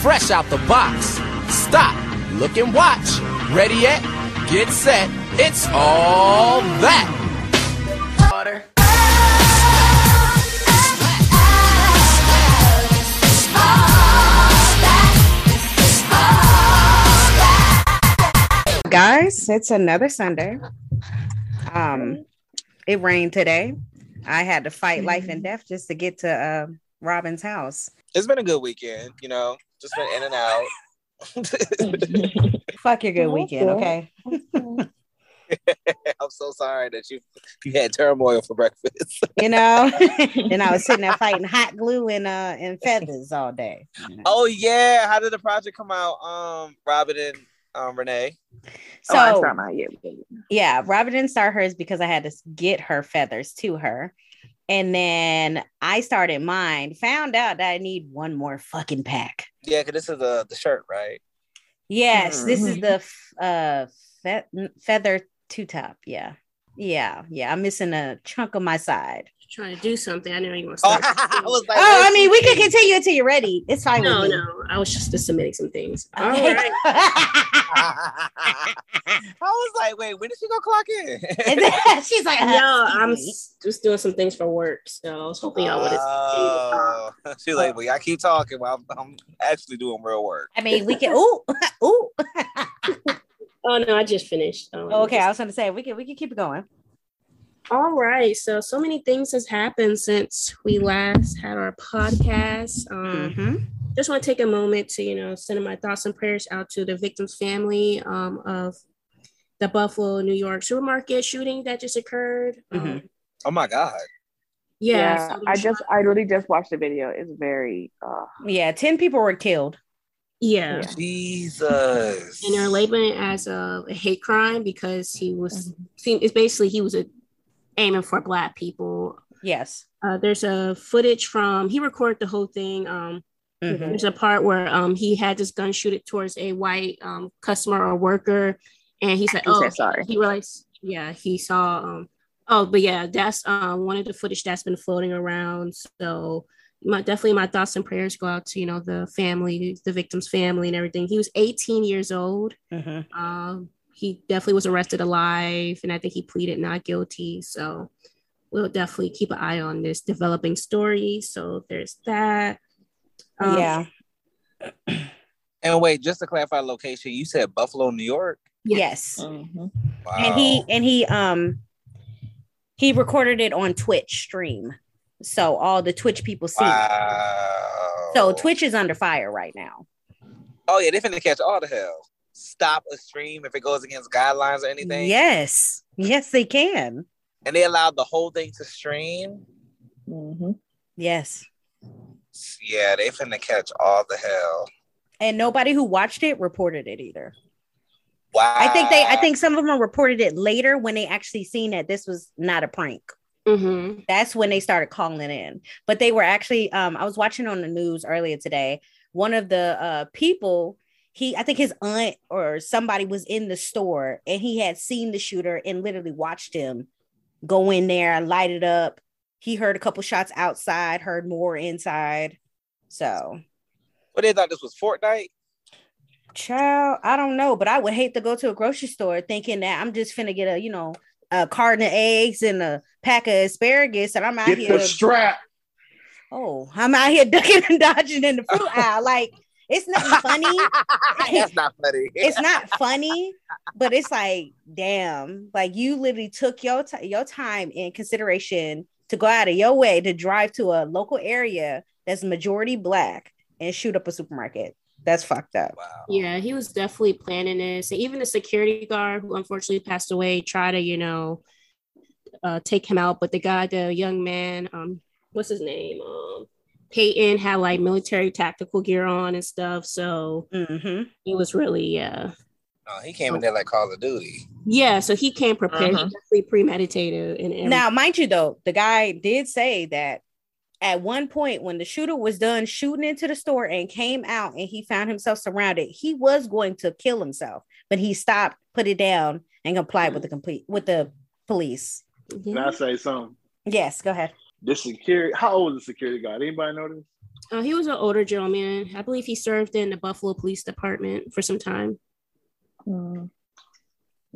fresh out the box. Stop, look and watch. Ready yet? Get set. It's all that. Water. Guys, it's another Sunday. Um, it rained today. I had to fight life and death just to get to uh, Robin's house. It's been a good weekend, you know, just been in and out. Fuck your good weekend, okay? I'm so sorry that you you had turmoil for breakfast. You know, and I was sitting there fighting hot glue and uh and feathers all day. Oh yeah, how did the project come out? Um, Robin and um, Renee. So oh, I start my year. yeah, Robin didn't start hers because I had to get her feathers to her. And then I started mine, found out that I need one more fucking pack. Yeah, because this is the the shirt, right? Yes, this is the uh fe- feather two top. Yeah. Yeah. Yeah. I'm missing a chunk of my side. Trying to do something. I didn't even want to Oh, start. I was like, Oh, I mean, we can continue until you're ready. It's fine no, with me. no. I was just submitting some things. All Okay. right. I was like, wait, when did she go clock in? And then she's like, No, I'm excuse me. s- just doing some things for work. So I was hoping y'all would have. Oh, she's like, well, I keep talking while I'm, I'm actually doing real work. I mean, we can. Ooh, ooh. Oh no, I just finished. Um, okay, I was going to say we can we can keep it going. All right. So so many things has happened since we last had our podcast. Um, Mhm. just want to take a moment to you know send my thoughts and prayers out to the victim's family um, of the Buffalo, New York supermarket shooting that just occurred. Um, Mhm. Oh my god. yeah, Yeah, so I there's- just, I really just watched the video. It's very, uh, Yeah, ten people were killed. yeah. Yeah. Jesus. And they're labeling it as a, a hate crime because he was Mm-hmm. seen. It's basically he was a, aiming for black people. Yes. Uh, there's a footage from he recorded the whole thing. Um, Mhm. There's a part where um he had this gun shoot it towards a white um customer or worker, and he said, "Oh, sorry. He realized, yeah, he saw. um Oh, but yeah, that's um one of the footage that's been floating around. So my definitely my thoughts and prayers go out to you know the family, the victim's family, and everything. He was 18 years old. Mhm. Um, he definitely was arrested alive, and I think he pleaded not guilty. So we'll definitely keep an eye on this developing story. So there's that. Um, yeah. And wait, just to clarify location, you said Buffalo, New York. Yes. mhm. Wow. and he and he um he recorded it on twitch stream so all the twitch people see it. Wow. so twitch is under fire right now Oh yeah, they're finna catch all the hell. Stop a stream if it goes against guidelines or anything. yes yes they can And they allowed the whole thing to stream. Mhm. yes Yeah, they finna catch all the hell. and nobody who watched it reported it either Wow. i think they i think some of them reported it later when they actually seen that this was not a prank mhm. that's when they started calling in but they were actually um i was watching on the news earlier today one of the uh people he i think his aunt or somebody was in the store and he had seen the shooter and literally watched him go in there light it up he heard a couple shots outside heard more inside so But they thought this was Fortnite. child i don't know but i would hate to go to a grocery store thinking that i'm just finna get a you know a carton of eggs and a pack of asparagus and i'm out Get here the strap. Oh, I'm out here ducking and dodging in the fruit aisle. Like it's not funny. That's not funny. It's not funny, but it's like, damn, like you literally took your ti your time in consideration to go out of your way to drive to a local area that's majority black and shoot up a supermarket. That's fucked up. Wow. Yeah, he was definitely planning this. And even the security guard who unfortunately passed away tried to, you know, uh, take him out. But the guy, the young man, um, what's his name? Um, Payton had like military tactical gear on and stuff. So hmm it was really, uh, No, he came in there like Call of Duty. yeah. So he came prepared, Uh-huh. he definitely premeditated. And. Now, mind you, though, the guy did say that at one point when the shooter was done shooting into the store and came out and he found himself surrounded, he was going to kill himself, but he stopped, put it down, and complied with the complete with the police. Can I say something? Yes, go ahead. The security. How old is the security guard? Anybody know this? Uh, he was an older gentleman. I believe he served in the Buffalo Police Department for some time. Mm.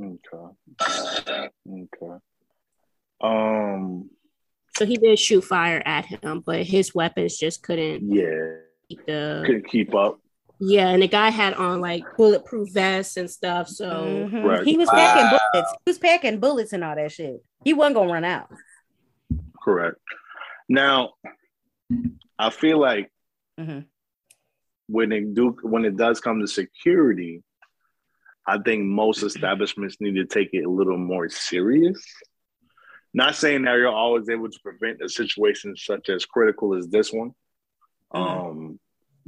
Okay. Okay. Um. So he did shoot fire at him, but his weapons just couldn't Yeah. keep the Couldn't keep up. yeah. And the guy had on like bulletproof vests and stuff. So Mhm. Right. He was Wow. packing bullets. He was packing bullets and all that shit. He wasn't gonna run out. Correct. Now, I feel like Mhm. when it do when it does come to security, I think most establishments need to take it a little more serious. Not saying that you're always able to prevent a situation such as critical as this one. Um,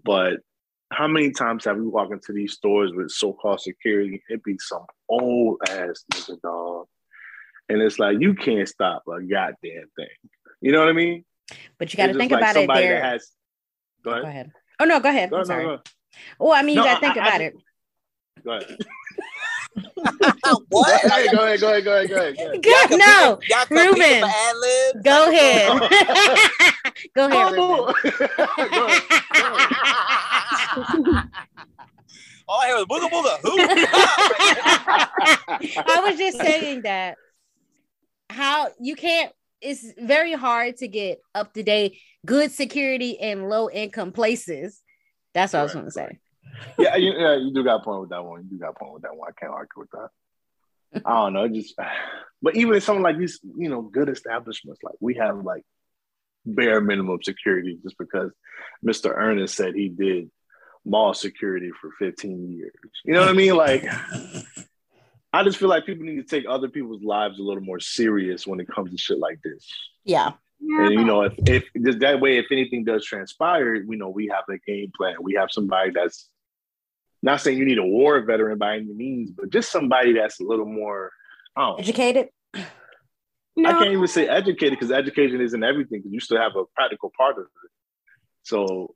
but how many times have we walked into these stores with so-called security? It be some old ass nigga dog. And it's like you can't stop a goddamn thing. You know what I mean? But you got to think just like about it there. that has go Go ahead. ahead. Oh no, go ahead. Go I'm no, sorry. go ahead. Well, I mean, you No, got to think I- I- about it. Go ahead. what? Go ahead, go ahead, go ahead, go ahead, go ahead. Go ahead. Good. No, Y'all Ruben. for ad libs? go ahead. Oh, go ahead. Ruben. Oh, go ahead. All I hear was booga booga. Who? I was just saying that how you can't. It's very hard to get up to date, good security in low income places. That's what I was going to say. yeah, you, yeah, you do got a point with that one. You do got a point with that one. I can't argue with that. I don't know. Just, but even in something like these, you know, good establishments, like we have like bare minimum security, just because Mr. Ernest said he did mall security for 15 years. You know what I mean? Like, I just feel like people need to take other people's lives a little more serious when it comes to shit like this. Yeah. And you know, if if just that way, if anything does transpire, we know we have a game plan. We have somebody that's not saying you need a war veteran by any means, but just somebody that's a little more. I know. Educated. no, I can't even say educated because education isn't everything. Because you still have a practical part of it. So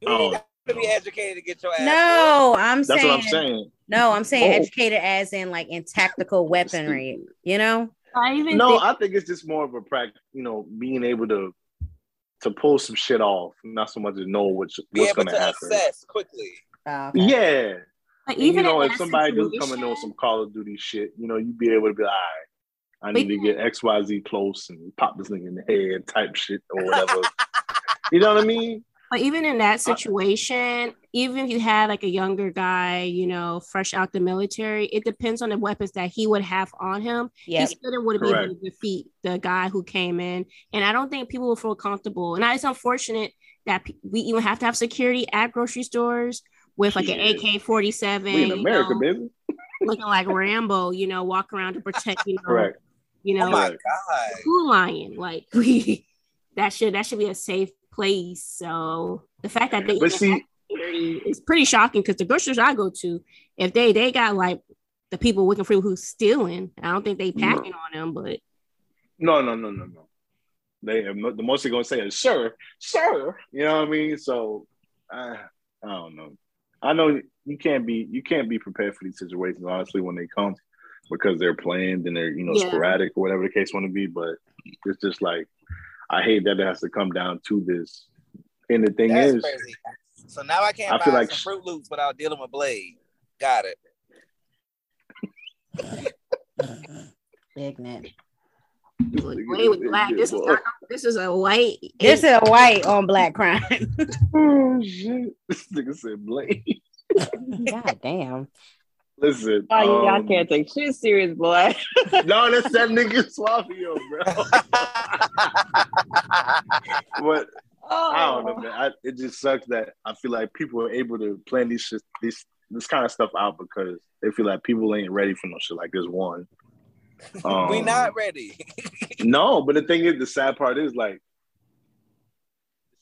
You ain't got to be educated to get your ass. No, I'm that's saying, what I'm saying. no, I'm saying Oh. educated as in like in tactical weaponry, you know? I even No, think, I think it's just more of a practice. You know, being able to to pull some shit off, not so much to know what's Be what's going to to happen. assess quickly. Oh, okay. Yeah, but even you know, if somebody does come and know some Call of Duty shit, you know, you'd be able to be like, all right, I need to get XYZ close and pop this thing in the head type shit or whatever. you know what I mean? But even in that uh, situation, even if you had like a younger guy, you know, fresh out the military, it depends on the weapons that he would have on him. Yeah. He still would be able to defeat the guy who came in. And I don't think people will feel comfortable. And it's unfortunate that we even have to have security at grocery stores with like Yeah. an AK 47, We in America, baby. looking like Rambo, you know, walk around to protect, you know, Correct. you Oh know, my Right. god. who lying? Like we that should that should be a safe place. So the fact that they see- have is pretty shocking because the grocery stores I go to, if they they got like the people working for who's stealing, I don't think they packing on them, but No, no, no, no, no. They the most they're gonna say is sir, sir. You know what I mean? So I, I don't know. I know you can't be you can't be prepared for these situations honestly when they come because they're planned and they're you know Yeah. sporadic or whatever the case want to be. But it's just like I hate that it has to come down to this. And the thing That's is, crazy. So now I can't I buy feel like- some Fruit Loops without dealing with Blade. Got it. Ignorant. like, wait with black. This is not, this is a white. This is a white on black crime. oh shit! This nigga said Blade. God damn. Listen, Oh, you y'all um, can't take shit serious, boy. no, that's that nigga Suavio, bro. but Oh, I don't know, man. I, it just sucks that I feel like people are able to plan these shit, this this kind of stuff out because they feel like people ain't ready for no shit like this. One, um, we not ready. No, but the thing is, the sad part is like,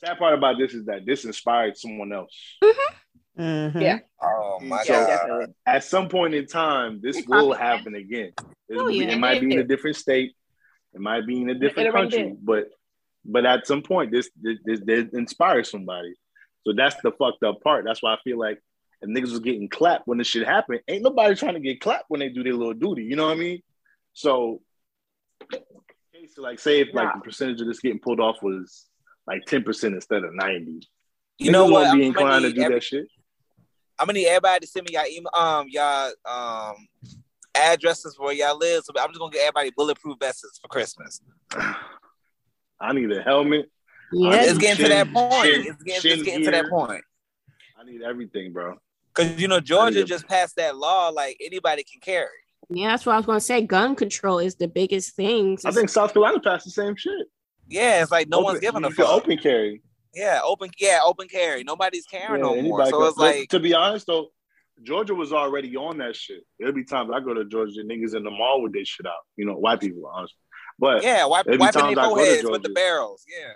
the sad part about this is that this inspired someone else. Mhm. Yeah. oh my So- god. definitely. At some point in time, this It's will possible. happen again. It, Oh, yeah. it might be in a different state. It might be in a different already country, did. but but at some point, this this, this this inspires somebody. So that's the fucked up part. That's why I feel like if niggas was getting clapped when this shit happened, ain't nobody trying to get clapped when they do their little duty. You know what I mean? So, so like, say if like Nah. the percentage of this getting pulled off was like ten percent instead of ninety. You know Niggas what? won't be inclined to do every- that shit. I'm gonna need everybody to send me y'all email, um, y'all um addresses where y'all live. So I'm just gonna get everybody bulletproof vests for Christmas. I need a helmet. Yeah, it's getting to that point. shin- it's getting, it's getting to that point. I need everything, bro. Because you know Georgia a- just passed that law, like anybody can carry. yeah, that's what I was gonna say. Gun control is the biggest thing. I think South Carolina passed the same shit. Yeah, it's like no Open- one's giving you a fuck. open carry. Yeah, open. Yeah, open carry. Nobody's carrying no more. So it's like, to be honest though, Georgia was already on that shit. There'll be times I go to Georgia, niggas in the mall with their shit out. You know, white people, honestly. But yeah, wipe, wiping their foreheads with the barrels. Yeah.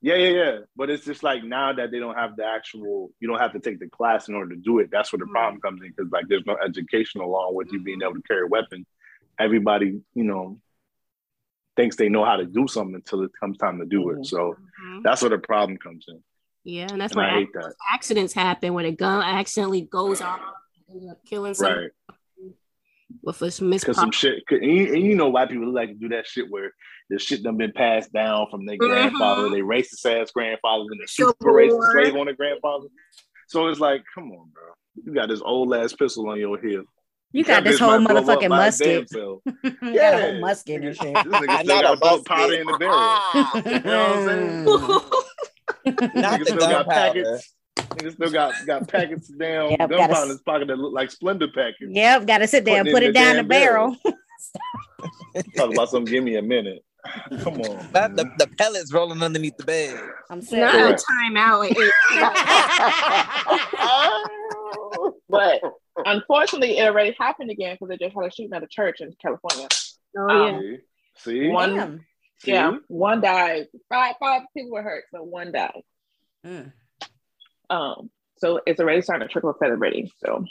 Yeah, yeah, yeah. But it's just like now that they don't have the actual, you don't have to take the class in order to do it. That's where the mm. problem comes in because like there's no education along with you being able to carry a weapon. Everybody, you know, thinks they know how to do something until it comes time to do it. Mm-hmm. So Mhm. that's where the problem comes in. Yeah, and that's And why that. accidents happen when a gun accidentally goes off, killing someone Right. with a Because some shit, and you, and you know, white people like to do that shit where the shit done been passed down from their grandfather, they racist ass grandfather, and the super racist slave on their grandfather. So it's like, come on, bro. You got this old ass pistol on your hip. You got this whole might blow up motherfucking by its damn musket. self. you got a whole musket and shit. This nigga still got a powder in the barrel. You know what I'm saying? Not Nigga the still got gunpowder. packets. Nigga still got got packets down Yep, gotta gunpowder in his pocket that look like Splenda packets. Yep, got to sit there and put it the down the damn barrel. Talk about some. Give me a minute. Come on. Not the, the pellets rolling underneath the bed. I'm Not saying. a Correct. timeout. But unfortunately, it already happened again because they just had a shooting at a church in California. Oh yeah. See? See? One- See? Yeah, one died. Five five people were hurt, but one died. Mm. Um, so it's already starting to trickle effect already. So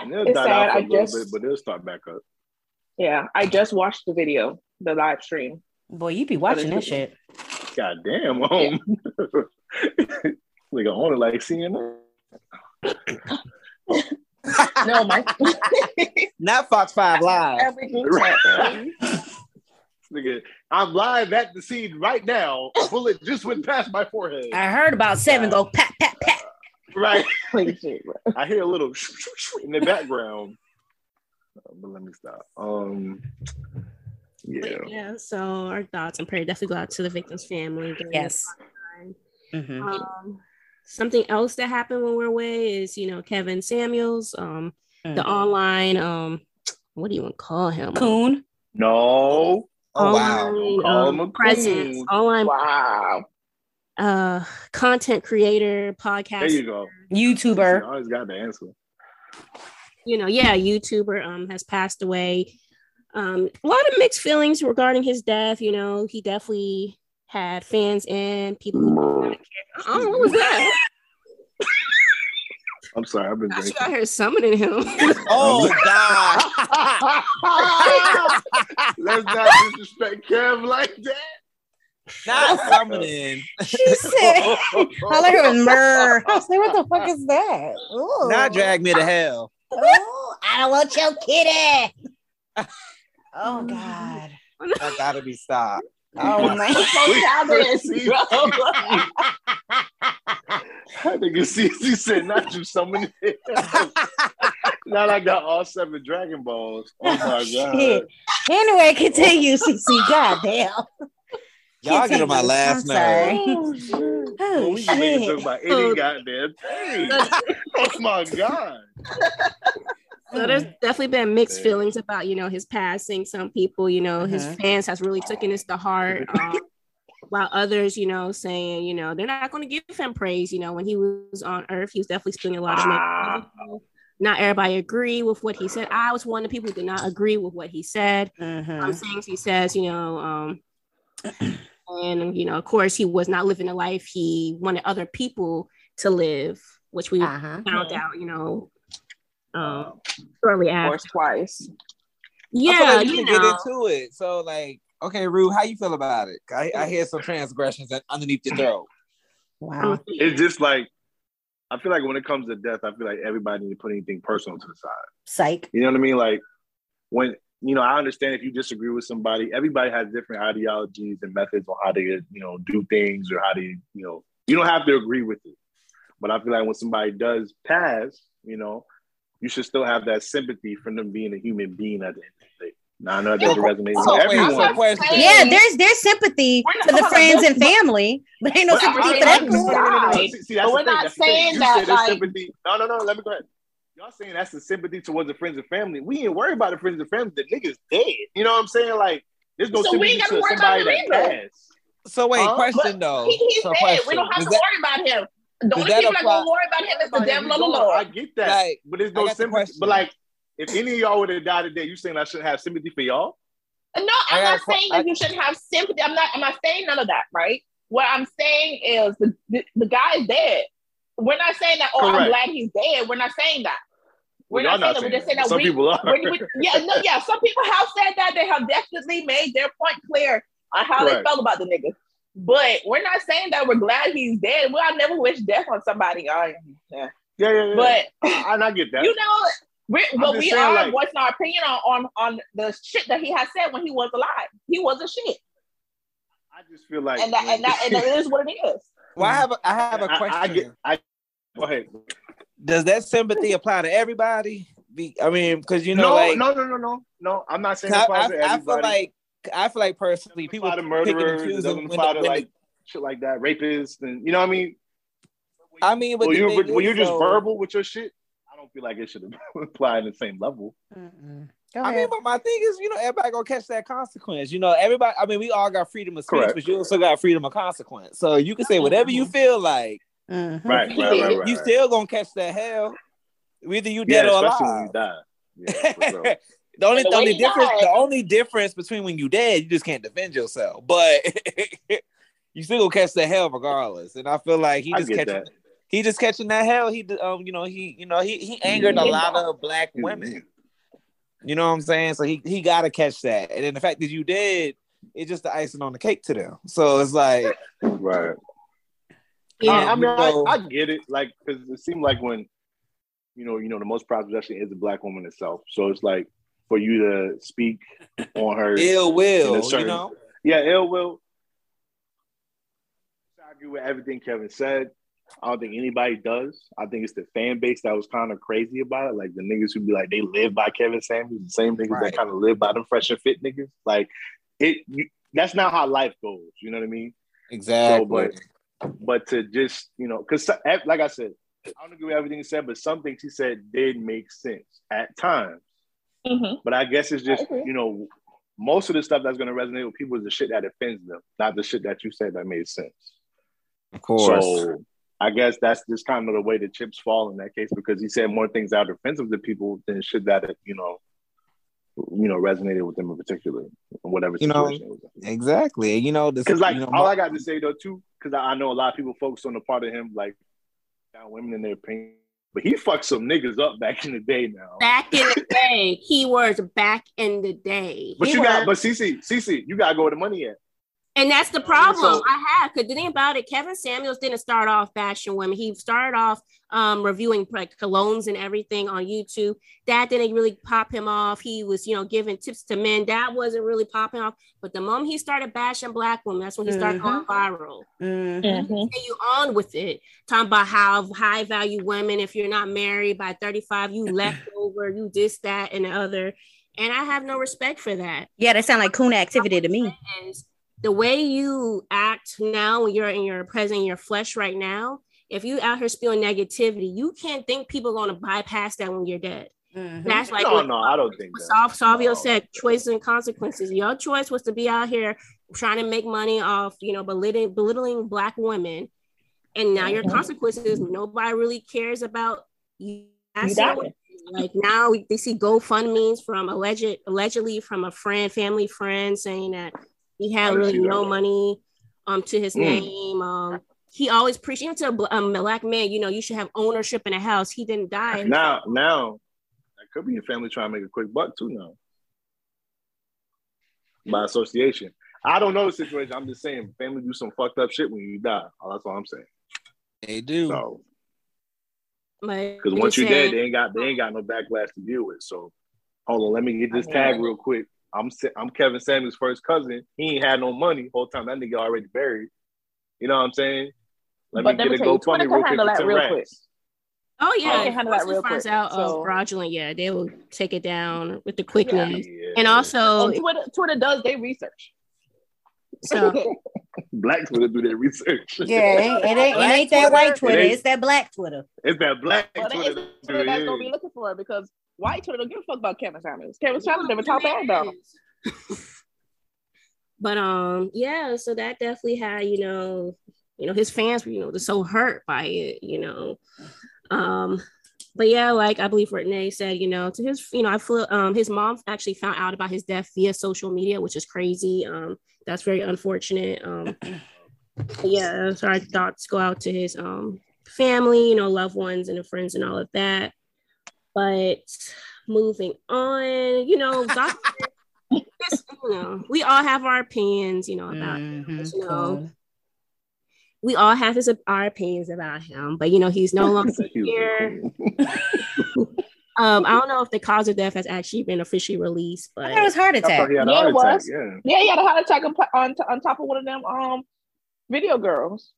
And they'll It's die sad, out for a I little just- bit, but they'll start back up. yeah, I just watched the video, the live stream. Boy, you be watching that shit. God damn, home. like on it like CNN. No, my Not Fox Five Live. every group chat, man. Nigga, I'm live at the scene right now. A bullet just went past my forehead. I heard about seven go pat pat pat. Right. Holy shit, bro. I hear a little in the background. Uh, But let me stop. Um yeah. But yeah, so our thoughts and prayer definitely go out to the victim's family. Yes. this Mhm. Um, something else that happened when we're away is, you know, Kevin Samuels, um, the Mhm. online, um, what do you want to call him? Coon. No. Oh wow. Online, Call um, presence, coon. online Wow. uh, content creator, There podcast. you go. I YouTuber. always got the answer. you know, yeah, YouTuber um has passed away. Um, a lot of mixed feelings regarding his death. You know, he definitely had fans and people. Who did. Oh, what was that? I'm sorry, I've been Gosh, you drinking. out here summoning him. Oh God. Let's not disrespect Kev like that. Not summoning. She said. All I heard was murr. I was like, what the fuck is that? Ooh. Not drag me to hell. Ooh, I don't want your kitty. Oh God. That gotta be stopped. Oh man. So childish, bro. I think you see, he said, not you summon it. now I got all seven Dragon Balls. Oh, oh my god. Shit. Anyway, continue, CC. God damn. Y'all get on my last I'm nerve. Oh, oh, well, Oh, we can make a joke about any goddamn thing. Oh my god. So there's definitely been mixed Yeah. feelings about you know his passing. Some people, you know, his Mhm. fans has really taken this to heart. Um, while others, you know, saying, you know, they're not going to give him praise. You know, when he was on Earth, he was definitely spilling a lot of Money. Not everybody agree with what he said. I was one of the people who did not agree with what he said. Mhm. Some things he says, you know, um, and you know, of course, he was not living a life he wanted other people to live, which we Uh-huh. found out, you know, um, shortly Or after. twice. Yeah, like we you can get into it. So like, okay, Rue, how you feel about it? I, I hear some transgressions underneath the throat. Wow. It's just like I feel like when it comes to death, I feel like everybody needs to put anything personal to the side. Psych. You know what I mean? Like when you know, I understand if you disagree with somebody. Everybody has different ideologies and methods on how to, you know, do things or how to, you know, you don't have to agree with it. But I feel like when somebody does pass, you know, you should still have that sympathy from them being a human being at the end of the day. Now I know that doesn't resonate So, with everyone. Yeah, there's there's sympathy for the friends and family, but ain't no But I- sympathy I- for that. no, no, no, no, no. See, see, that's the we're thing, not thing. saying You that, said there's like- sympathy. No, no, no. Let me go ahead. Y'all saying that's the sympathy towards the friends and family. We ain't worried about the friends and family. The nigga's dead. You know what I'm saying? Like, there's no So we sympathy ain't gotta worry somebody about that passed. So wait, Huh? question But though. he, he's so dead. question. We don't have Does to that- worry about him. The only that people that apply- gonna worry about him is the About devil him, or the. Lord. I get that, Like, but there's no sympathy. But like, if any of y'all would have died today, you saying I shouldn't have sympathy for y'all? No, I I'm not a que- saying that I- you shouldn't have sympathy. I'm not. I'm not saying none of that. Right. What I'm saying is the the, the guy is dead. We're not saying that. Oh, I'm glad he's dead. We're not saying that. We're Well, not y'all saying that. We're just saying that Some we. people are. we- we- yeah, no, yeah. Some people have said that. They have definitely made their point clear on how they felt about the nigga. But we're not saying that we're glad he's dead. Well, I never wish death on somebody. I, yeah. yeah, yeah, yeah. But I, and I get that. you know, we're, but we are like- voicing our opinion on, on on the shit that he has said when he was alive. He was a shit, I just feel like, and that and that and it is what it is. Well, I have a, I have a I- question. I, get. I go ahead. Does that sympathy apply to everybody? Be, I mean, because you know, no, like, no, no, no, no, no. I'm not saying I, it applies I, to I feel everybody. like I feel like personally, people doesn't pick to and murderers. choose It doesn't when apply to when like shit like that, rapists, and you know what I mean. I mean, but when you thing when is, you're just though- verbal with your shit, I don't feel like it should apply in the same level. I mean, but my thing is, you know, everybody gonna catch that consequence. You know, everybody. I mean, we all got freedom of speech, Correct. but you also got freedom of consequence. So you can say whatever you feel like. Mhm. Right, right, right, right. You still gonna catch that hell, whether you yeah, dead or especially when alive. you die. Yeah, for sure. the only, the the only difference, died. the only difference between when you dead, you just can't defend yourself. But you still gonna catch the hell regardless. And I feel like he just catching, that. he just catching that hell. He, um, you know, he, you know, he, he angered a lot of black women. You know what I'm saying? So he, he got to catch that. And then the fact that you did, it's just the icing on the cake to them. So it's like, Right. Yeah. I, I mean, So- I, I get it. Like, because it seemed like when, you know, you know, the most prized possession is a black woman itself. So it's like for you to speak on her, ill will, certain- you know? yeah, ill will. I agree with everything Kevin said. I don't think anybody does. I think it's the fan base that was kind of crazy about it. Like the niggas who be like, they live by Kevin Samuels, the same niggas Right. that kind of live by them fresh and fit niggas. Like it, you, that's not how life goes. You know what I mean? Exactly. but- but to just you know because like i said i don't agree with everything he said but some things he said did make sense at times Mhm. but i guess it's just you know most of the stuff that's going to resonate with people is the shit that offends them not the shit that you said that made sense of course. so i guess that's just kind of the way the chips fall in that case because he said more things that are offensive to people than shit that you know you know resonated with them in particular in whatever You know, situation it was in. exactly. You know, this Because like you know, all I got to say though too, because I, I know a lot of people focus on the part of him like down women in their pain, but he fucked some niggas up back in the day now. Back in the day, keywords back in the day. But He you got, but CC, CC, you gotta go where the money at. And that's the problem So- I have. Because the thing about it, Kevin Samuels didn't start off bashing women. He started off um, reviewing like colognes and everything on YouTube. That didn't really pop him off. He was, you know, giving tips to men. That wasn't really popping off. But the moment he started bashing black women, that's when he started going viral. Mhm. Mhm. Continue on with it, talking about how high value women. If you're not married by 35, you left over. You this, that, and the other. And I have no respect for that. Yeah, that sound like coon activity to me. And the way you act now when you're in your present in your flesh right now, if you out here spewing negativity, you can't think people are going to bypass that when you're dead. Mhm. That's like no, what, no, I don't think what that. Salv- Salvio No. said, choices and consequences. Your choice was to be out here trying to make money off, you know, belittling, belittling black women. And now your Mhm. consequences, nobody really cares about you. You. Like now they see GoFundMe's from alleged allegedly from a friend, family friend saying that he had really see that. no money um to his Mm. name. Um he always preached even to a um, a black man, you know, you should have ownership in a house. He didn't die. Now, now, that could be your family trying to make a quick buck too now. By association. I don't know the situation. I'm just saying family do some fucked up shit when you die. Oh, that's all I'm saying. they do. So because once you're saying- dead, they ain't got they ain't got no backlash to deal with. So Hold on, let me get this tag real quick. I'm I'm Kevin Samuels' first cousin. He ain't had no money whole time. That nigga already buried. You know what I'm saying? Let But me let me get a tell you, GoFundMe real quick for 10 real racks. quick. Oh yeah, can handle that real finds quick, out so- of fraudulent, yeah, they will take it down with the quickness. Yeah. And also, And Twitter, Twitter does their research. so black Twitter do their research. Yeah, it ain't, it ain't, it Black ain't that white Twitter? Twitter. It ain't- It's that black Twitter. It's that black But Twitter. it's Twitter that's gonna be looking for it because white Twitter don't give a fuck about Kevin Samuels. Kevin Samuels never talked bad about him. but um, yeah, so that definitely had you know, you know, his fans were you know just so hurt by it, you know, um. But yeah, like I believe Renee said, you know, to his, you know, I feel um his mom actually found out about his death via social media, which is crazy. Um, that's very unfortunate. Um, yeah, so our thoughts go out to his um family, you know, loved ones and the friends and all of that. But moving on, you know, God, it's, you know, we all have our opinions, you know, about Mhm, you know, cool. we all have his our opinions about him, but you know, he's no longer here. Um, I don't know if the cause of death has actually been officially released, but it was heart attack. he Yeah, heart it attack. was. Yeah. Yeah, he had a heart attack on, on, on top of one of them um video girls.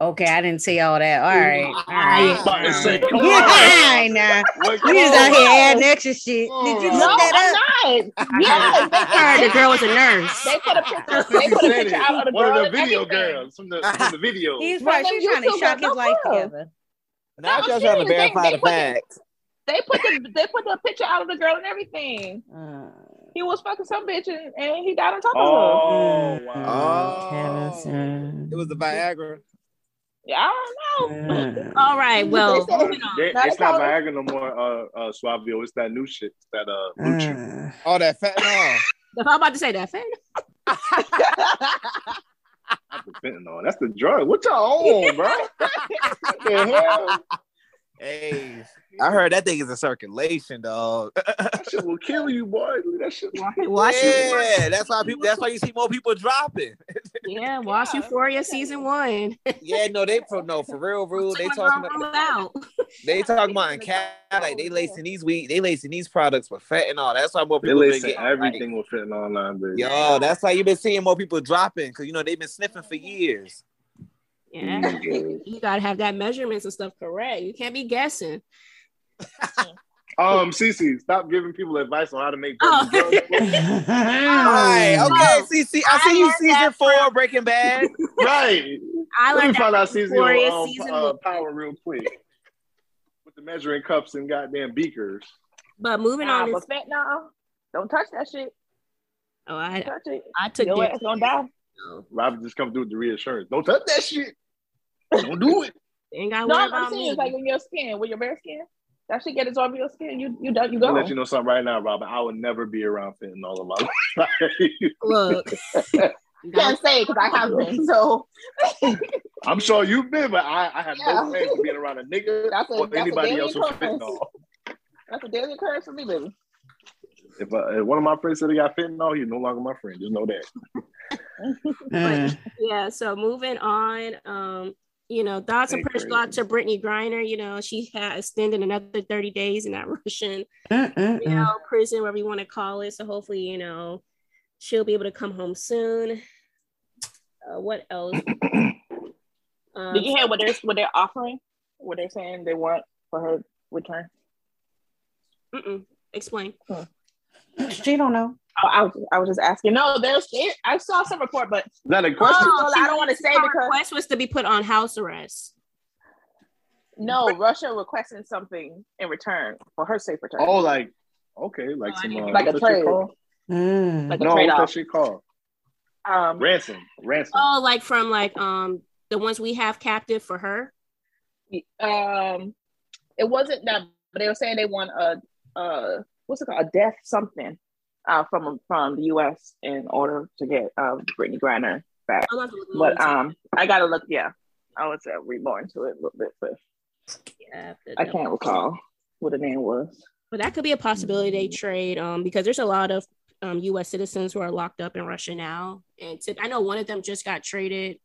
Okay, I didn't see all that. All right, all right. About to say, all come right. on. nah. What- You just out here adding extra shit. Did you look No, that up? I'm not. Yes, they, I heard the girl was a nurse. they put a picture. They put a picture out of the One girl of the video everything. girls from the from the video. He's One probably she's trying to shock his no life together. Now I'm y'all trying to verify they the facts. They put the they put the picture out of the girl and everything. Uh, He was fucking some bitch and, and he died on top of her. Oh mm, wow. It was the Viagra. Yeah, I don't know. Mm. All right, well, They said- moving on. They- Now it's not call Viagra no more, uh, uh, Suavio. It's that new shit. It's that uh, Lucha. Mm. All that fentanyl. If I'm about to say that, fan. Not the fentanyl. That's the drug. What y'all on, bro? what the hell? hey, I heard that thing is in circulation, dog. That shit will kill you, boy. That shit. Watch yeah, that's why people. That's why you see more people dropping. Yeah, watch Yeah. Euphoria season one. Yeah, no, they for no for real, real. They talking. Rule About, they talking about in Canada, like they lacing these weed, they lacing these products with fentanyl. That's why more They people been listen getting everything with fentanyl online, baby. Yo, that's why you've been seeing more people dropping because you know they've been sniffing for years. Yeah, mm-hmm. you gotta have that measurements and stuff correct. You can't be guessing. Um, Cece, stop giving people advice on how to make Oh. drugs. Right. Okay. See, see, I see you season learned four Breaking Bad. right. I Let me learned find out season Euphoria on season uh, power real quick. With the measuring cups and goddamn beakers. But moving Nah, on, but is, fentanyl, don't touch that shit. oh, I Touch it. I took Your it. ass gonna die. Robert just come through with the reassurance. Don't touch that shit. Don't do it. Ain't gotta No, worry I'm, I'm saying me. it's like on your skin, with your bare skin. That shit get absorbed in your skin. You you done. You go. I'll let you know something right now, Robert. I would never be around fentanyl in my life. Look, Can't say because I have been. So I'm sure you've been, but I, I have Yeah. no plans of being around a nigga That's a- or that's anybody daily else with occurrence. fentanyl. that's a daily occurrence for me, baby. If, uh, if one of my friends said he got fentanyl, he's no longer my friend. Just know that. Mm. yeah. So moving on, um, you know, thoughts and Ain't prayers go out to Brittney Griner. You know, she had extended another 30 days in that Russian, Mm, mm, you know, prison, whatever you want to call it. So hopefully, you know, she'll be able to come home soon. Uh, what else? Um, Did you hear what they're what they're offering? What they're saying they want for her return? mm-mm. Explain. She don't know. I was I was just asking. No, there's I saw some report, but Is that a question? Oh, I don't wanna say because- request was to be put on house arrest. no, Russia requesting something in return for her safe return. Oh, like okay, like Oh, some uh, Like a what's that shit trade. Mm. like a No, trade what's that off. called? Um, Ransom. Ransom. Oh, like from like um the ones we have captive for her. um, it wasn't that, but they were saying they want a uh, what's it called, a death something, uh, from from the U.S. in order to get um Brittney Griner back. I'll have to look more But um, I gotta look. Yeah, I was uh, read more into it a little bit, but Yeah, I can't recall what the name was. But that could be a possibility they trade um because there's a lot of um US citizens who are locked up in Russia now. And to, I know one of them just got traded.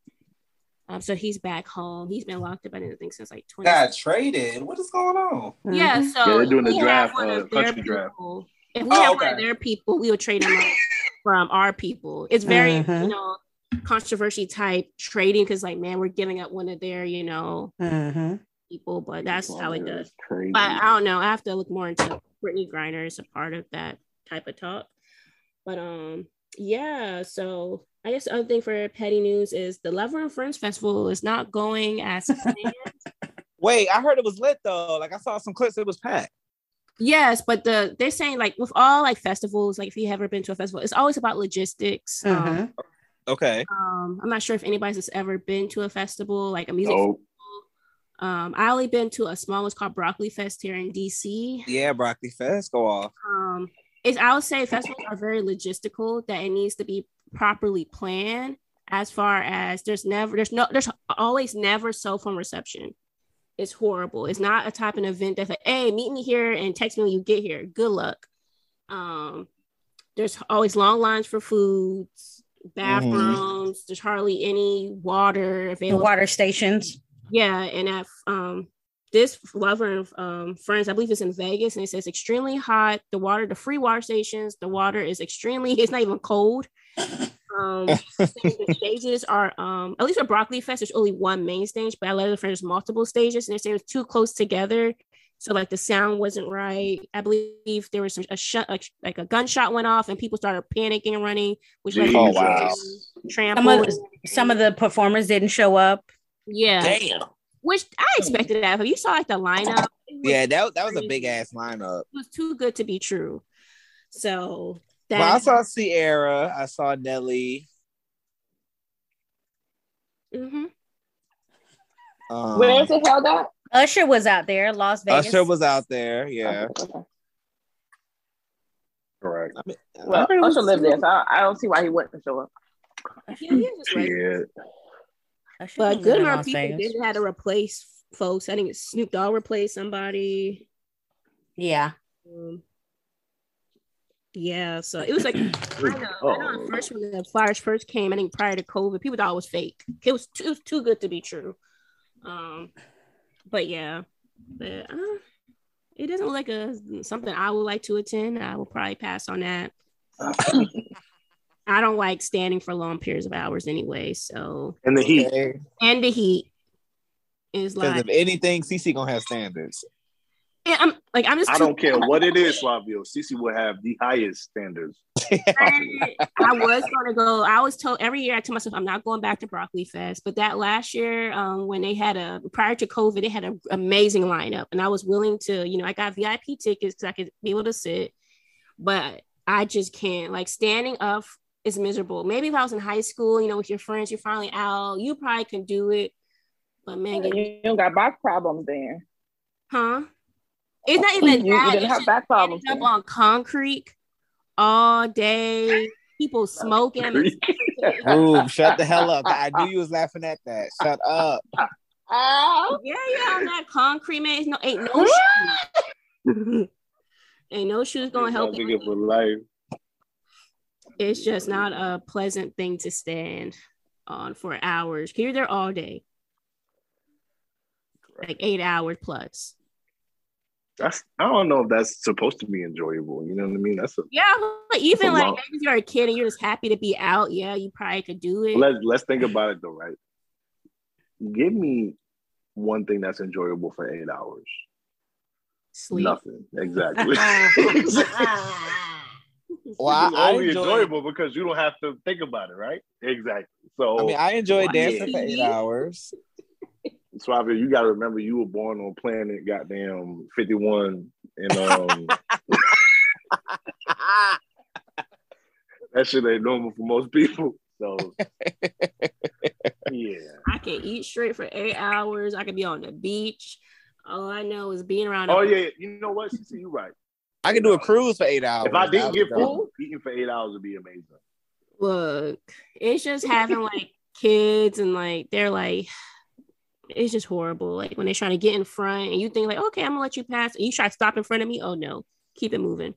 Um, so he's back home. He's been locked up, I didn't think since like 20. Got traded. What is going on? Yeah, Mhm. so Yeah, they're doing the we have draft, one uh, of their country draft. people If we Oh, have one of their people, we would trade them from our people. It's very, Mhm. you know, controversy type trading because, like, man, we're giving up one of their, you know, hmm people, but that's how it does. But I don't know. I have to look more into Brittney Griner is a part of that type of talk. But um, yeah. So I guess the other thing for petty news is the Lover and Friends Festival is not going as planned. Wait, I heard it was lit though. Like I saw some clips, it was packed. yes, but the they're saying like with all like festivals, like if you ever been to a festival, it's always about logistics. Um, Mhm. Okay. um, I'm not sure if anybody's has ever been to a festival, like a music. Nope. Um, I only been to a small one's called Broccoli Fest here in DC. Yeah, broccoli fest, go off. um is I would say festivals are very logistical that it needs to be properly planned as far as there's never there's no there's always never cell phone reception. It's horrible. It's not a type of event that's like, hey, meet me here and text me when you get here. Good luck. Um there's always long lines for foods, bathrooms, there's hardly any water The available. water stations. Yeah, and at um this lover and um, friends, I believe it's in Vegas, and it says extremely hot. The water, the free water stations, the water is extremely. It's not even cold. Um, the stages are um at least for Broccoli Fest, there's only one main stage, but I let it there's multiple stages, and they're saying it was too close together, so like the sound wasn't right. I believe there was some a shot like like a gunshot went off, and people started panicking and running, which led to Oh, wow. getting Some trampled. of, some of the performers didn't show up. yeah, Damn. which I expected that. If you saw like the lineup, Yeah, that, that was a big ass lineup. It was too good to be true. So that Well, I saw Ciara, I saw Nelly. Mhm. Um, Where is it held at? Usher was out there, Las Vegas. Usher was out there. Yeah. Okay. Correct. I mean, Well, I heard it Usher lived there, so I, I don't see why he wouldn't show up. Yeah, he was just like- Yeah. But a good in amount of people Vegas. didn't have to replace folks. I think Snoop Dogg replaced somebody. Yeah. Um, yeah, so it was like I know, I know Oh. first when the flyers first came, I think prior to COVID, people thought it was fake. It was too, it was too good to be true. Um, but yeah, but uh, it doesn't look like a something I would like to attend. I will probably pass on that. I don't like standing for long periods of hours anyway. So And the heat. Okay. and the heat is Because like if anything, CC gonna have standards. Yeah, I'm like I'm just I don't care what it is, Flavio. Cece will have the highest standards. I, I was gonna go. I was told every year I tell myself I'm not going back to Broccoli Fest, but that last year, um, when they had a prior to COVID, they had an amazing lineup, and I was willing to, you know, I got VIP tickets because I could be able to sit, but I just can't. Like standing up is miserable. Maybe if I was in high school, you know, with your friends, you're finally out, you probably can do it, but man, You, get- don't got back problems then. huh? It's not oh, even You, you that. didn't have back problems. up on concrete all day. People smoking. Rube, shut the hell up. I knew you was laughing at that. Shut up. Oh, Yeah, yeah, on that concrete, man. It's no, ain't no shoes. ain't no shoes gonna help That nigga you. for life. It's just not a pleasant thing to stand on for hours. 'Cause You're there all day, like eight hours plus. That's I don't know if that's supposed to be enjoyable. You know what I mean? That's a Yeah, but even a like lot. maybe if you're a kid and you're just happy to be out, yeah, you probably could do it. let's let's think about it though, right? Give me one thing that's enjoyable for eight hours. Sleep. Nothing. Exactly. Well, it's I, I only enjoyed. enjoyable because you don't have to think about it, right? Exactly. So I mean, I enjoyed dancing for eight hours. Suave, you gotta remember you were born on planet goddamn 51 and um that shit ain't normal for most people. So yeah. I can eat straight for eight hours. I can be on the beach. All I know is being around. Oh yeah, you know what? See, you're right. I can do a cruise for eight hours. If I didn't get was dope. food, eating for eight hours would be amazing. Look, it's just having like kids and like they're like, it's just horrible. Like when they're trying to get in front and you think like, okay, I'm gonna let you pass. And you try to stop in front of me. Oh no, keep it moving.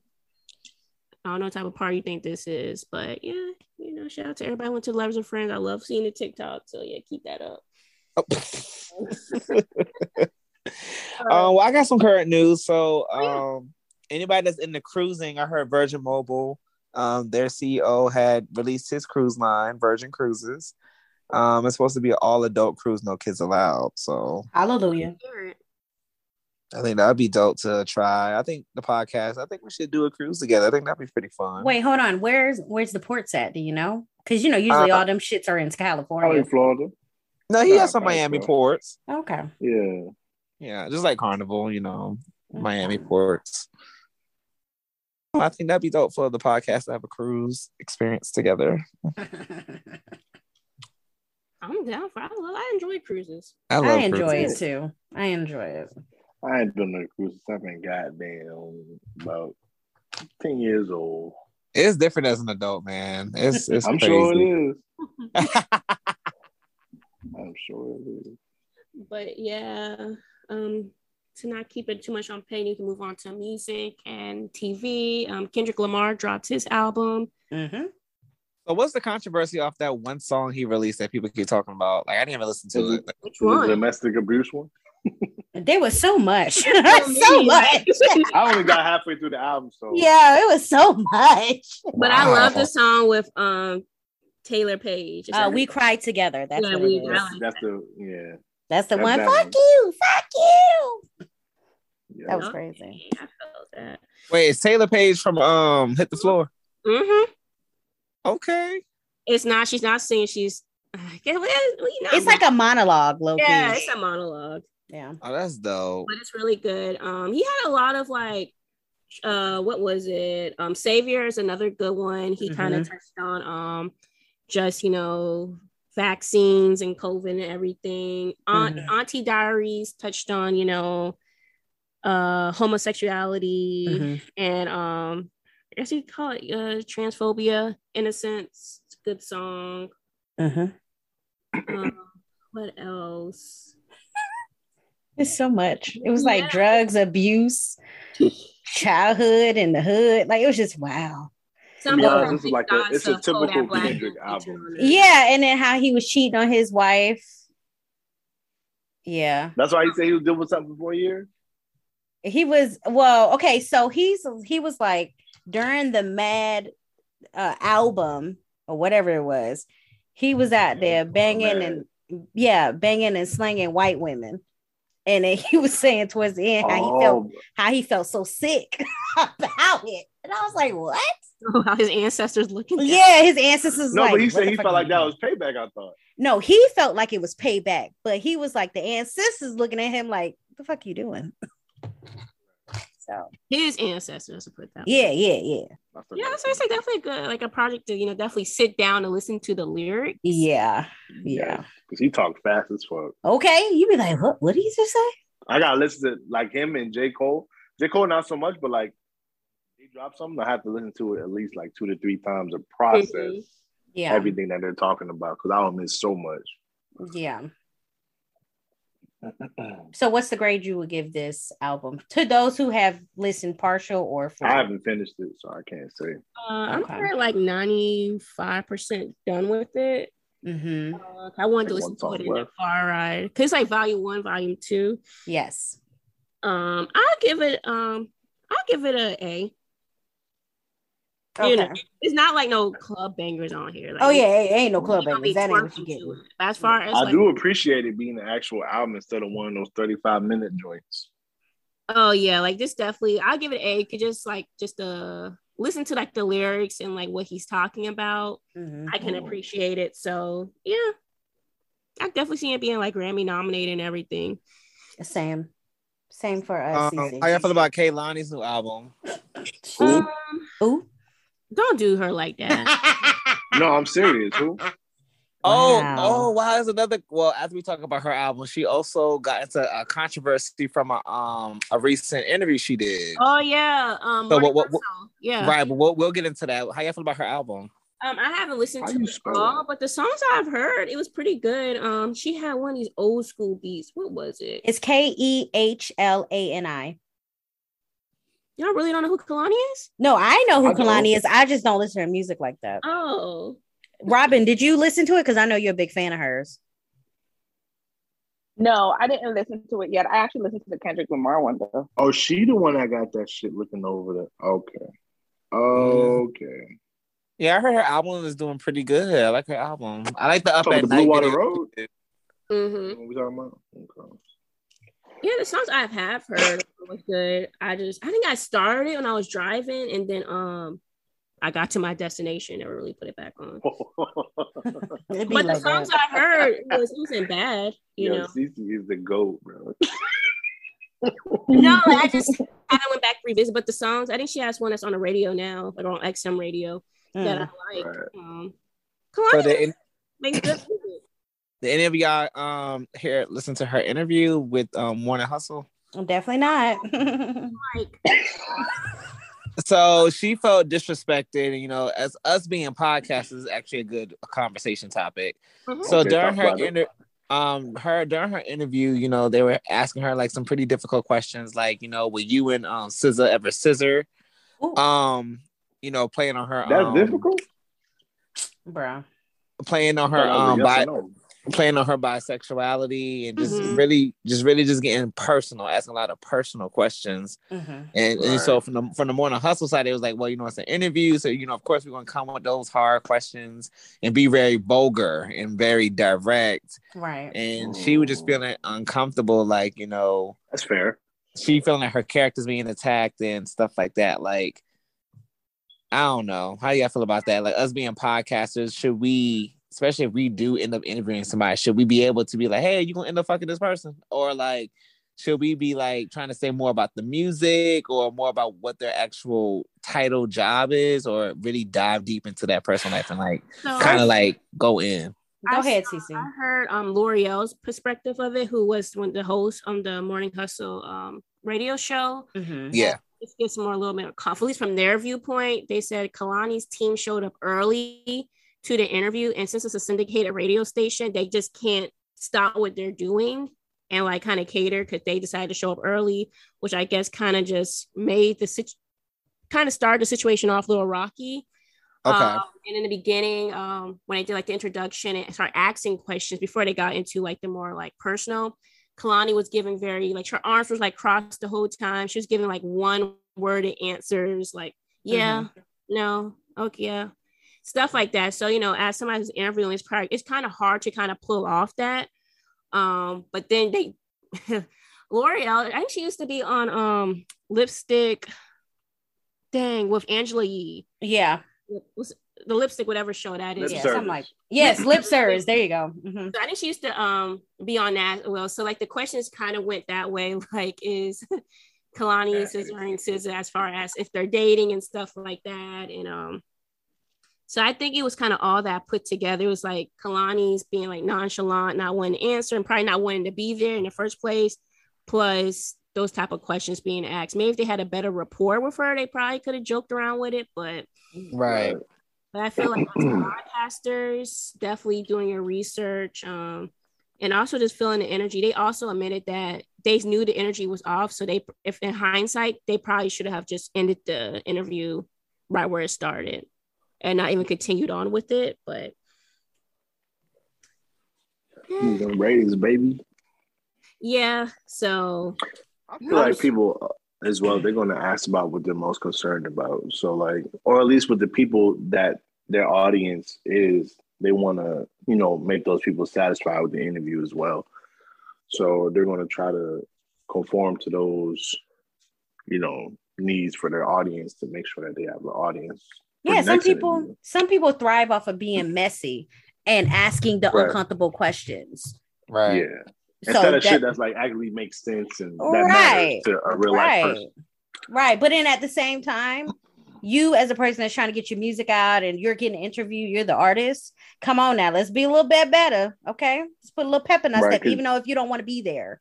I don't know what type of party you think this is, but yeah, you know, shout out to everybody who went to Lovers and Friends. I love seeing the TikTok. So yeah, keep that up. um, well, I got some current news. So, um, anybody that's into cruising, I heard Virgin Mobile, um, their CEO had released his cruise line, Virgin Cruises. Um, it's supposed to be an all adult cruise, no kids allowed. So Hallelujah. I think that'd be dope to try. I think the podcast. I think we should do a cruise together. I think that'd be pretty fun. Wait, hold on. Where's where's the ports at? Do you know? Because you know, usually Uh, all them shits are in Probably California. Florida. no, he has some Miami so. ports. Okay. Yeah. Yeah, just like Carnival, you know, Miami ports. I think that'd be dope for the podcast to have a cruise experience together. I'm down for. I, love, I enjoy cruises. I love I enjoy cruises. it too. I enjoy it. I ain't been on a cruise since I've been goddamn about 10 years old. It's different as an adult, man. It's it's I'm crazy. sure it is. I'm sure it is. But yeah, um, to not keep it too much on pain, you can move on to music and TV. Um, Kendrick Lamar dropped his album. hmm So what's the controversy off that one song he released that people keep talking about? Like I didn't even listen to Is it. Which Is it the one? domestic abuse one? There was so much. so much. I only got halfway through the album, so yeah, it was so much. But I love the song with um Taylour Paige. Uh, we her- cried together. That's Yeah, what we- it is. That's, like the yeah. That's the That- one. that Fuck one. you. Fuck you. yeah. That was crazy. I felt that. Wait, it's Taylour Paige from um Hit the Floor. hmm Okay. It's not. She's not singing. She's. Yeah, well, It's like a monologue, low yeah, it's a monologue. Yeah. Oh, that's dope. but it's really good. Um, he had a lot of like, uh, what was it? Um, Savior is another good one. He kind Mhm. of touched on um, just you know, vaccines and COVID and everything. Aunt, Mhm. Auntie Diaries touched on you know, uh, homosexuality Mhm. and um, I guess you call it uh, transphobia in a sense. It's a good song. Mhm. Um, what else? It's so much. It was like Yeah. drugs, abuse, childhood in the hood. Like it was just wow. Some be people honest, this is like a- it's a typical Kendrick album. Yeah, and then how he was cheating on his wife. Yeah. That's why he said he was doing something for a year. he was well okay so he's he was like during the mad uh album or whatever it was he was out there banging and yeah banging and slanging white women and then he was saying towards the end how he felt Oh, how he felt so sick about it and i was like what how his ancestors looking. at yeah his ancestors no, like, but he said he felt like that doing? was payback. I thought. no he felt like it was payback but he was like the ancestors looking at him like "What the fuck you doing so his ancestors to put that. yeah yeah yeah I forgot. Yeah, so it's like definitely good, like a project to you know definitely sit down and listen to the lyrics. yeah yeah because he talked fast as fuck. Okay, you be like, what? What did he just say? I gotta listen to like him and J Cole. J Cole not so much, but like he dropped something, I have to listen to it at least like two to three times to process Mhm. Yeah, everything that they're talking about because I don't miss so much. yeah. So, what's the grade you would give this album to those who have listened partial or full? I haven't finished it, so I can't say. Uh, I'm probably like ninety five percent done with it. Mm-hmm. Uh, I wanted to listen to song it in the left. car ride because it's like volume one, volume two. Yes. Um, I'll give it um, I'll give it a A. You know, it's not like no club bangers on here. Like, oh yeah, it ain't no club you gonna be bangers. That ain't what you get. As far as I like, do appreciate it being an actual album instead of one of those 35 minute joints. Oh yeah, like this definitely. I'll give it A. Could just like just uh listen to like the lyrics and like what he's talking about. Mhm. I can appreciate it. So yeah, I definitely see it being like Grammy nominated and everything. Same, same for us. Um, how y'all feel about Kehlani's new album? Who? Um, Who? Don't do her like that. No, I'm serious. Who? Oh, Wow. oh, wow! There's another. Well, as we talk about her album, she also got into a controversy from a um a recent interview she did. oh yeah, um, So what- what- what- yeah. Right, but we'll, we'll get into that. How y'all feel about her album? Um, I haven't listened How to it spell all, but the songs I've heard, it was pretty good. Um, she had one of these old school beats. What was it? It's K E H L A N I. Y'all really don't know who Kehlani is? No, I know who I. Kehlani is. I just don't listen to her music like that. Oh, Robin, did you listen to it? Because I know you're a big fan of hers. No, I didn't listen to it yet. I actually listened to the Kendrick Lamar one though. Oh, she the one that got that shit looking over there. Okay. Okay. Yeah, I heard her album is doing pretty good. I like her album. I like the Up Oh, at the Night. Water video. Road? Mm-hmm. What we talking about? Okay. Yeah, the songs I have heard was good. I just I think I started when I was driving and then um I got to my destination and really put it back on. It'd be But the songs that. I heard was it wasn't bad, you Yo, know. Cece is the goat, bro. No, I just kind of went back to revisit, but the songs I think she has one that's on the radio now, like on XM radio that Mm. I like. Right. Um, So Kehlani did, makes good music. Did any of y'all um hear listen to her interview with um Morning Hustle? Definitely not. Like So she felt disrespected, and you know, as us being podcasters is actually a good conversation topic. mhm. So Okay, during her about inter- um her during her interview, you know, they were asking her like some pretty difficult questions, like you know, will you and um SZA ever scissor? Ooh, Um, you know, playing on her That's um, difficult. bro. playing on her That um yes bi- no. Playing on her bisexuality and just Mhm. really just really just getting personal, asking a lot of personal questions. Mhm. And, Right. and so from the from the morning hustle side, it was like, well, you know, it's an interview, so you know, of course, we're gonna come with those hard questions and be very vulgar and very direct. Right. And she was just feeling uncomfortable, like you know, That's fair. she feeling like her character's being attacked and stuff like that. Like, I don't know. How do y'all feel about that? Like us being podcasters, should we, especially if we do end up interviewing somebody, should we be able to be like, hey, you gonna end up fucking this person? Or like, should we be like trying to say more about the music or more about what their actual title job is, or really dive deep into that personal life and like So- kind of like go in? Go I ahead, saw- Cece. I heard um Lore'l's perspective of it, who was one of the hosts on the Morning Hustle um radio show. Mhm. Yeah. Just get some more a little bit of conf- at least from their viewpoint. They said Kehlani's team showed up early to the interview, and since it's a syndicated radio station, they just can't stop what they're doing and like kind of cater because they decided to show up early, which I guess kind of just made the situ- kind of started the situation off a little rocky. Okay. Um, and in the beginning, um, when I did like the introduction and start asking questions before they got into like the more like personal, Kehlani was giving very like her arms was like crossed the whole time. She was giving like one worded answers, like yeah, no, okay, yeah, stuff like that. So you know, as somebody who's interviewing, this product, it's kind of hard to kind of pull off that. Um, but then they, Lore'l, I think she used to be on um lipstick. Dang, with Angela Yee Yeah. was the lipstick, whatever show that is. Lip Yeah. service. Something like yes, lip service. There you go. Mhm. So I think she used to um be on that as well. So like the questions kind of went that way. Like is Kehlani and Scissor and SZA as far as if they're dating and stuff like that. And um so I think it was kind of all that put together. It was like Kehlani's being like nonchalant, not wanting to answer, and probably not wanting to be there in the first place. Plus those type of questions being asked. Maybe if they had a better rapport with her, they probably could have joked around with it. But Right. but I feel like as podcasters, definitely doing your research, um, and also just feeling the energy. They also admitted that they knew the energy was off, so they, if in hindsight, they probably should have just ended the interview right where it started, and not even continued on with it. But He's in ratings, baby. yeah, so I feel like people uh, as well, they're going to ask about what they're most concerned about. So, like, or at least with the people that their audience is, they want to, you know, make those people satisfied with the interview as well. So they're going to try to conform to those, you know, needs for their audience to make sure that they have the audience. For Yeah, some people interview. some people thrive off of being messy and asking the Right. uncomfortable questions. Right. Yeah. So Instead of that- shit that's like actually makes sense and that Right. matters to a real life person. Right. But then at the same time, you as a person that's trying to get your music out and you're getting an interview, you're the artist. Come on now, let's be a little bit better. Okay. Let's put a little pep in our Right, step, 'cause- even though if you don't want to be there,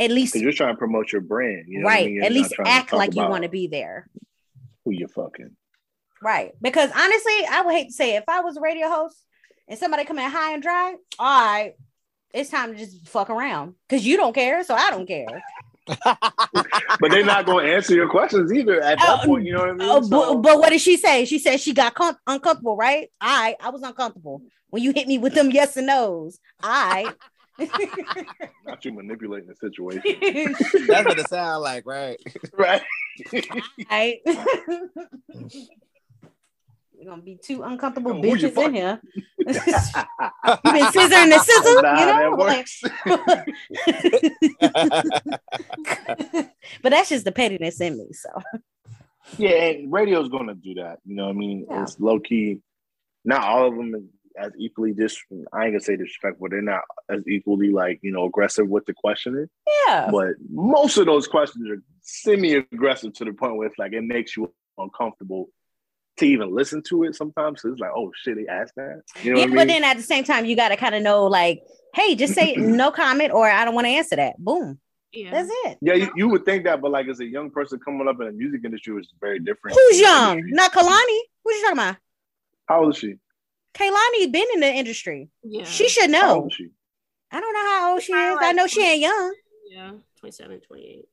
at least you're trying to promote your brand. You know what I right. mean? At least act like you want to be there. Who you're fucking. Right. Because honestly, I would hate to say it, if I was a radio host and somebody come in high and dry, all right, it's time to just fuck around. Because you don't care, so I don't care. But they're not going to answer your questions either at that Oh, point. You know what I mean? Oh, So- but, but what did she say? She said she got com- uncomfortable, right? I I was uncomfortable when you hit me with them yes and no's. I Not you manipulating the situation. That's what it sounds like, right? right. right. We're gonna be two uncomfortable bitches in here. you been scissoring the sizzle, Nah, you know? Like- but that's just the pettiness in me. So Yeah, and radio's gonna do that. You know what I mean? Yeah. It's low key. Not all of them as equally dis I ain't gonna say disrespectful, they're not as equally like, you know, aggressive with the questioning. yeah. But most of those questions are semi-aggressive to the point where it's like it makes you uncomfortable to even listen to it sometimes. So it's like, oh shit, they asked that. You know yeah, what but mean? then at the same time, you got to kind of know, like, hey, just say no comment or I don't want to answer that. Boom. Yeah. That's it. yeah, you, you would think that, but like as a young person coming up in the music industry, which is very different. Who's young? Not Kehlani. What you talking about? How old is she? Kehlani's been in the industry. Yeah. She should How know. old is she? I don't know how old she Probably is. I know she ain't young. Yeah. 27, 28.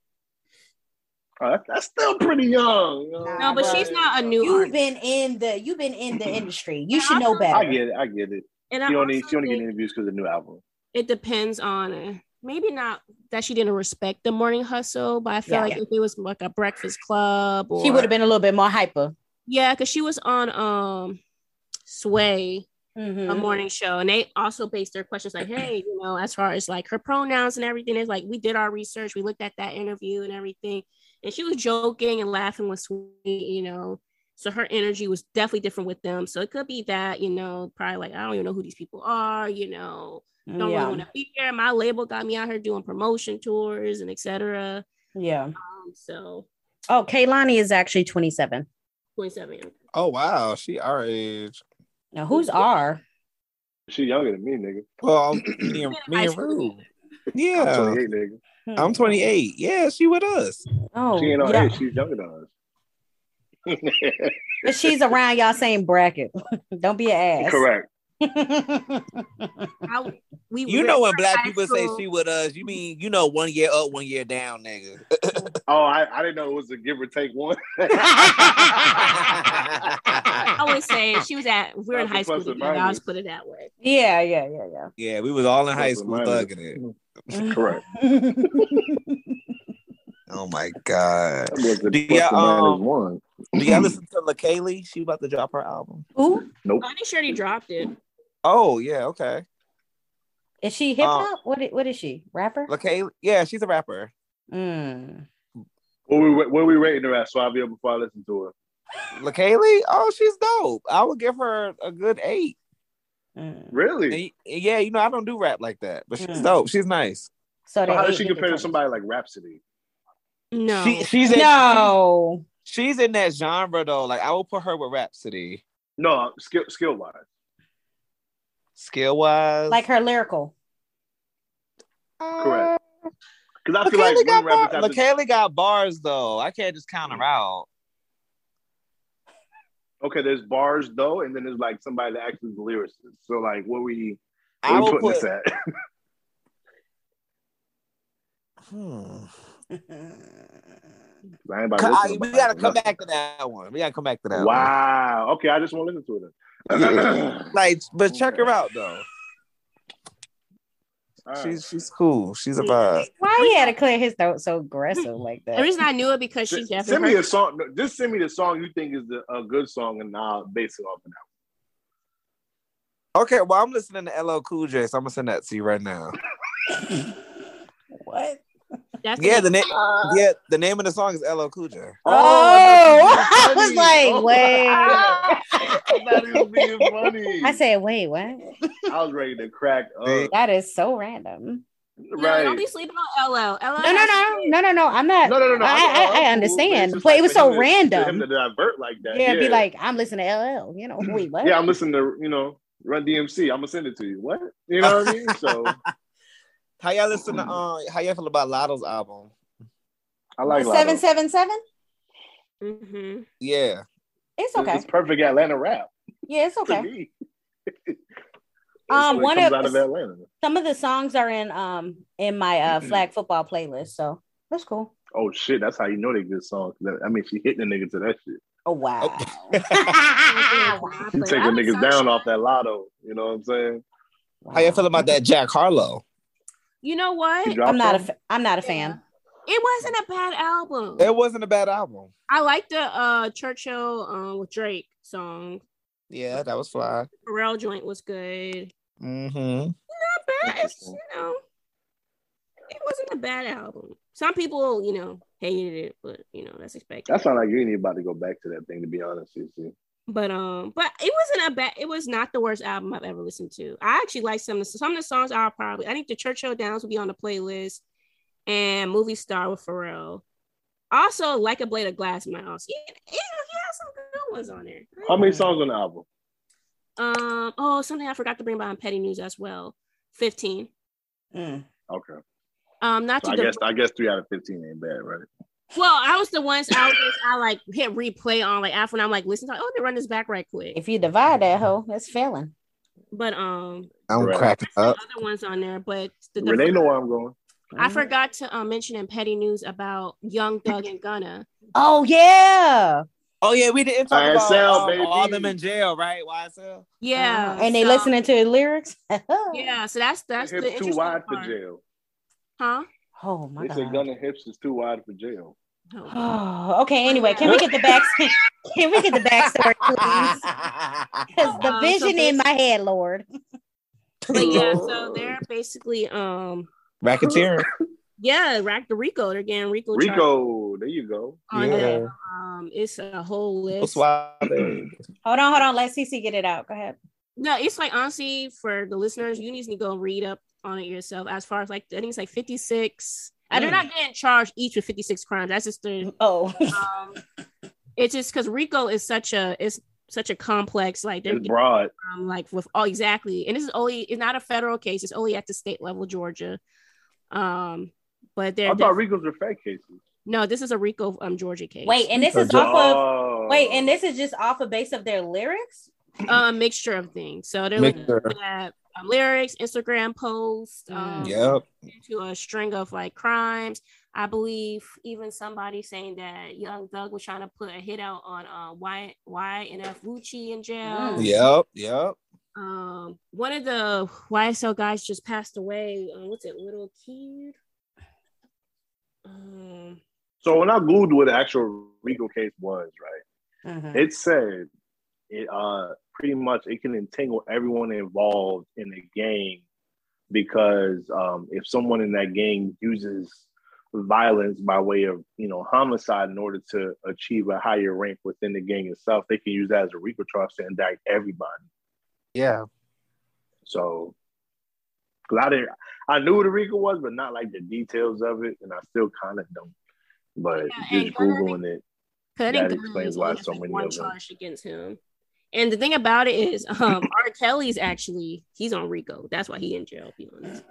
That- that's still pretty young. you know? No, but she's not a new You've artist. been in the you've been in the industry. You And should know better. I get it. I get it. And I She only also she only think- getting interviews because of the new album. it depends on uh, maybe not that she didn't respect the morning hustle, but I feel Yeah. like if it was like a breakfast club or She would have been a little bit more hyper. yeah, because she was on um Sway, a Mhm. morning show, and they also based their questions like, hey, you know, as far as like her pronouns and everything, is like we did our research, we looked at that interview and everything, and she was joking and laughing with Sweet, you know. So her energy was definitely different with them. So it could be that, you know, probably like I don't even know who these people are, you know, don't really want to be here. My label got me out here doing promotion tours and etc. Yeah. Um, so Oh, Kehlani is actually 27. 27. Oh wow, she our age. Now who's R? She younger than me, nigga. Well, me and, me and school. Rue. I'm Yeah, 28, nigga. I'm hmm. 28. Yeah, she with us. Oh, She ain't our yeah. age. She's younger than us. But she's around y'all same bracket. Don't be an ass. Correct. I, we You know when black high people say she with us, you mean you know one year up, one year down, nigga. Oh, I, I didn't know it was a give or take one. I always say she was at we were in high school plus together. I'll just put it that way. yeah, yeah, yeah, yeah, Yeah, we was all in high school thugging it. Correct. Oh my god. That Do plus ya, and minus um, one. Do y'all listen to LaKaylee? She about to drop her album. Who Nope. I think Shirley dropped it. Oh yeah, okay. is she? Hip hop? what? What is she? Rapper? LaKaylee, yeah, she's a rapper. Mm. What we what we rating her at, Swabio, before I listen to her? LaKaylee, oh, she's dope. I would give her a good eight. Mm. Really? And yeah, you know, I don't do rap like that, but she's Mm. dope. She's nice. So, So how does she compare to somebody like Rapsody? No. She she's in No. she's in that genre though. Like I will put her with Rapsody. No, skill skill wise. Skill wise. Like her lyrical. Correct. Because I feel LaKaylee like when got, bar- have to, LaKaylee got bars though. I can't just count her out. Okay, there's bars though, and then there's like somebody that actually is the lyricist. So like, what we I what we putting put. this at? Hmm. I ain't about to I- listen to we gotta come back to that one. We gotta come back to that. one. Wow. Okay, I just want to listen to it. Then. Like, but check her out though. All right. She's she's cool. She's a vibe. Why he had to clear his throat so aggressive like that? The that? reason I knew it because she Just send me heard- a song. Just send me the song you think is the, a good song, and I'll base it off of that. Okay, well I'm listening to LL Cool J, so I'm gonna send that to you right now. what? that's Yeah, the the name. Uh, yeah, the name of the song is LL Cool J. Oh, I oh, I was like, oh, wait. I thought he was being funny. I said, wait, what? I was ready to crack up. That is so random. no, Right. don't be sleeping on LL. LL No, no, no, no, no, no. I'm not. No, no, no, no. I, I'm- I, I'm cool, understand, but like it was for so him to- For him random. to divert like that. Yeah, Yeah, be like, I'm listening to LL. You know, wait, what? yeah, I'm listening to you know Run DMC. I'm gonna send it to you. What? You know what I mean? So How y'all listen to uh how y'all feel about Latto's album? I like seven, Latto. seven, seven. Mm-hmm. Yeah. It's It's- okay. It's perfect Atlanta rap. Yeah, it's okay. me. Um, It one of- out of Atlanta. Some of the songs are in um in my uh flag football playlist, so that's cool. Oh shit, that's how you know they good songs. I mean, she hitting the nigga to that shit. Oh wow. You taking niggas down off that lotto. You know what I'm saying? How y'all feel about that Jack Harlow? You know what? I'm not a some? fa- I'm not a fan. It wasn't a bad album. It wasn't a bad album. I like the uh Churchill um with Drake song. Yeah, that was fly. Pharrell joint was good. Mm-hmm. Not bad. It's, you know, it wasn't a bad album. Some people, you know, hated it, but you know that's expected. That sounds like you ain't about to go back to that thing. To be honest, with you. But um, but it wasn't a bad. It was not the worst album I've ever listened to. I actually like some of the some of the songs. I'll probably. I think the Churchill Downs will be on the playlist, and Movie Star with Pharrell. Also, like a blade of glass might also. Yeah, yeah, he has some good ones on there. How many songs on the album? Um. Oh, something I forgot to bring by on petty news as well. Fifteen. Mm. Okay, Um, not so to I guess div- I guess three out of fifteen ain't bad, right? Well, I was the ones I was I like hit replay on like after and I'm like listen to oh they run this back right quick. If you divide that hoe, that's failing. But um, I'm Right. cracking up. other ones on there. But the, Renee know where I'm going. I forgot to uh, mention in petty news about Young Thug and Gunna. Oh yeah. Oh yeah, we didn't talk about YSL, um, baby. all them in jail, right? YSL. Yeah, Uh-huh. And they so- listening to the lyrics. Yeah, so that's that's the hips too interesting wide for jail. huh? Oh my They said god. gun and hips is too wide for jail. Oh, okay. Anyway, can we get the back? Can we get the backstory, please? Because the Um, so vision in my head, Lord. But yeah, so they're basically um Racketeer. yeah, Rack the Rico. They're getting Rico. charged Rico, there you go. on Yeah. them. Um, it's a whole list. Hold on, hold on. Let CC get it out. Go ahead. No, it's like honestly for the listeners, you need to go read up on it yourself. As far as like I think it's like 56. And they're Mm. not getting charged each with 56 crimes. That's just the Oh, um it's just because Rico is such a is such a complex like they're It's broad. um, like with all exactly and this is only it's not a federal case, it's only at the state level, Georgia. Um but they're I thought Rico's were fake cases. no, this is a Rico um Georgia case. wait, and this is So- off of. oh. Wait, and this is just off of base of their lyrics. a mixture of things. So they're Mixture. looking at um, lyrics, Instagram posts, um, Mm. Yep. into a string of like crimes. I believe even somebody saying that Young Thug was trying to put a hit out on uh, Y Y and F Lucci in jail. Mm. Yep. Yep. Um, one of the YSL guys just passed away. Uh, what's it, Lil Keed? Um, So when I googled what the actual Rico case was, right, Mhm. it said it uh pretty much it can entangle everyone involved in a gang because um if someone in that gang uses violence by way of you know homicide in order to achieve a higher rank within the gang itself, they can use that as a RICO charge to indict everybody. Yeah. So, cause I didn't, I knew what a RICO was, but not like the details of it, and I still kind of don't. But Yeah, just and- googling it, I think That explains is why so many one of them- charge against him. And the thing about it is, um, R. Kelly's actually he's on Rico. That's why he in jail. Be honest.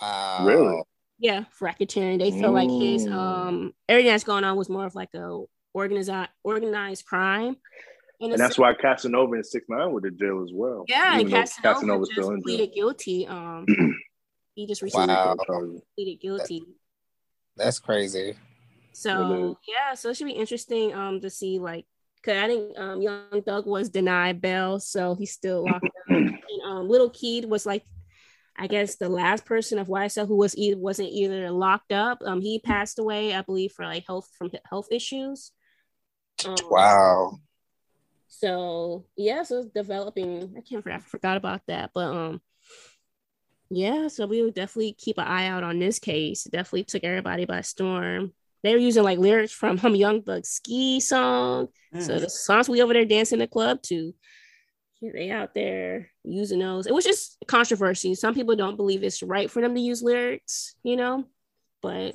Wow. Really? Yeah, for racketeering. They feel like his Mm. um everything that's going on was more of like a organized organized crime. and that's why Casanova and Six Nine were in jail as well. yeah, and even though Casanova Casanova's just still in jail. pleaded guilty. Um, he just recently Wow. pleaded guilty. That's crazy. So yeah, so it should be interesting um to see like cause I think um Young Thug was denied bail, so he's still locked up. And um Lil Keed was like I guess the last person of YSL who was either wasn't either locked up. Um he passed away, I believe, for like health from health issues. Um, Wow. So yeah, so it's developing. I can't forget, I forgot about that, but um, yeah. So we would definitely keep an eye out on this case. It definitely took everybody by storm. They were using like lyrics from Hum Young Thug's ski song. So Mm. the songs we over there dancing the club to. They out there using those. It was just controversy. Some people don't believe it's right for them to use lyrics, you know, but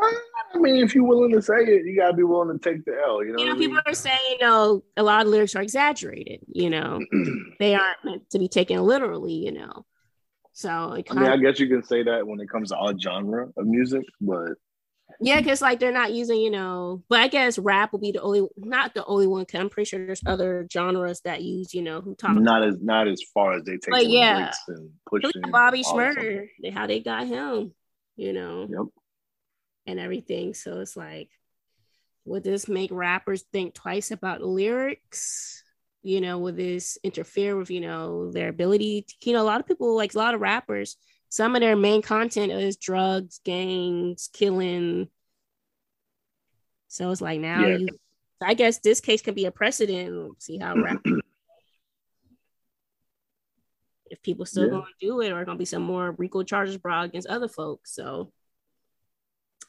I mean, if you're willing to say it, you gotta be willing to take the L. You know, you know, people are saying, you know, a lot of lyrics are exaggerated, you know, they aren't meant to be taken literally, you know. So it I mean, I guess you can say that when it comes to all genre of music, but yeah, because like they're not using, you know, but I guess rap will be the only, not the only one. Cause I'm pretty sure there's other genres that use, you know, who talk. not as not as far as they take But the yeah. lyrics and push Look at Bobby Shmurda, they- how they got him, you know, Yep. and everything. So it's like, would this make rappers think twice about lyrics? You know, would this interfere with, you know, their ability to, you know, a lot of people, like a lot of rappers, some of their main content is drugs, gangs, killing. So it's like now Yeah. you I guess this case can be a precedent. See how rapid if people still Yeah. gonna do it or gonna be some more RICO charges brought against other folks. So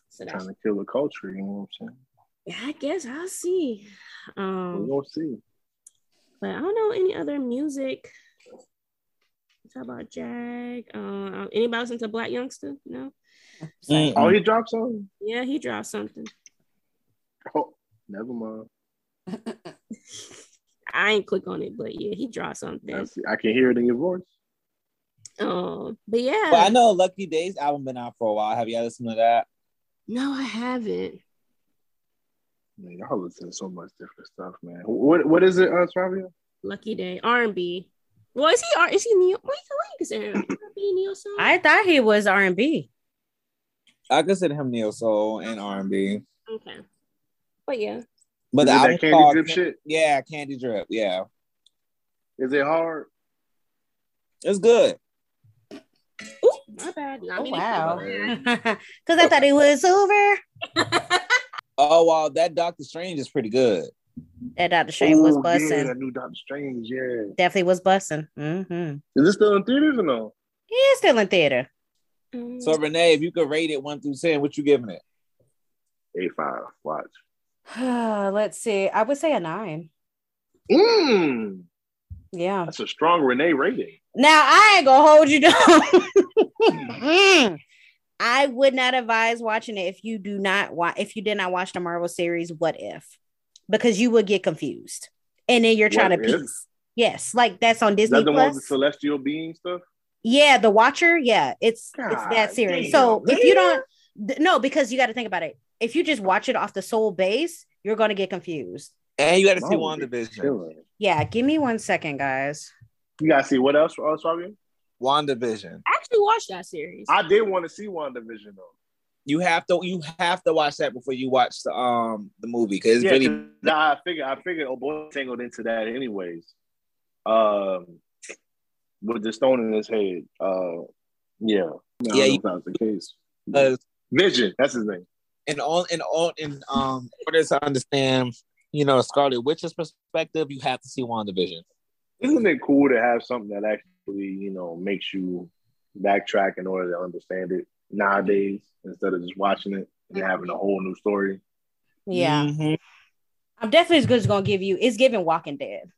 so that's Trying to kill the culture, you know what I'm saying? yeah, I guess I'll see. Um gonna see. but I don't know any other music. Talk about Jag. Uh, anybody listen to Black Youngsta? No. Mm. Oh, he dropped something? Yeah, he dropped something. Oh, never mind. I ain't click on it, but yeah, he dropped something. I, I can hear it in your voice. Um, but yeah, But I know Lucky Daye's album been out for a while. Have you listened to that? no, I haven't. Man, y'all listen to so much different stuff, man. What what is it, uh, Fabio? Lucky Day R and B. Well, is he R? Is he neo? What what you consider him? R&B neo soul? I thought he was R and B. I consider him neo soul and R and B. okay, but yeah, But Is the it that candy called- drip shit? Yeah, Candy Drip. Yeah, Is it hard? it's good. Ooh, my bad. Not Oh wow. Because I thought it was over. Oh wow, that Doctor Strange is pretty good. That Dr. Strange was Oh, Yeah, bussing. that new Doctor Strange, yeah. Definitely was bussing. Mm-hmm. Is it still in theaters or no? He is still in theater. Um, So Renee, if you could rate it one through ten, what you giving it? A five. Watch. Let's see. I would say a nine. Mmm. Yeah. That's a strong Renee rating. Now I ain't gonna hold you down. Mm. I would not advise watching it if you do not watch if you did not watch the Marvel series What If, because you would get confused, and then you're trying What to If? piece. Yes, like that's on Is Disney that the one with the Plus. celestial being stuff? Yeah, The Watcher. Yeah, it's it's that series. damn, so if you don't, th- no, because you got to think about it. If you just watch it off the soul base, you're gonna get confused. And you got to see Marvel be WandaVision. killing. Yeah, give me one second, guys. You gotta see what else, uh, Fabio? WandaVision. I actually watched that series. I did want to see WandaVision though. You have to you have to watch that before you watch the um the movie because it's yeah, really 'cause I figured I figured oh boy tangled into that anyways. Um, with the stone in his head. Uh, yeah, No, Yeah, you- if that was the case. uh, Vision, that's his name. And all in all in um order to understand you know Scarlet Witch's perspective, you have to see WandaVision. Isn't it cool to have something that actually you know makes you backtrack in order to understand it nowadays instead of just watching it and having a whole new story? Yeah, Mhm. I'm definitely just gonna give you. It's giving Walking Dead.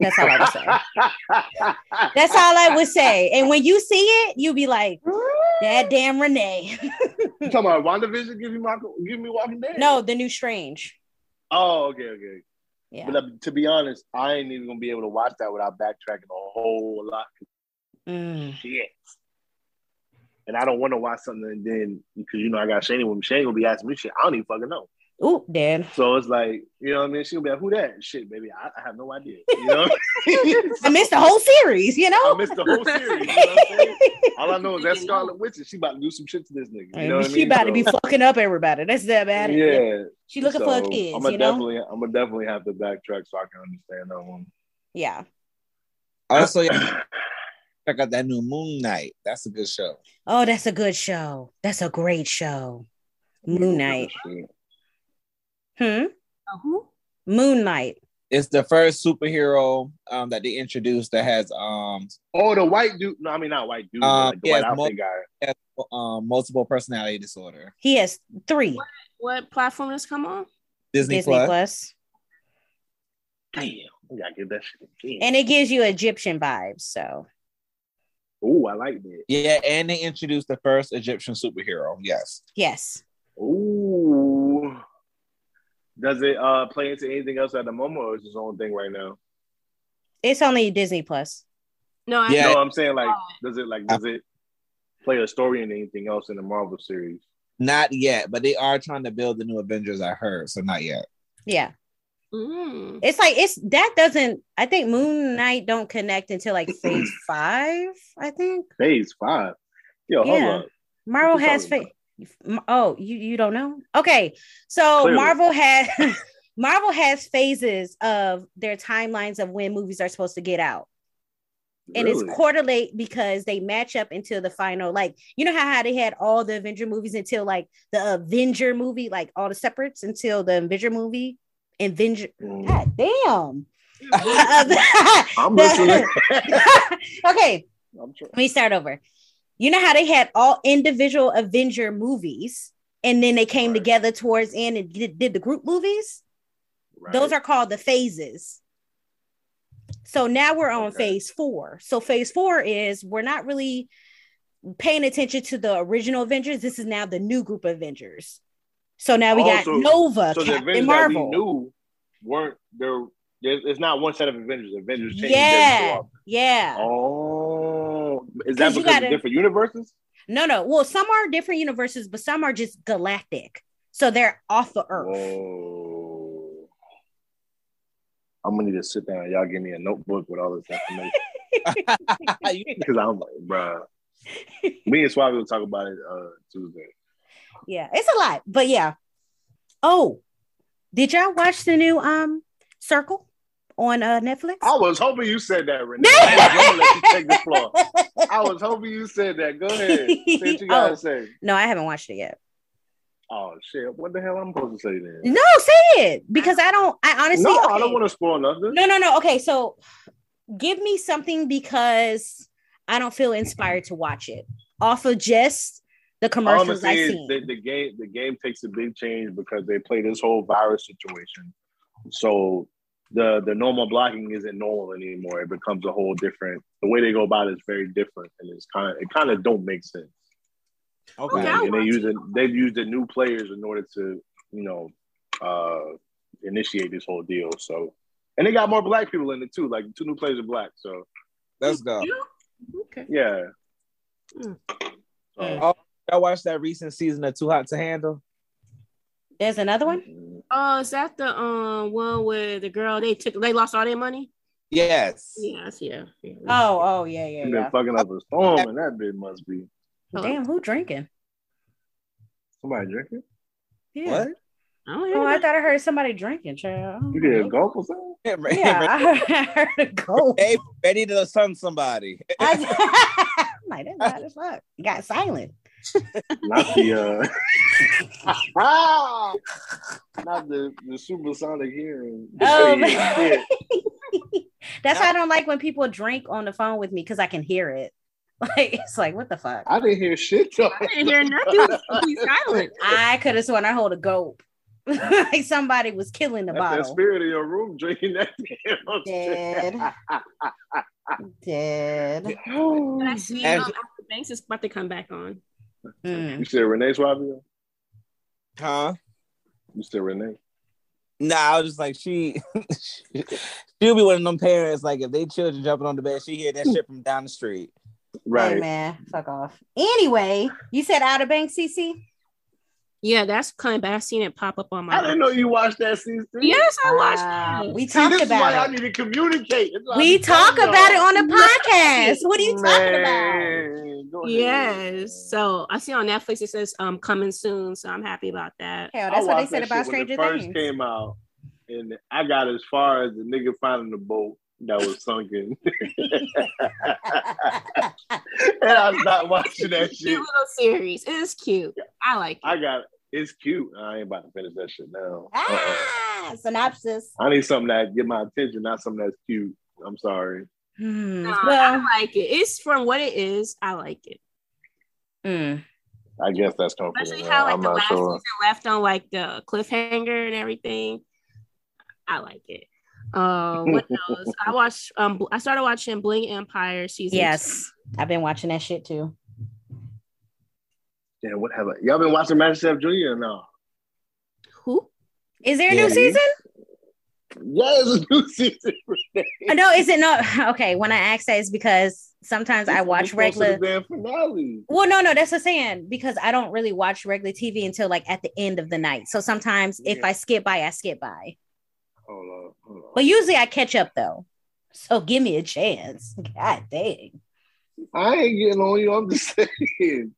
That's all I would say. That's all I would say. And when you see it, you'll be like, that damn Renee. You talking about WandaVision? Give me my, give me Walking Dead. no, the new Strange. Oh, okay, okay. Yeah. But uh, to be honest, I ain't even gonna be able to watch that without backtracking a whole lot Mm. shit. And I don't want to watch something and then because you know I got Shane with me. Shane gonna be asking me shit. I don't even fucking know. Ooh, Dad. So it's like, you know what I mean? She'll be like, who that? Shit, baby. I, I have no idea. You know? I missed the whole series, you know? I missed the whole series. You know what I'm saying? All I know is that Scarlet Witch and she about to do some shit to this nigga. You know what I she mean? about to be fucking up everybody. That's that bad. Yeah. She looking for So, kids, I'm gonna you know? definitely I'm gonna definitely have to backtrack so I can understand that one. Yeah. Also, yeah, check out that new Moon Knight. That's a good show. Oh, that's a good show. That's a great show. Moon Knight. Hmm? Uh, who? Moon Knight. It's the first superhero um that they introduced that has um Oh, the white dude. No, I mean not white dude. But like the yeah, white outfit guy. has, um multiple personality disorder. He has three. What platform has come on? Disney, Disney Plus. Plus. Damn, we gotta get that shit again. And it gives you Egyptian vibes. So oh, I like that. Yeah, and they introduced the first Egyptian superhero. Yes. yes. Ooh. Does it uh play into anything else at the moment, or is it its own thing right now? It's only Disney Plus. No, I Yeah. No, I'm saying like, does it like does it play a story in anything else in the Marvel series? Not yet, but they are trying to build the new Avengers, I heard. So not yet. Yeah. Mm. It's like it's that doesn't I think Moon Knight don't connect until like phase five, I think. Phase five. Yo, hold Yeah. up. Marvel has phase. Oh, you you don't know? Okay, so Clearly. Marvel has Marvel has phases of their timelines of when movies are supposed to get out. and Really? it's correlate because they match up until the final. Like you know how, how they had all the Avenger movies until like the Avenger movie, like all the separates until the Avenger movie. Avenger. Mm. God damn. I'm listening. okay, I'm let me start over. You know how they had all individual Avenger movies, and then they came Right. together towards end and did, did the group movies. Those are called the phases. So now we're on Okay. phase four. So phase four is we're not really paying attention to the original Avengers. This is now the new group of Avengers. So now we Oh, got so- Nova, So the Captain Avengers Marvel. that we knew weren't there. It's not one set of Avengers. Avengers change. yeah, yeah. Oh, is that because gotta- of different universes? No, no. Well, some are different universes, but some are just galactic. So they're off of Earth. Whoa. I'm gonna need to sit down. Y'all give me a notebook with all this information because I'm like, bruh. Me and Swabby will talk about it uh Tuesday. Yeah, it's a lot, but yeah. Oh, did y'all watch the new um Circle on uh Netflix? I was hoping you said that, Renee. Let you take the floor. I was hoping you said that. Go ahead. Say what you gotta Oh. say. no, I haven't watched it yet. Oh shit! What the hell I'm supposed to say then? No, say it because I don't. I honestly. no, okay. I don't want to spoil nothing. No, no, no. Okay, so give me something because I don't feel inspired to watch it off of just the All I'm gonna commercials I say is seen. the, the game the game takes a big change because they play this whole virus situation. So the the normal blocking isn't normal anymore. It becomes a whole different. The way they go about it is very different, and it's kind of it kind of don't make sense. okay. Okay. And, they use it. They've used the new players in order to you know uh initiate this whole deal. So and they got more black people in it too. Like two new players are black. So Let's go. Okay. yeah. Mm. So, I watched that recent season of Too Hot to Handle. There's another one. Oh, is that the um one where the girl they took they lost all their money? Yes. Yes, yeah. yeah. Oh, oh, yeah, yeah, you been yeah. fucking up a storm, and that bit must be Damn, who drinking? somebody drinking. Yeah. What? I don't Oh, I thought I heard somebody drinking, child. You did a gulp or something? Yeah, I heard, I heard a go. Hey, ready to sun somebody. I, am like, that's bad as fuck. Got silent. Not the uh ah, not the the supersonic hearing. Oh, Yeah, man. yeah. That's why I don't like when people drink on the phone with me because I can hear it. Like it's like what the fuck. I didn't hear shit though. I didn't hear nothing. It silent. I could have sworn I hold a gulp. like somebody was killing the That's that bottle. spirit in your room drinking that damn Dead. Dead. And I see And- um, Outer Banks is about to come back on. Mm. You said Renee Suavio? Huh? You said Renee? Nah, I was just like she. she'll be one of them parents. Like if they children jumping on the bed, she hear that shit from down the street. Hey Right. man, fuck off. Anyway, you said Outer Banks, CC? Yeah, that's coming back. I've seen it pop up on my. I didn't know you watched that season. Yes, I watched it. we See, talked this is why about I it. need to communicate. That's why I We be talk about it y'all. on the podcast. What are you talking about? Man, go. Yes. So I see on Netflix it says um coming soon. So I'm happy about that. Hell, that's what they said that about shit when Stranger it first Things. came out, and I got as far as the nigga finding the boat that was sunken, and I stopped watching that Cute shit. little series. It is cute. I like it. I got it's cute. I ain't about to finish that shit now. Uh-uh. ah, synopsis. I need something that get my attention, not something that's cute. I'm sorry. Hmm, Nah, I like it. It's from what it is. I like it. mm, I guess that's comforting. Especially how like I'm the not last sure. season left on like the cliffhanger and everything. I like it. Uh, what else? I watched. Um, I started watching Bling Empire season. yes, I've been watching that shit too. Yeah, what have I? Y'all been watching Master Chef Junior or no? Who? Is there a Yeah, new season? Yeah, it's a new season. Uh, No, is it not? Okay, when I ask that, it's because sometimes I watch We're close to regular. finale. Well, no, no, that's what I'm saying because I don't really watch regular TV until like at the end of the night. So sometimes if I skip by, I skip by. Hold hold on. But usually I catch up though. So give me a chance. God dang. I ain't getting on you. I'm just saying.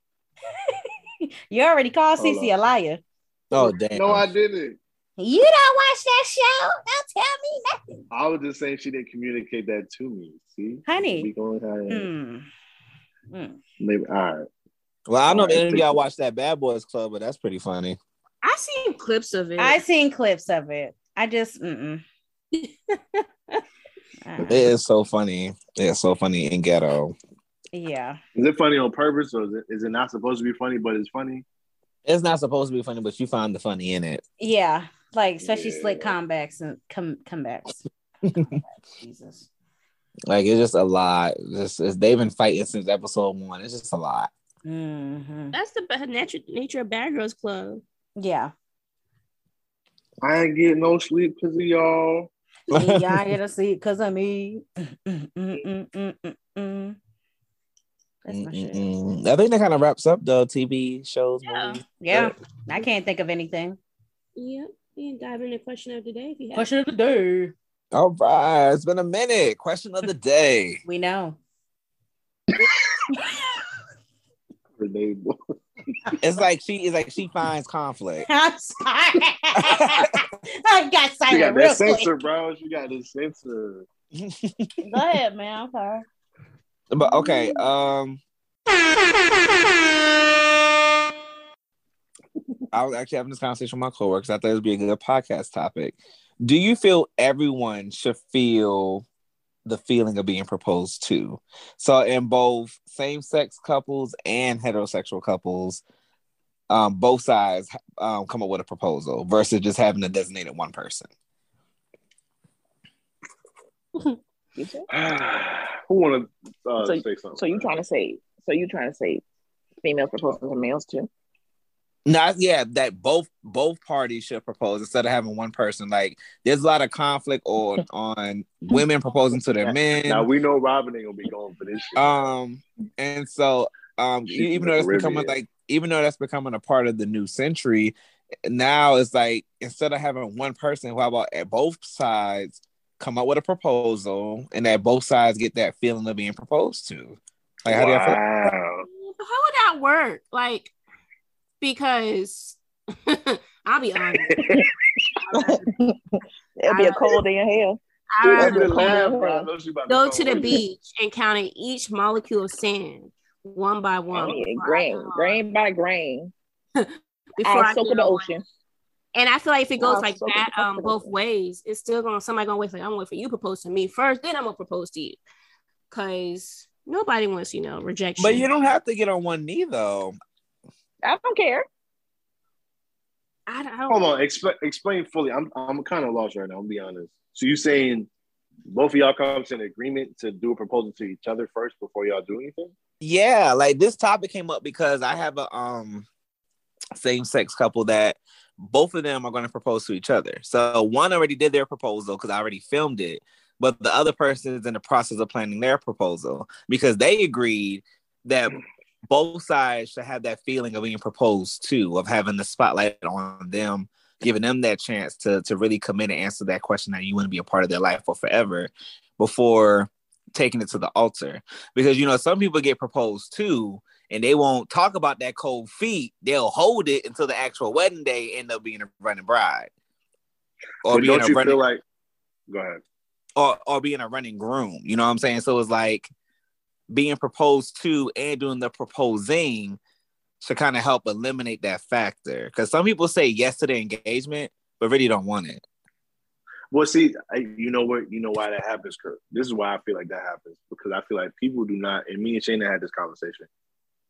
You already called Hold Cece a liar. Oh damn! No, I didn't. You don't watch that show. Don't tell me nothing. I was just saying she didn't communicate that to me. See, Honey. we going high. Hmm. Maybe all right. Well, I don't know if Alright, any of y'all you. watched that Bad Boys Club, but that's pretty funny. I seen clips of it. I seen clips of it. I just mm-mm. It is so funny. It's so funny in ghetto. yeah. Is it funny on purpose or is it, is it not supposed to be funny, but it's funny? It's not supposed to be funny, but you find the funny in it. Yeah. Like especially slick Yeah. comebacks and come comebacks. Jesus. Like it's just a lot. Just it's, they've been fighting since episode one. It's just a lot. hmm That's the ba- nature nature of Bad Girls Club. Yeah. I ain't getting no sleep because of y'all. See, y'all get a seat because of me. Mm-mm-mm-mm-mm-mm. That's my shit. Mm-mm. I think that kind of wraps up the TV shows. Yeah. movies. Yeah. I can't think of anything. Yep. We can dive into question of the day if you have. Question of the day. All right, it's been a minute. Question of the day. We know. Renee, It's like she is like she finds conflict. I'm sorry. I got she silent got real that quick. sensor, bro. She got this sensor. Go ahead, man. I'm sorry. But okay, um I was actually having this conversation with my coworkers. I thought it would be a good podcast topic. Do you feel everyone should feel the feeling of being proposed to? So in both same-sex couples and heterosexual couples, um, both sides um, come up with a proposal versus just having a designated one person. Who want to uh, So- say something? So you trying to say? So you trying to say females proposing to males too? Not yeah, that both both parties should propose instead of having one person. Like there's a lot of conflict on on women proposing to their men. Now we know Robin ain't gonna be going for this shit. Um, and so um, She's even though the that's becoming like even though that's becoming a part of the new century, now it's like instead of having one person, how about at both sides come up with a proposal and that both sides get that feeling of being proposed to? Like how do you feel? how would that work? Like, because I'll be honest. It'll be a cold day in hell. I'd That's rather the laugh, go- bro. I know she about go call to the beach and count each molecule of sand one by one. Oh, yeah, grain, grain by grain. Before I I'll soak in the on. ocean. And I feel like if it goes I'll like that, um, both ways, it's still gonna somebody gonna wait for I'm gonna wait for you to propose to me first, then I'm gonna propose to you, because nobody wants you know rejection. But you don't have to get on one knee though. I don't care. I, I don't. Hold on, explain explain fully. I'm I'm kind of lost right now. I'll be honest. So you saying both of y'all come to an agreement to do a proposal to each other first before y'all do anything? Yeah, like this topic came up because I have a um same sex couple that both of them are going to propose to each other. So one already did their proposal because I already filmed it, but the other person is in the process of planning their proposal because they agreed that both sides should have that feeling of being proposed to, of having the spotlight on them, giving them that chance to to really commit and answer that question that you want to be a part of their life for forever before taking it to the altar because you know some people get proposed to and they won't talk about that cold feet they'll hold it until the actual wedding day end up being a running bride or But being don't a you running feel like? Go ahead. or, or being a running groom you know what i'm saying so it's like being proposed to and doing the proposing should kind of help eliminate that factor because some people say yes to the engagement but really don't want it Well, see, I, you know what? You know why that happens, Kurt. This is why I feel like that happens because I feel like people do not. And me and Shayna had this conversation.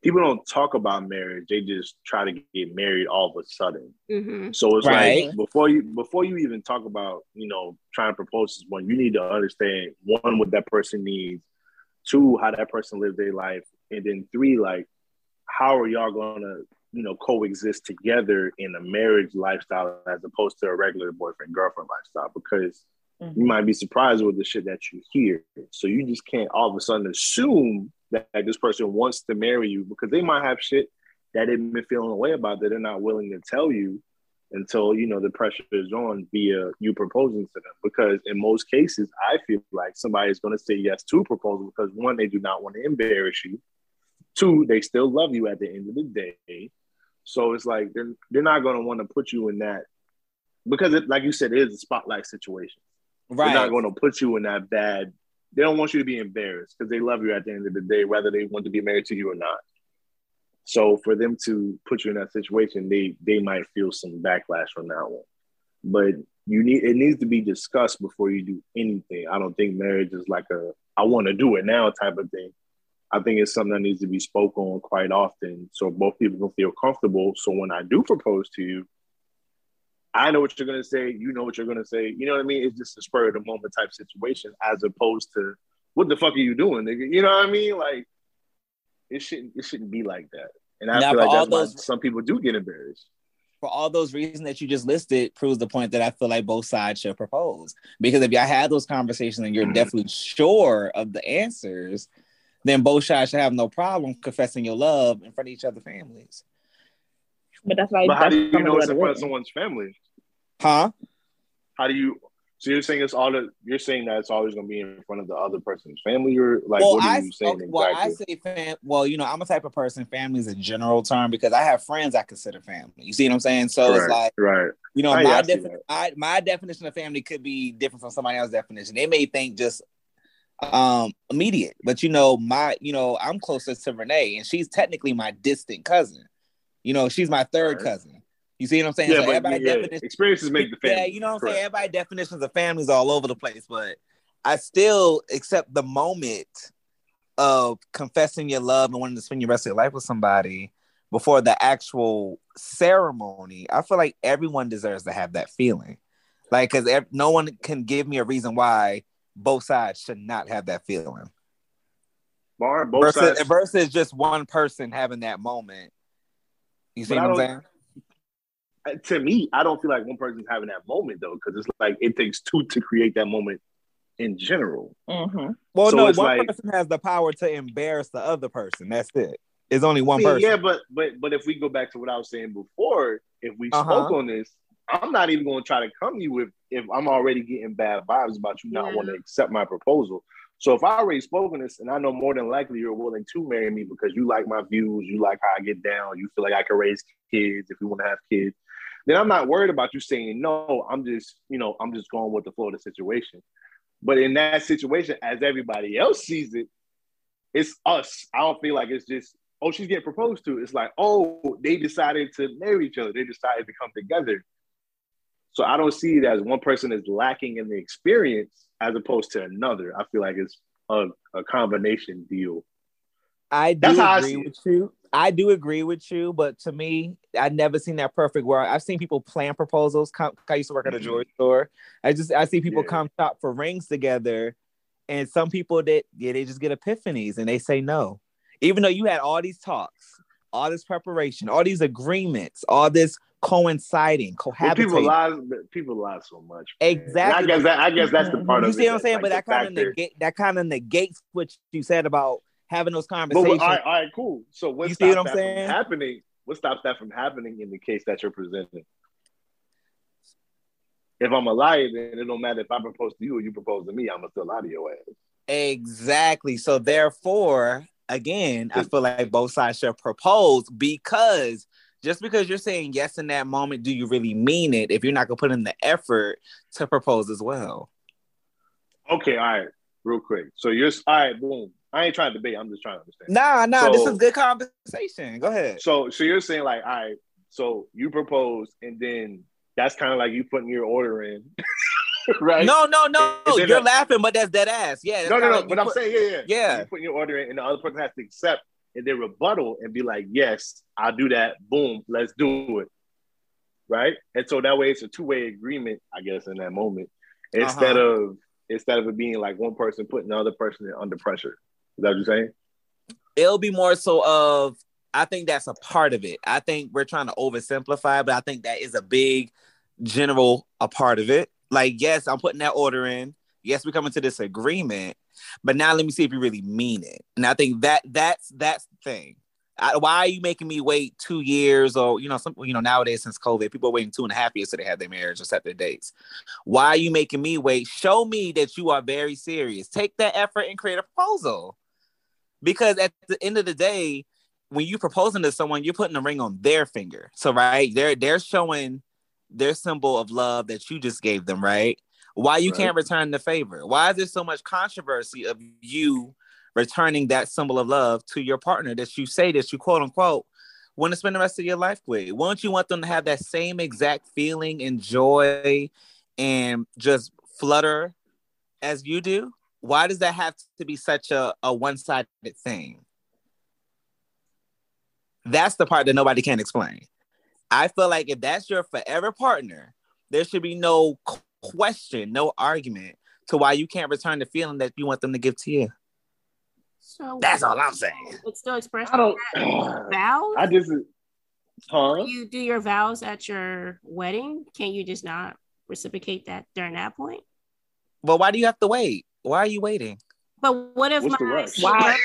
People don't talk about marriage; they just try to get married all of a sudden. Mhm. So it's Right. like before you before you even talk about you know trying to propose to someone, you need to understand one what that person needs, two how that person lived their life, and then three like how are y'all gonna you know coexist together in a marriage lifestyle as opposed to a regular boyfriend girlfriend lifestyle? Because mm-hmm. you might be surprised with the shit that you hear. So you just can't all of a sudden assume that, that this person wants to marry you because they might have shit that they've been feeling away about that they're not willing to tell you until you know the pressure is on via you proposing to them. Because in most cases, I feel like somebody is going to say yes to a proposal because one, they do not want to embarrass you. Two, they still love you at the end of the day. So it's like they're they're not going to want to put you in that because it, like you said, it is a spotlight situation. Right. They're not going to put you in that bad. They don't want you to be embarrassed because they love you at the end of the day, whether they want to be married to you or not. So for them to put you in that situation, they they might feel some backlash from that one. But you need it needs to be discussed before you do anything. I don't think marriage is like a I want to do it now type of thing. I think it's something that needs to be spoken on quite often so both people can feel comfortable. So when I do propose to you, I know what you're gonna say, you know what you're gonna say. You know what I mean? It's just a spur of the moment type situation as opposed to what the fuck are you doing, nigga? You know what I mean? Like it shouldn't it shouldn't be like that. And I Now, feel like all that's why some people do get embarrassed. for all those reasons that you just listed proves the point that I feel like both sides should propose. Because if y'all had those conversations and you're Mhm. definitely sure of the answers, then both sides should have no problem confessing your love in front of each other's families. But that's why. But how do you know of it's in front of someone's family? Huh? How do you so you're saying it's all the, you're saying that it's always gonna be in front of the other person's family or like well, what are I, you saying okay, well, I say fam. Well, you know, I'm a type of person. Family is a general term because I have friends I consider family. You see what I'm saying? So it's like right. you know, yeah, my I defi- I, my definition of family could be different from somebody else's definition. They may think just um immediate, but you know, my you know, I'm closer to Renee, and she's technically my distant cousin. You know, she's my third Right. cousin. You see what I'm saying? Yeah, so but everybody yeah, definition, experiences make the family. yeah, you know what I'm Correct. saying? Everybody definitions of families all over the place, but I still accept the moment of confessing your love and wanting to spend your rest of your life with somebody before the actual ceremony. I feel like everyone deserves to have that feeling. Like, because no one can give me a reason why both sides should not have that feeling. Bar, both Versus, sides. versus just one person having that moment. You see But what I'm saying? To me, I don't feel like one person's having that moment though, because it's like it takes two to create that moment in general. Mm-hmm. Well, So no, one like- person has the power to embarrass the other person. That's it. It's only one I mean, person. yeah, but but but if we go back to what I was saying before, if we Uh-huh. spoke on this, I'm not even going to try to come to you if if I'm already getting bad vibes about you not Yeah. wanting to accept my proposal. So if I already spoken this, and I know more than likely you're willing to marry me because you like my views, you like how I get down, you feel like I can raise kids if you want to have kids, then I'm not worried about you saying no. I'm just, you know, I'm just going with the flow of the situation. But in that situation, as everybody else sees it, it's us. I don't feel like it's just, oh, she's getting proposed to. It's like, oh, they decided to marry each other. They decided to come together. So I don't see it as one person is lacking in the experience as opposed to another. I feel like it's a, a combination deal. I do That's I agree see with you. I do agree with you, but to me, I've never seen that perfect world. I've seen people plan proposals. Come, I used to work at a Mhm. jewelry store. I just I see people Yeah. come shop for rings together, and some people that yeah they just get epiphanies and they say no, even though you had all these talks, all this preparation, all these agreements, all this coinciding, But people cohabitating. lie. People lie so much. man. And Exactly. I guess that. I guess that's the part You of You see what I'm saying? like but that kind of negate that kind of negates what you said about having those But conversations. all right, all right, cool. So what You see what I'm saying? happening? What stops that from happening in the case that you're presenting? If I'm a liar, then it don't matter if I propose to you or you propose to me. I'm gonna still lie to your ass. Exactly. So therefore, again, I feel like both sides should propose because just because you're saying yes in that moment, do you really mean it if you're not gonna put in the effort to propose as well? Okay, all right, real quick. So you're all right. Boom. I ain't trying to debate. I'm just trying to understand. Nah, nah, this is good conversation. Go ahead. So, so you're saying like, all right. So you propose, and then that's kind of like you putting your order in, right? No, no, no. You're a- laughing, but that's dead ass. Yeah. no, no, no. like But I'm put- saying, yeah, yeah, Yeah. You putting your order in, and the other person has to accept and then rebuttal and be like, yes, I'll do that. Boom, let's do it. Right. And so that way it's a two way agreement, I guess, in that moment, instead Uh-huh. of instead of it being like one person putting the other person under pressure. Is that what you're saying? it'll be more so of I think that's a part of it. I think we're trying to oversimplify, but I think that is a big general a part of it. Like, yes, I'm putting that order in. Yes, we're coming to this agreement, but now let me see if you really mean it. And I think that that's that's the thing. I, why are you making me wait two years or you know some you know nowadays since COVID people are waiting two and a half years to they have their marriage or set their dates. Why are you making me wait? Show me that you are very serious. Take that effort and create a proposal because at the end of the day when you're proposing to someone you're putting a ring on their finger so right they're they're showing their symbol of love that you just gave them, right? Why you Right. can't return the favor? Why is there so much controversy of you returning that symbol of love to your partner that you say that you quote unquote want to spend the rest of your life with? Won't you want them to have that same exact feeling and joy and just flutter as you do? Why does that have to be such a, a one-sided thing? That's the part that nobody can explain. I feel like if that's your forever partner, there should be no question, no argument to why you can't return the feeling that you want them to give to you. So That's all I'm saying. It's still expressed I don't. vows. I just. Huh? you do your vows at your wedding. Can you just not reciprocate that during that point? But why do you have to wait? Why are you waiting? But what if What's the my rush? what Why?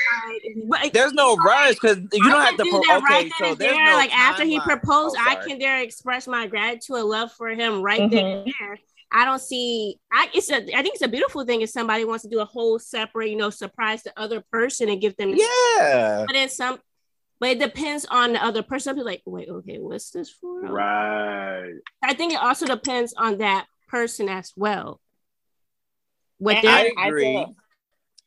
if There's no rush because you I don't have to. do Pro- that okay, right then so and there's there. no like after he proposed, Oh, I can there express my gratitude and love for him right then mm-hmm. and there. I don't see. I it's a. I think it's a beautiful thing if somebody wants to do a whole separate, you know, surprise the other person and give them. Yeah. But then some. But it depends on the other person. Be like, wait, okay, what's this for? Right. I think it also depends on that person as well. What And they're I I agree. feel-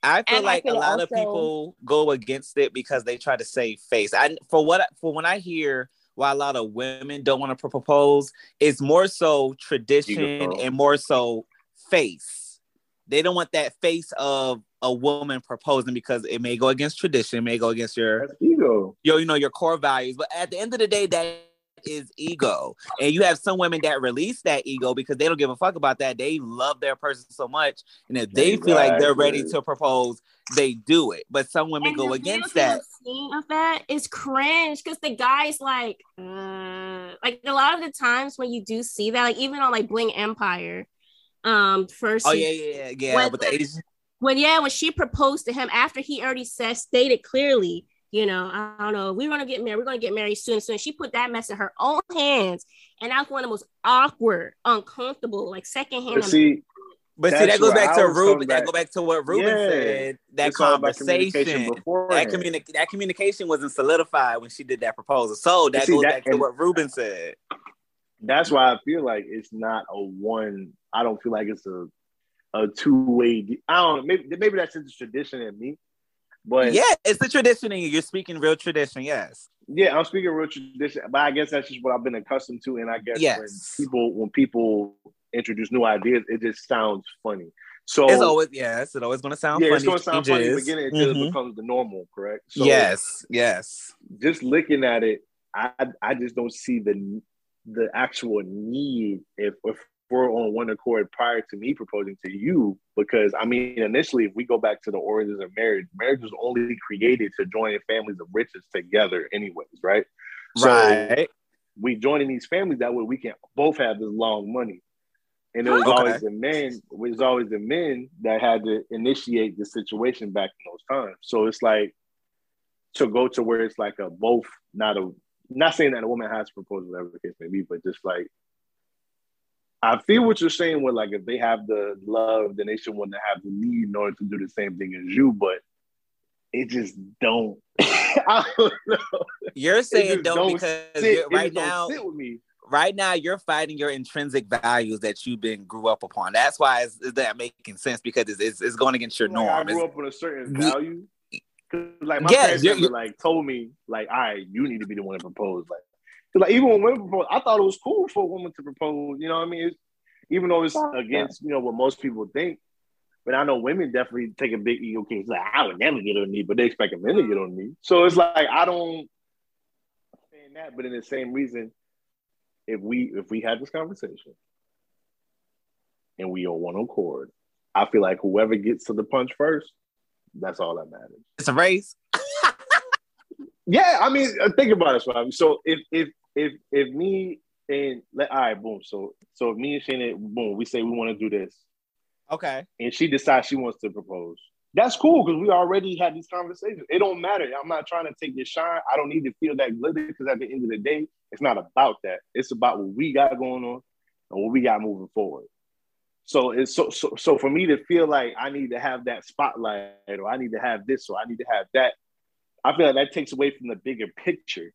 I feel and I like feel a lot of people go against it because they try to save face. I for what for when I hear why a lot of women don't want to propose, it's more so tradition and more so face. They don't want that face of a woman proposing because it may go against tradition, it may go against your That's ego. your you know your core values. But at the end of the day, that is ego. And you have some women that release that ego because they don't give a fuck about that. They love their person so much. And if they feel like they're ready to propose, they do it. But some women And go the against that. Scene of that is cringe because the guy's like, uh, like a lot of the times when you do see that, like even on like Bling Empire, um, first, Oh yeah, yeah, yeah, yeah. When- with the Asian when yeah, when she proposed to him after he already said stated clearly, you know, I don't know, we're gonna get married, we're gonna get married soon. soon. she put that mess in her own hands, and that's one of the most awkward, uncomfortable, like secondhand. But see, But see, that goes back I to Ruben. That go back to what Ruben Yeah. said. That it's all about conversation, communication that beforehand. communi- that communication wasn't solidified when she did that proposal. So that See, goes that- back to what Ruben said. That's why I feel like it's not a one. I don't feel like it's a a two way. I don't know. Maybe maybe that's just tradition in me, but yeah, it's the tradition, and you're speaking real tradition. Yes. yeah, I'm speaking real tradition. But I guess that's just what I've been accustomed to, and I guess Yes. when people when people introduce new ideas, it just sounds funny. So It's always yes. It's always going to sound yeah, funny. it's gonna sound funny in the beginning until Mhm. it becomes the normal, correct? So yes, yes. just looking at it, I I just don't see the the actual need if if we're on one accord prior to me proposing to you because I mean initially if we go back to the origins of marriage, marriage was only created to join families of riches together anyways, right? So right. we joining these families that way we can both have this long money. And it was Okay. always the men, it was always the men that had to initiate the situation back in those times. So it's like to go to where it's like a both, not a not saying that a woman has to propose, whatever the case may be, but just like I feel what you're saying with like if they have the love, then they should want to have the need in order to do the same thing as you, but it just don't. Don't. You're saying don't, don't because Sit- you're, right now, sit with me. right now you're fighting your intrinsic values that you've been grew up upon. That's why it's that making sense because it's, it's, it's going against your Like, I norm. grew It's- up with a certain value. Like my Yes, parents like told me like, all right, you need to be the one to propose. Like, like even when women propose, I thought it was cool for a woman to propose. You know what I mean? It's, even though it's against you know what most people think, but I know women definitely take a big ego case. Like I would never get on knee, but they expect a men to get on knee. So it's like I don't saying that, but in the same reason, if we if we had this conversation and we on one accord, I feel like whoever gets to the punch first, that's all that matters. It's a race. Yeah, I mean, uh, think about it, Swami. So if if if if me and let all right, boom. So so if me and Shana, boom, we say we want to do this, Okay. and she decides she wants to propose. That's cool because we already had these conversations. It don't matter. I'm not trying to take your shine. I don't need to feel that glitter because at the end of the day, it's not about that. It's about what we got going on and what we got moving forward. So it's so so so for me to feel like I need to have that spotlight or I need to have this or I need to have that, I feel like that takes away from the bigger picture.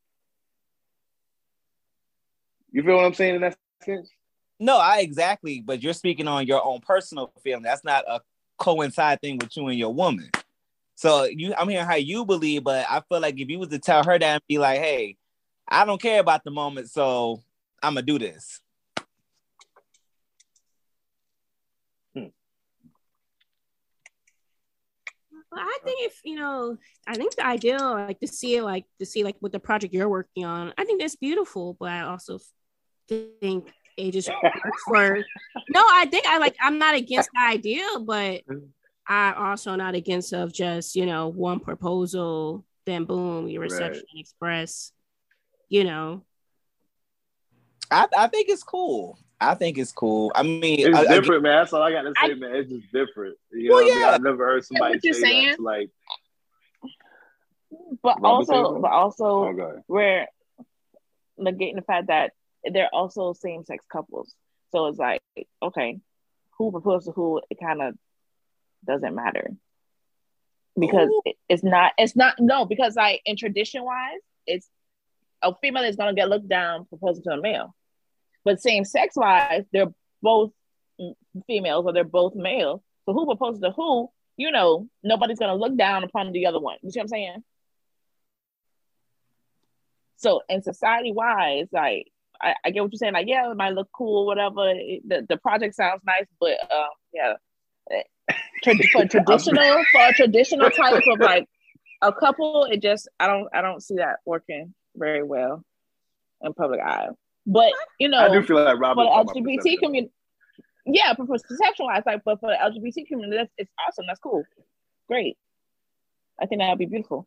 You feel what I'm saying in that sense? No, I exactly, but you're speaking on your own personal feeling. That's not a coincide thing with you and your woman. So you, I'm hearing how you believe, but I feel like if you was to tell her that and be like, "Hey, I don't care about the moment, so I'm gonna do this." Well, I think if you know, I think the ideal, like to see it, like to see like what the project you're working on. I think that's beautiful, but I also think it just works for. No, I think I like. I'm not against the idea, but I also not against of just you know one proposal, then boom, your reception Right. express. You know, I, I think it's cool. I think it's cool. I mean, It's I- I- different, man. That's all I got to say, I- man. It's just different. You know Well, I mean? yeah. I've never heard somebody what you're say saying. that. Like, But also, Taylor? but also, oh god, we're negating the fact that they're also same sex couples. So it's like, okay, who proposed to who? It kind of doesn't matter because Ooh. it's not. It's not no because like in tradition wise, it's a female is gonna get looked down proposing to a male, but same sex wise, they're both females or they're both male. So who proposes to who? You know, nobody's gonna look down upon the other one. You see what I'm saying? So in society wise, like I, I get what you're saying. Like, yeah, it might look cool, whatever. It- the, the project sounds nice, but um, yeah, tra- for traditional for a traditional type of like a couple, it just I don't I don't see that working very well in public eye. But you know, I do feel like Robert. for the LGBT community, yeah, for for perception wise, like, but for the LGBT community, that's it's awesome. That's cool, great. I think that would be beautiful.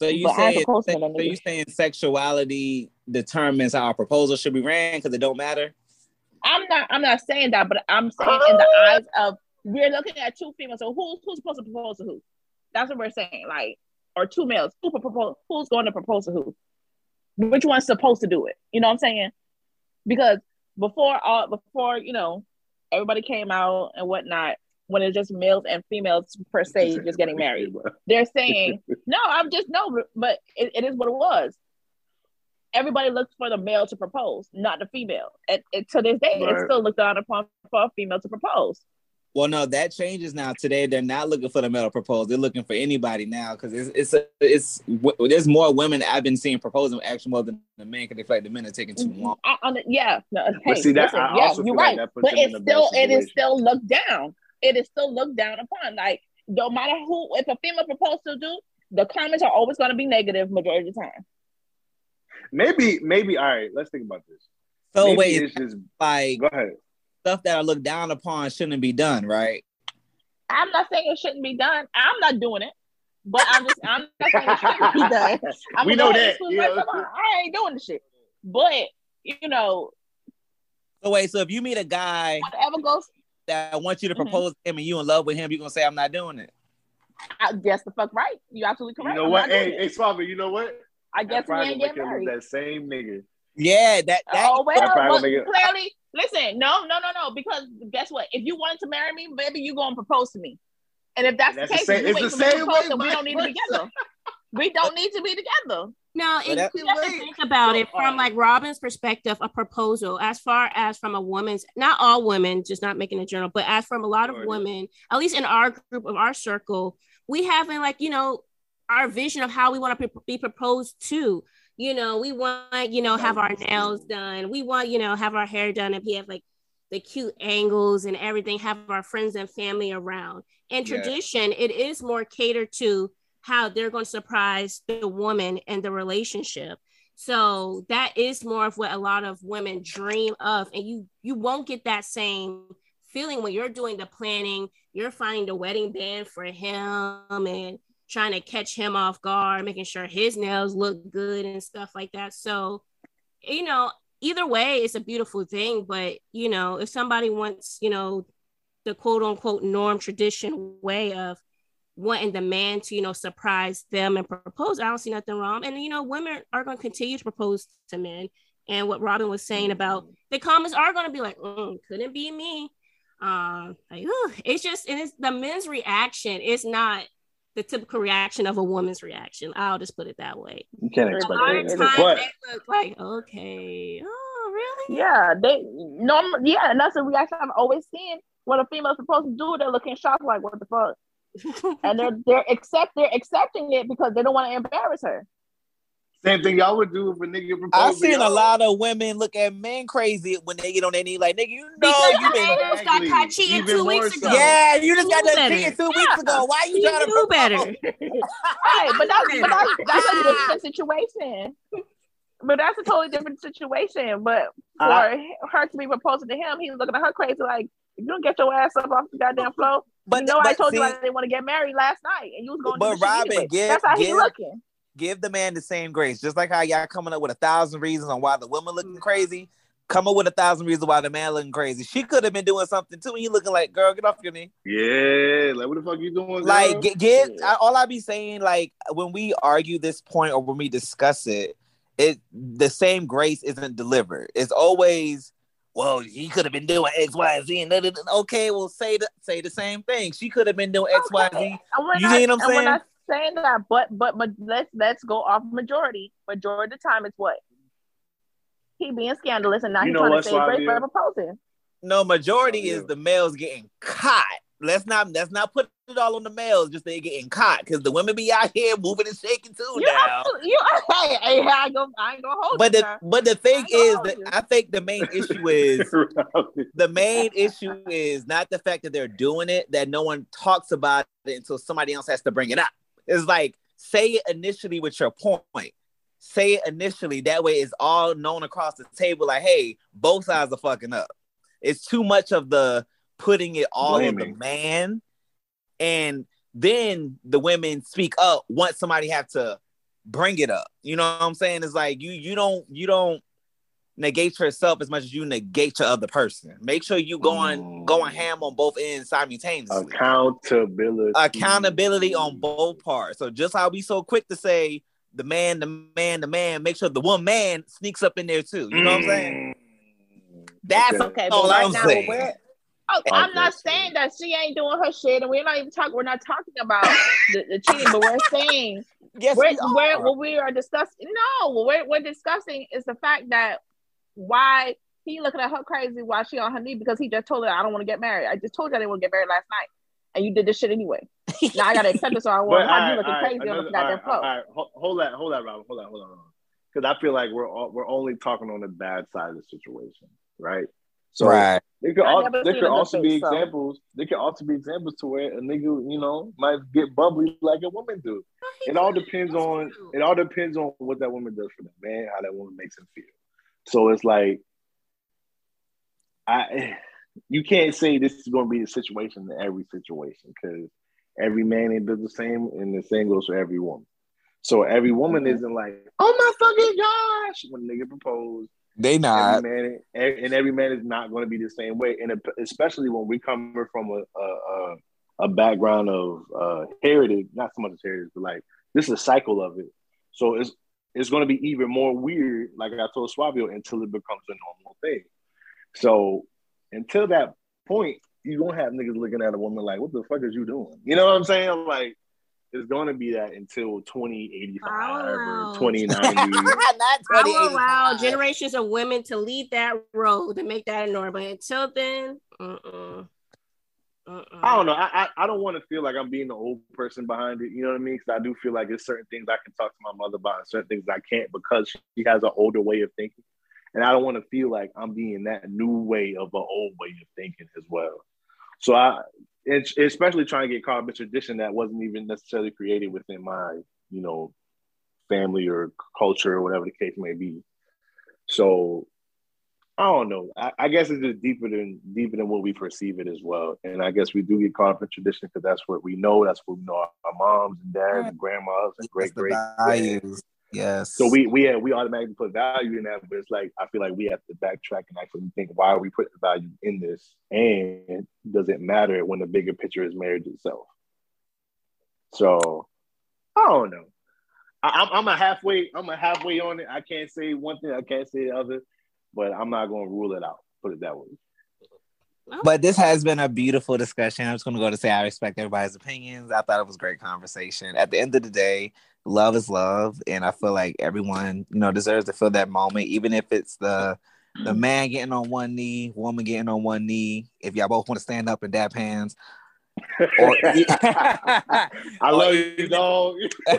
so you but I saying propose to so you saying sexuality determines how a proposal should be ran because it don't matter. I'm not I'm not saying that, but I'm saying in the eyes of we're looking at two females. So who's who's supposed to propose to who? That's what we're saying. Like, or two males. Who propose? Who's going to propose to who? Which one's supposed to do it? You know what I'm saying? Because before all before you know everybody came out and whatnot, when it's just males and females per se just getting married, they're saying no. I'm just no, but it, it is what it was. Everybody looks for the male to propose, not the female. And, and to this day, it's still looked down upon for a female to propose. Well, no, that changes now. Today, they're not looking for the male to propose. They're looking for anybody now because it's it's a, it's w- there's more women I've been seeing proposing actually more than the men because they feel like the men are taking too mm-hmm. long. I, I, yeah, no, But hey, see, that- listen, I yeah, also you're feel like that puts but it's still it is still looked down. It is still looked down upon. Like no matter who, if a female proposes to do, the comments are always going to be negative majority of the time. Maybe, maybe. All right, let's think about this. So Maybe wait, it's just like go ahead. stuff that I look down upon shouldn't be done, right? I'm not saying it shouldn't be done. I'm not doing it. But I'm just I'm not saying it shouldn't be done. I'm We know that, you know. I ain't doing the shit. But you know, So wait, so if you meet a guy whatever goes that wants you to Mhm. propose to him and you in love with him, you're gonna say I'm not doing it. I guess the fuck right. You absolutely correct. You correct. know I'm what? Hey, it. hey, Swabber, you know what? I guess That we ain't gonna getting make it married. that same nigga. Yeah, that that Oh well, That well, clearly, listen, no, no, no, no. Because guess what? If you wanted to marry me, baby, you gonna propose to me. And if that's, That's the the case, same- you it's wait the for me to same propose, way we don't need to be together. We don't need to be together. Now, Well, it, that- you have to think about it from like Robin's perspective, a proposal, as far as from a woman's, not all women, just not making a journal, but as from a lot of women, at least in our group of our circle, we having like, you know, our vision of how we want to be proposed to. You know, we want, you know, have our nails done. We want, you know, have our hair done and we have like the cute angles and everything, have our friends and family around. In Yeah. tradition, it is more catered to how they're going to surprise the woman and the relationship. So that is more of what a lot of women dream of. And you you won't get that same feeling when you're doing the planning, you're finding the wedding band for him and trying to catch him off guard, making sure his nails look good and stuff like that. So, you know, either way, it's a beautiful thing. But you know, if somebody wants, you know, the quote unquote norm tradition way of wanting the man to, you know, surprise them and propose, I don't see nothing wrong. And you know, women are going to continue to propose to men. And what Robin was saying about the comments are going to be like, mm, couldn't be me. Um, like, it's just, and it's the men's reaction. It's not the typical reaction of a woman's reaction. I'll just put it that way. You can't expect times But they look like, okay, oh, really? Yeah, they normal. Yeah, and that's the reaction I'm always seeing when a female's supposed to do. They're looking shocked, like, "What the fuck?" and they're they're accept they're accepting it because they don't want to embarrass her. Same thing y'all would do if a nigga proposed. I've seen a y'all. lot of women look at men crazy when they get on their knee, like nigga, you know Because you been. almost got caught cheating Even two more weeks so. Yeah, you just You got knew done cheating two Yeah. weeks ago. Why you You trying to knew propose? better. Right, but that's but that's, that's a different situation. But that's a totally different situation. But for I- her to be proposing to him, he's looking at her crazy like, you don't get your ass up off the goddamn floor, But you know I told see, you I didn't want to get married last night, and you was going to But do the shit Robin, anyway. give- That's how he give- looking. Give the man the same grace, just like how y'all coming up with a thousand reasons on why the woman looking mm-hmm. crazy. Come up with a thousand reasons why the man looking crazy. She could have been doing something too, and you looking like, girl, get off your knee. Yeah, like what the fuck you doing? girl? Like, get, get. I, all I be saying, like when we argue this point or when we discuss it, it the same grace isn't delivered. It's always, well, he could have been doing X, Y, Z, and okay, well, say the say the same thing. She could have been doing X, Y, and Z. You see what I'm saying? Not saying that, but but ma- let's let's go off majority. Majority of the time, it's what he being scandalous, and now he's trying to save grace Swabia? for proposing. No, majority Oh, yeah. is the males getting caught. Let's not let's not put it all on the males. Just they getting caught because the women be out here moving and shaking too You, now. you, hey, hey, I ain't gonna, I ain't gonna hold But you. the now. but the thing I is that you- I think the main issue is the main issue is not the fact that they're doing it, that no one talks about it until somebody else has to bring it up. It's like say it initially with your point. Say it initially. That way it's all known across the table, like, hey, both sides are fucking up. It's too much of the putting it all on the man. And then the women speak up once somebody have to bring it up. You know what I'm saying? It's like you you don't you don't negate yourself as much as you negate your other person. Make sure you going Mm. going ham on both ends simultaneously. Accountability. Accountability on both parts. So just how we so quick to say the man, the man, the man, make sure the one man sneaks up in there too. You know what I'm saying? That's Okay. Okay, all but right I'm now, saying. we're, oh, I'm not saying that she ain't doing her shit, and we're not even talking. We're not talking about the, the cheating, but we're saying Yes, we're, we are. we're, what we are discussing. No, what we're, we're discussing is the fact that why he looking at her crazy while she on her knee because he just told her I don't want to get married. I just told you I didn't want to get married last night, and you did this shit anyway. now I gotta accept it, so I But, want all how right, you looking all right, crazy on another- the goddamn all right, floor. all right, hold- Hold that, hold that, Robin. Hold on, hold on, because I feel like we're all, we're only talking on the bad side of the situation, right? So right. there could, I al- there could a good also be face, so. examples. There could also be examples to where a nigga, you know, might get bubbly like a woman do. It all depends on true. it all depends on what that woman does for the man, how that woman makes him feel. So it's like I you can't say this is gonna be the situation in every situation because every man ain't built the same and the same goes for every woman. So every woman Mhm. isn't like, oh my fucking gosh, when a nigga propose, They not. every man and every man is not going to be the same way and especially when we come from a a, a, a background of uh heritage not so much as heritage but like this is a cycle of it so it's it's going to be even more weird like i told swabio until it becomes a normal thing. So until that point you don't have niggas looking at a woman like what the fuck is you doing? You know what i'm saying? Like it's going to be that until 2085 or 2090 not I will allow generations of women to lead that road to make that a norm. But until then, uh-uh. Uh-uh. I don't know. I, I, I don't want to feel like I'm being the old person behind it. You know what I mean? Because I do feel like there's certain things I can talk to my mother about, and certain things I can't because she has an older way of thinking, and I don't want to feel like I'm being that new way of an old way of thinking as well. So I, especially trying to get caught up in tradition that wasn't even necessarily created within my, you know, family or culture or whatever the case may be. So I don't know. I, I guess it's just deeper than deeper than what we perceive it as well. And I guess we do get caught up in tradition because that's what we know. That's what we know our, our moms and dads and grandmas and great great values. Yes. So we we we automatically put value in that, but it's like I feel like we have to backtrack and actually think why are we putting value in this, and does it matter when the bigger picture is marriage itself? So I don't know. I, I'm I'm a halfway I'm a halfway on it. I can't say one thing, I can't say the other, but I'm not going to rule it out. Put it that way. But this has been a beautiful discussion. I'm just going to go to say I respect everybody's opinions. I thought it was a great conversation. At the end of the day, love is love, and I feel like everyone, you know, deserves to feel that moment, even if it's the the man getting on one knee, woman getting on one knee. If y'all both want to stand up and dap hands, or, I love you, dog.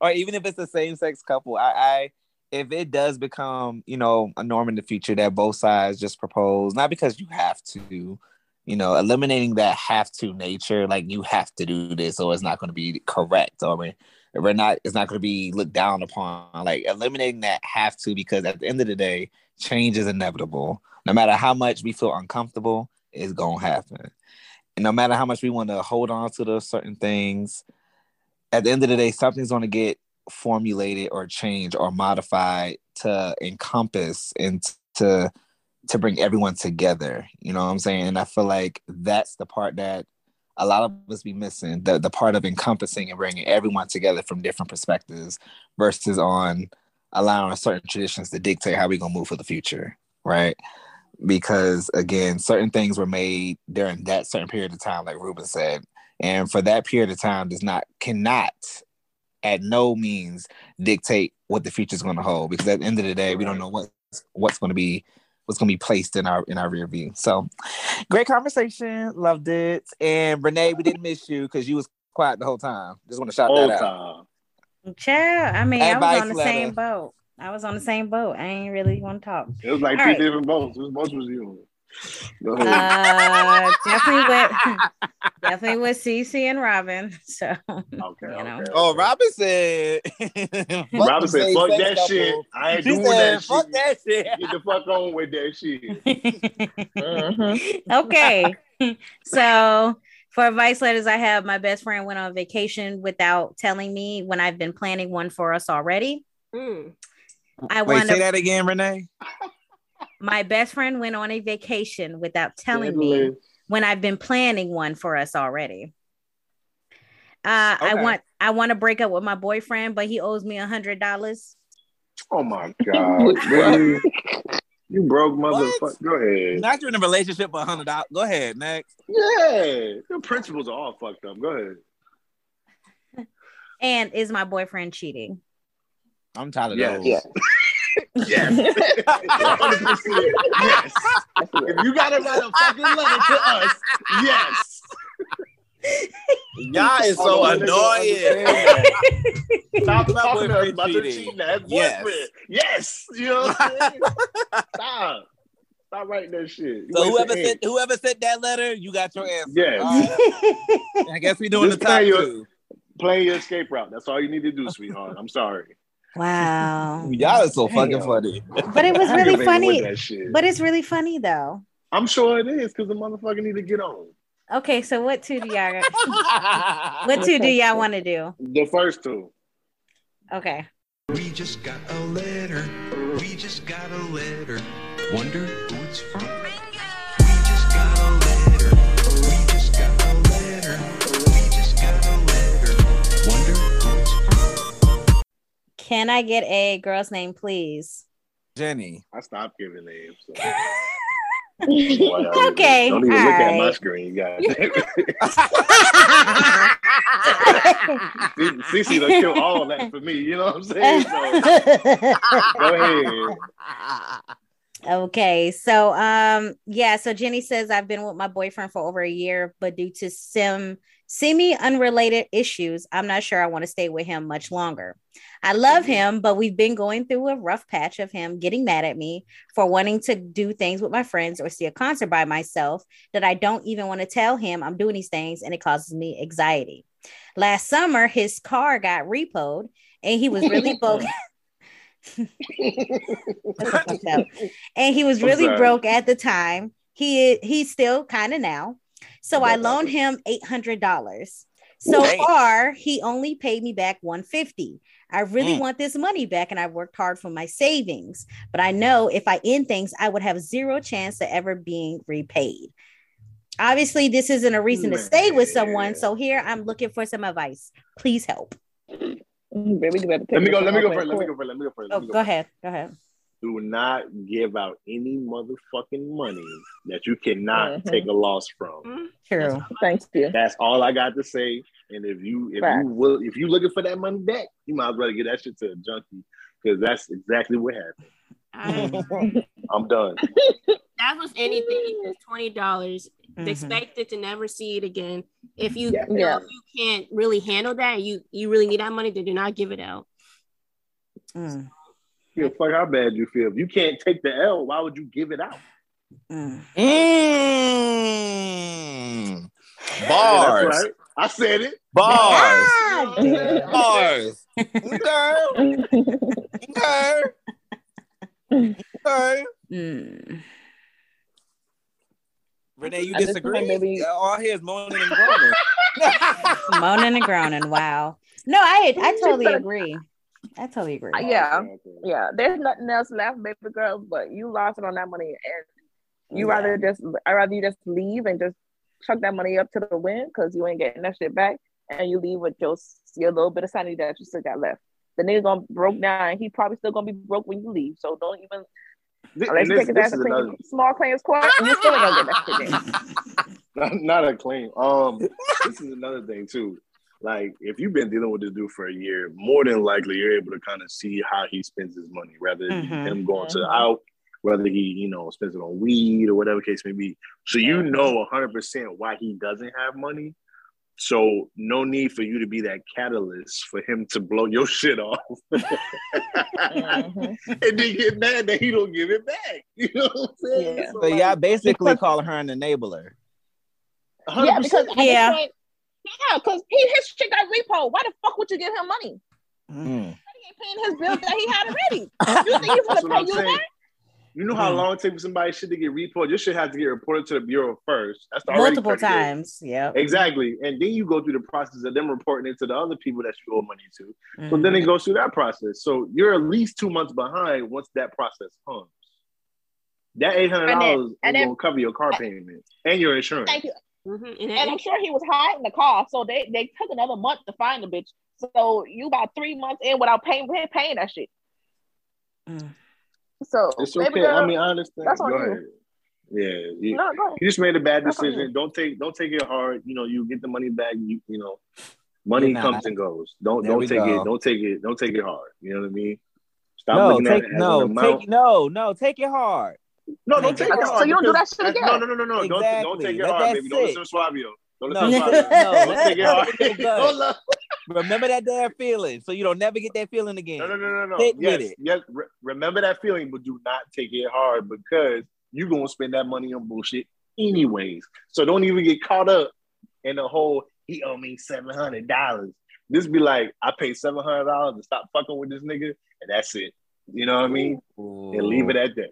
or even if it's the same sex couple, I, I if it does become you know a norm in the future that both sides just propose, not because you have to, you know, eliminating that have to nature, like you have to do this or it's not going to be correct. Or I mean, we're not, it's not going to be looked down upon. Like eliminating that have to because at the end of the day, change is inevitable. No matter how much we feel uncomfortable, it's gonna happen. And no matter how much we want to hold on to those certain things, at the end of the day, something's going to get formulated or changed or modified to encompass and to to bring everyone together. You know what I'm saying? And I feel like that's the part that a lot of us be missing the, the part of encompassing and bringing everyone together from different perspectives versus on allowing certain traditions to dictate how we're going to move for the future. Right because again, certain things were made during that certain period of time, like Ruben said, and for that period of time does not cannot at no means dictate what the future is going to hold because at the end of the day, we don't know what what's going to be what's going to be placed in our in our rear view. So, great conversation, loved it, and Renee, we didn't miss you because you was quiet the whole time. Just want to shout Whole that out. time. Child, I mean, I was on the letter. same boat. I was on the same boat. I ain't really want to talk. It was like All two right. different boats. Whose boat was you? On? Go ahead. Uh, definitely with definitely with Cece and Robin. So okay, you know. okay. Oh, Robin said. Robin said, "Fuck that shit. I ain't She doing said, that "Fuck shit. that shit." Get the fuck on with that shit." Mhm. okay. so for advice letters, I have my best friend went on vacation without telling me when I've been planning one for us already. Mm. I Wait, want say that again, Renee. My best friend went on a vacation without telling me when I've been planning one for us already. Uh, I want I want to break up with my boyfriend, but he owes me a hundred dollars. Oh my god. You broke motherfucker. Go ahead. Not you in a relationship for a hundred dollars. Go ahead, next. Yeah, the principles are all fucked up. Go ahead. And is my boyfriend cheating? I'm tired of Yes. those. Yeah. Yes. yes. If you gotta write a fucking letter to us, yes. Y'all is so annoying. Stop talking to about your cheating. cheating ass Yes. Yes. You know what I'm saying? Stop. Stop writing that shit. You So whoever ink. sent whoever sent that letter, you got your answer. Yes. All right. I guess we're doing Just the top play your- two. Playing your escape route. That's all you need to do, sweetheart. I'm sorry. Wow. Y'all is so fucking Damn. funny. But it was really ain't even with funny. But it's really funny though. I'm sure it is because the motherfucker need to get on. Okay, so what two do y'all what two do y'all want to do? The first two. Okay. We just got a letter. We just got a letter. Wonder who it's from. Can I get a girl's name, please? Jenny. I stopped giving names. So. Okay, Don't even all look at my screen, guys. Cece done kill all that for me. You know what I'm saying? So, go ahead. okay, so um yeah, so Jenny says I've been with my boyfriend for over a year, but due to some semi unrelated issues, I'm not sure I want to stay with him much longer. I love him, but we've been going through a rough patch of him getting mad at me for wanting to do things with my friends or see a concert by myself that I don't even want to tell him I'm doing these things and it causes me anxiety. Last summer, his car got repoed and he was really broke. That's fucked up. And he was really broke at the time. He he's still kind of now. So I loaned him eight hundred dollars. So Damn. far, he only paid me back 150. I really Mm. want this money back and I worked hard for my savings. But I know if I end things, I would have zero chance of ever being repaid. Obviously, this isn't a reason to stay with someone. So here I'm looking for some advice. Please help. Baby, you better take Let me go. this Let me go one first. Let me go first. Let me go first. Oh, Let me go first. ahead. Go ahead. Do not give out any motherfucking money that you cannot Mhm. take a loss from. True. Thanks, dear. That's all I got to say. And if you if Facts. you will if you looking for that money back, you might as well get that shit to a junkie because that's exactly what happened. I, I'm done. that was anything. It's twenty dollars. Mhm. Expected to never see it again. If you, Yeah. you know, Yeah. if you can't really handle that, you you really need that money, then do not give it out. Mm, Yeah, fuck how bad you feel. If you can't take the L, why would you give it out? mm. Mm. Bars. That's right. I said it. Bars. Bars. Okay. Okay. Okay. mm. Renee, you At disagree? maybe- All I hear is moaning and groaning. Moaning and groaning. Wow. No, I I totally agree. I totally agree. Yeah. Yeah, there's nothing else left, baby girl, but you lost it on that money, and you Yeah. rather just, I rather you just leave and just chuck that money up to the wind because you ain't getting that shit back, and you leave with your your little bit of sanity that you still got left. The nigga gonna broke down, and he probably still gonna be broke when you leave. So don't even Th- unless and you this, take it this as a is claim, another, small claims court, and you still gonna get that shit not, not a claim. Um, this is another thing too. Like, if you've been dealing with this dude for a year, more than likely you're able to kind of see how he spends his money, rather than Mhm. him going to Mhm. out, whether he, you know, spends it on weed or whatever case may be. So you know 100% why he doesn't have money. So no need for you to be that catalyst for him to blow your shit off. Mhm. and then get mad that he don't give it back. You know what I'm saying? Yeah. So, So y'all basically Because- calling her an enabler. Yeah, 100%. because Yeah. point- yeah, because he his shit got repo. Why the fuck would you give him money? Mm. He ain't paying his bills that he had already. You think he's gonna pay you saying. that? You know how Mhm. long it takes for somebody's shit to get reported? Your shit has to get reported to the bureau first. That's already Multiple times. Yeah, Exactly. And then you go through the process of them reporting it to the other people that you owe money to. So Mhm. then it goes through that process. So you're at least two months behind once that process comes. That eight hundred And dollars then- is gonna cover your car payment and your insurance. Thank you. Mhm. And, And I'm sure he was hiding the car, so they they took another month to find the bitch. So you about three months in without paying paying that shit. Mm. So It's okay. girl, I mean, I understand. that's on Go you. ahead. Yeah, you, no, you just made a bad That's decision. Don't take don't take it hard. You know, you get the money back. You you know, money You're not. comes and goes. Don't There don't take go. it. Don't take it. Don't take it hard. You know what I mean? Stop No, looking take at it no, take no, no, take it hard. No, don't take it Okay, so you don't do that shit again. No, no, no, no, no. Don't don't take it Let hard, that baby. Don't sit. listen to Suavio. Don't listen no, to Suavio. no, Don't take it hard. let it go. Don't love- Remember that damn feeling, so you don't never get that feeling again. No, no, no, no, no. Sit yes, yes. Re- remember that feeling, but do not take it hard because you're gonna spend that money on bullshit anyways. So don't even get caught up in the whole he owe me seven hundred dollars. Just be like, I paid seven hundred dollars to stop fucking with this nigga, and that's it. You know what I mean? And leave it at that.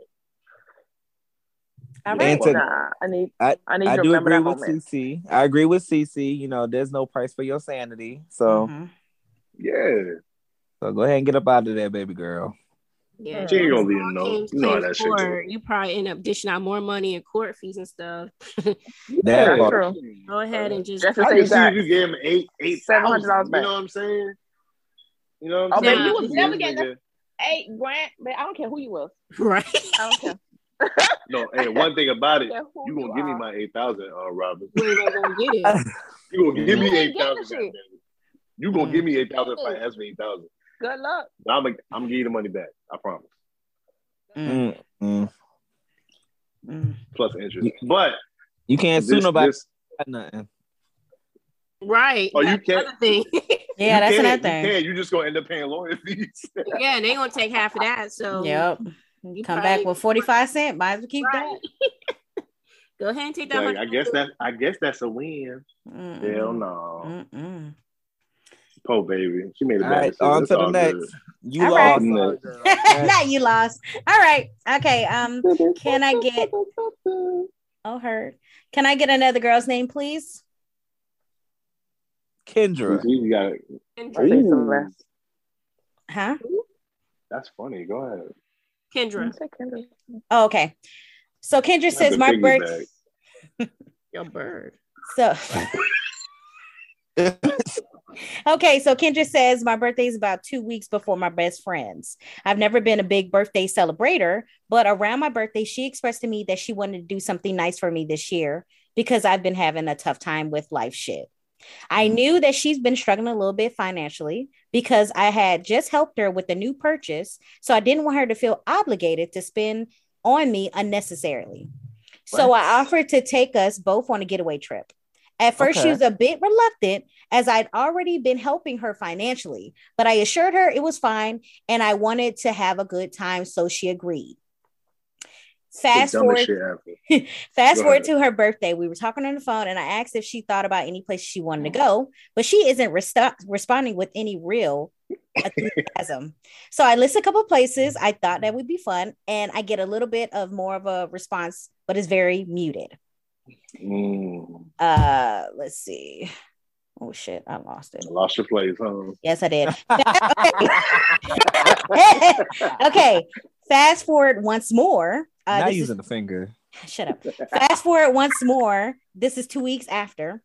All And right. to- Nah, I need I- I need I to do remember agree that with. CC. I agree with CC. You know, there's no price for your sanity. So, Mhm. Yeah. so go ahead and get up out of there, baby girl. yeah, She ain't gonna leave Small no. claims- You know how claims that shit court. You probably end up dishing out more money in court fees and stuff. That Yeah, true. Go ahead and just Just to I can you see if you gave him eight, eight, seven hundred eight $700 thousand. You back. know what I'm saying? You know what Oh, I'm baby, saying? you was never nigga- getting Hey, Grant, man, I don't care who you was. right. I don't care. No, and one thing about it, care who you gonna give me my eight thousand, uh, Robert. You ain't gonna get it. You gonna give me You eight ain't getting thousand. the shit. You gonna give me eight thousand if I ask for eight thousand. Good luck. I'm gonna I'm gonna give you the money back. I promise. Mm. Mm, mm. Mm. Plus interest. But You can't sue nobody this nothing. Right. Oh, you can't- thing. Yeah, you that's can, another thing. Yeah, You can. You just gonna end up paying lawyer fees. yeah, and they gonna take half of that. So Yep. You Come back with 45 cents. Might as well keep Right. Go ahead and take that like. I guess that I guess that's a win. Mm-mm. Hell no. Mm-mm. Poor baby. She made a All bad right, decision. on to the next. good. You All lost. right. Not you lost. All right. Okay. Um, Can I get- oh heard. Can I get another girl's name, please? Kendra. You got it. I say Celeste. Huh? That's funny. Go ahead. Kendra, Kendra. Oh, okay. So Kendra says That's a my piggyback. birth. your bird. So okay, so Kendra says my birthday is about two weeks before my best friend's. I've never been a big birthday celebrator, but around my birthday, she expressed to me that she wanted to do something nice for me this year because I've been having a tough time with life shit. I mm-hmm. knew that she's been struggling a little bit financially because I had just helped her with a new purchase. So I didn't want her to feel obligated to spend on me unnecessarily. So What? I offered to take us both on a getaway trip. At first, she was a bit reluctant as I'd already been helping her financially, but I assured her it was fine and I wanted to have a good time. So she agreed. Fast forward. Fast forward to her birthday. We were talking on the phone, and I asked if she thought about any place she wanted to go, but she isn't responding with any real enthusiasm. so I list a couple places I thought that would be fun, and I get a little bit of more of a response, but it's very muted. Mm. Uh, let's see. Oh shit, I lost it. I lost your place, huh? Yes, I did. okay, fast forward once more. Uh, Not this is- using the finger. shut up. Fast forward once more. This is two weeks after.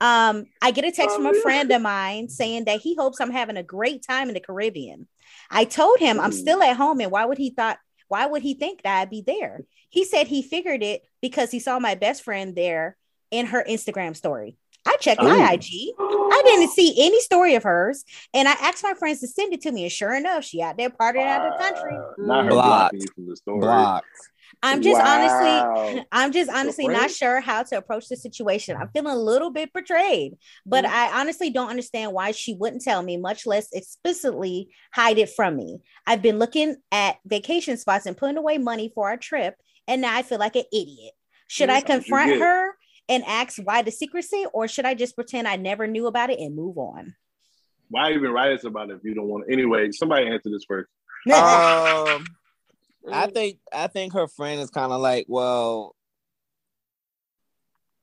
Um, I get a text from a friend of mine saying that he hopes I'm having a great time in the Caribbean. I told him I'm still at home, and why would he thought why would he think that I'd be there? He said he figured it because he saw my best friend there in her Instagram story. I checked my Oh. IG. I didn't see any story of hers, and I asked my friends to send it to me. And sure enough, she out there partying out of the country. Uh, not her Blocked. blocking you from the story. Blocked. I'm just honestly, I'm just honestly not sure how to approach the situation. I'm feeling a little bit betrayed, but Mm-hmm. I honestly don't understand why she wouldn't tell me, much less explicitly hide it from me. I've been looking at vacation spots and putting away money for our trip, and now I feel like an idiot. Should I That's what you confront her and ask why the secrecy, or should I just pretend I never knew about it and move on? Why even write us about it if you don't want? Anyway, somebody answer this first. Um, I think I think her friend is kind of like, well,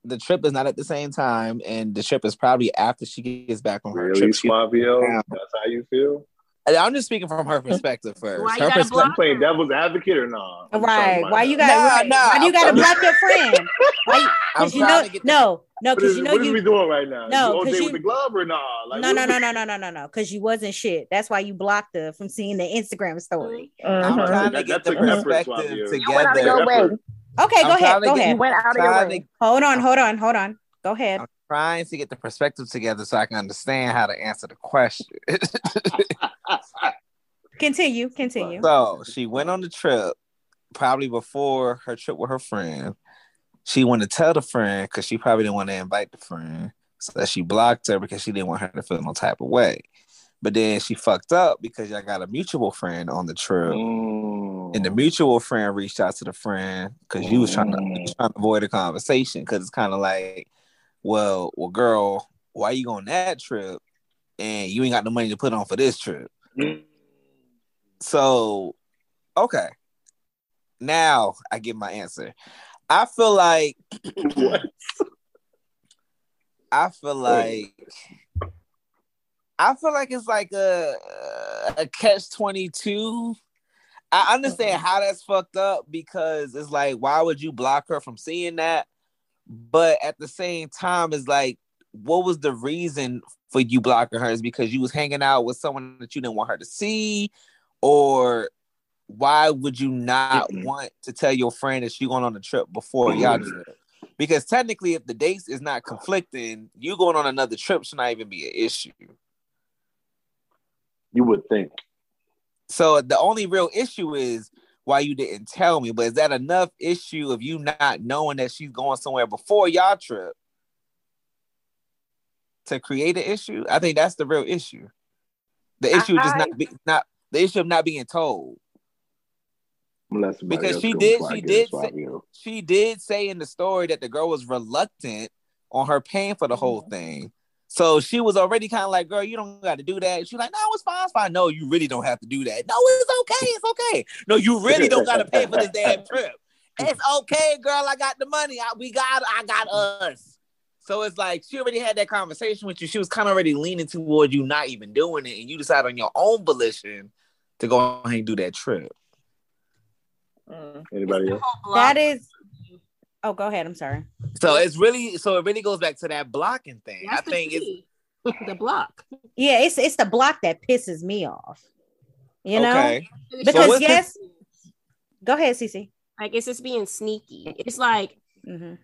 the trip is not at the same time, and the trip is probably after she gets back from her Really, trip. Yeah. That's how you feel? I'm just speaking from her perspective first. Why you her gotta perspective. block You playing devil's advocate or not? right? Why you got? Nah, right. nah, why do you got to block your friend? Why? I'm Because you know, to no, no, What because you know what is you we doing right now? No, you 'cause OJ you- with the glove or not? Like, no, what no, no, no, no, no, no, no, because you wasn't shit. That's why you blocked her from seeing the Instagram story. I'm Mhm. trying to get that's the perspective together. You went out of your way. Okay, go I'm ahead, go ahead. You went out of your way. Hold on, hold on, hold on. Go ahead. I'm trying to get the perspective together so I can understand how to answer the question. Continue, continue. So she went on the trip probably before her trip with her friend. She wanted to tell the friend because she probably didn't want to invite the friend. So that she blocked her because she didn't want her to feel no type of way. But then she fucked up because y'all got a mutual friend on the trip. Mm. And the mutual friend reached out to the friend because you was trying to, you was trying to avoid a conversation because it's kind of like, well, well, girl, why you on that trip and you ain't got no money to put on for this trip? So, okay. Now I get my answer. I feel like What? I feel like I feel like it's like a a catch twenty two. I understand uh-huh. how that's fucked up because it's like, why would you block her from seeing that? But at the same time, it's like, what was the reason for you blocking her? Is because you was hanging out with someone that you didn't want her to see, or why would you not Mm-mm. want to tell your friend that she going on a trip before y'all trip? Because technically, if the dates is not conflicting, you going on another trip should not even be an issue. You would think. So the only real issue is why you didn't tell me. But is that enough issue of you not knowing that she's going somewhere before y'all trip to create an issue? I think that's the real issue. The issue is just not be, not the issue of not being told. Because she did- she did say- She did say in the story that the girl was reluctant on her paying for the mm-hmm. whole thing. So she was already kind of like, girl, you don't got to do that. She's like, no, it's fine, it's fine. No, you really don't have to do that. No, it's okay, it's okay. No, you really don't got to pay for this damn trip. It's okay, girl. I got the money. I, we got, I got us. So it's like she already had that conversation with you. She was kind of already leaning toward you not even doing it, and you decide on your own volition to go ahead and do that trip. Mm. Anybody else? That is. Oh, go ahead. I'm sorry. So it's really, so it really goes back to that blocking thing. That's I think the it's the block. Yeah, it's it's the block that pisses me off. You know, okay. because what's the- yes. Go ahead, Cece. like it's just being sneaky. It's like hmm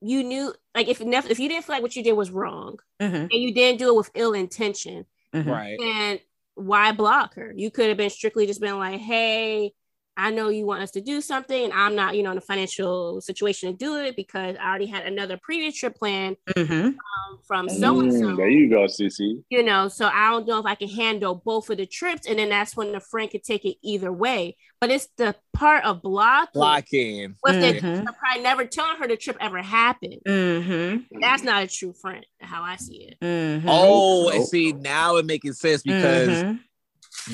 you knew like if nef- if you didn't feel like what you did was wrong Mhm, and you didn't do it with ill intention, mhm. Right. And why block her? You could have been strictly just been like, hey, I know you want us to do something, and I'm not, you know, in a financial situation to do it because I already had another previous trip planned Mhm. um, from so and Mm, there you go, CC. You know, so I don't know if I can handle both of the trips, and then that's when the friend could take it either way. But it's the part of blocking Blocking. was that the probably never telling her the trip ever happened. Mhm. That's not a true friend, how I see it. Mhm. Oh, and see now it making sense because Mhm.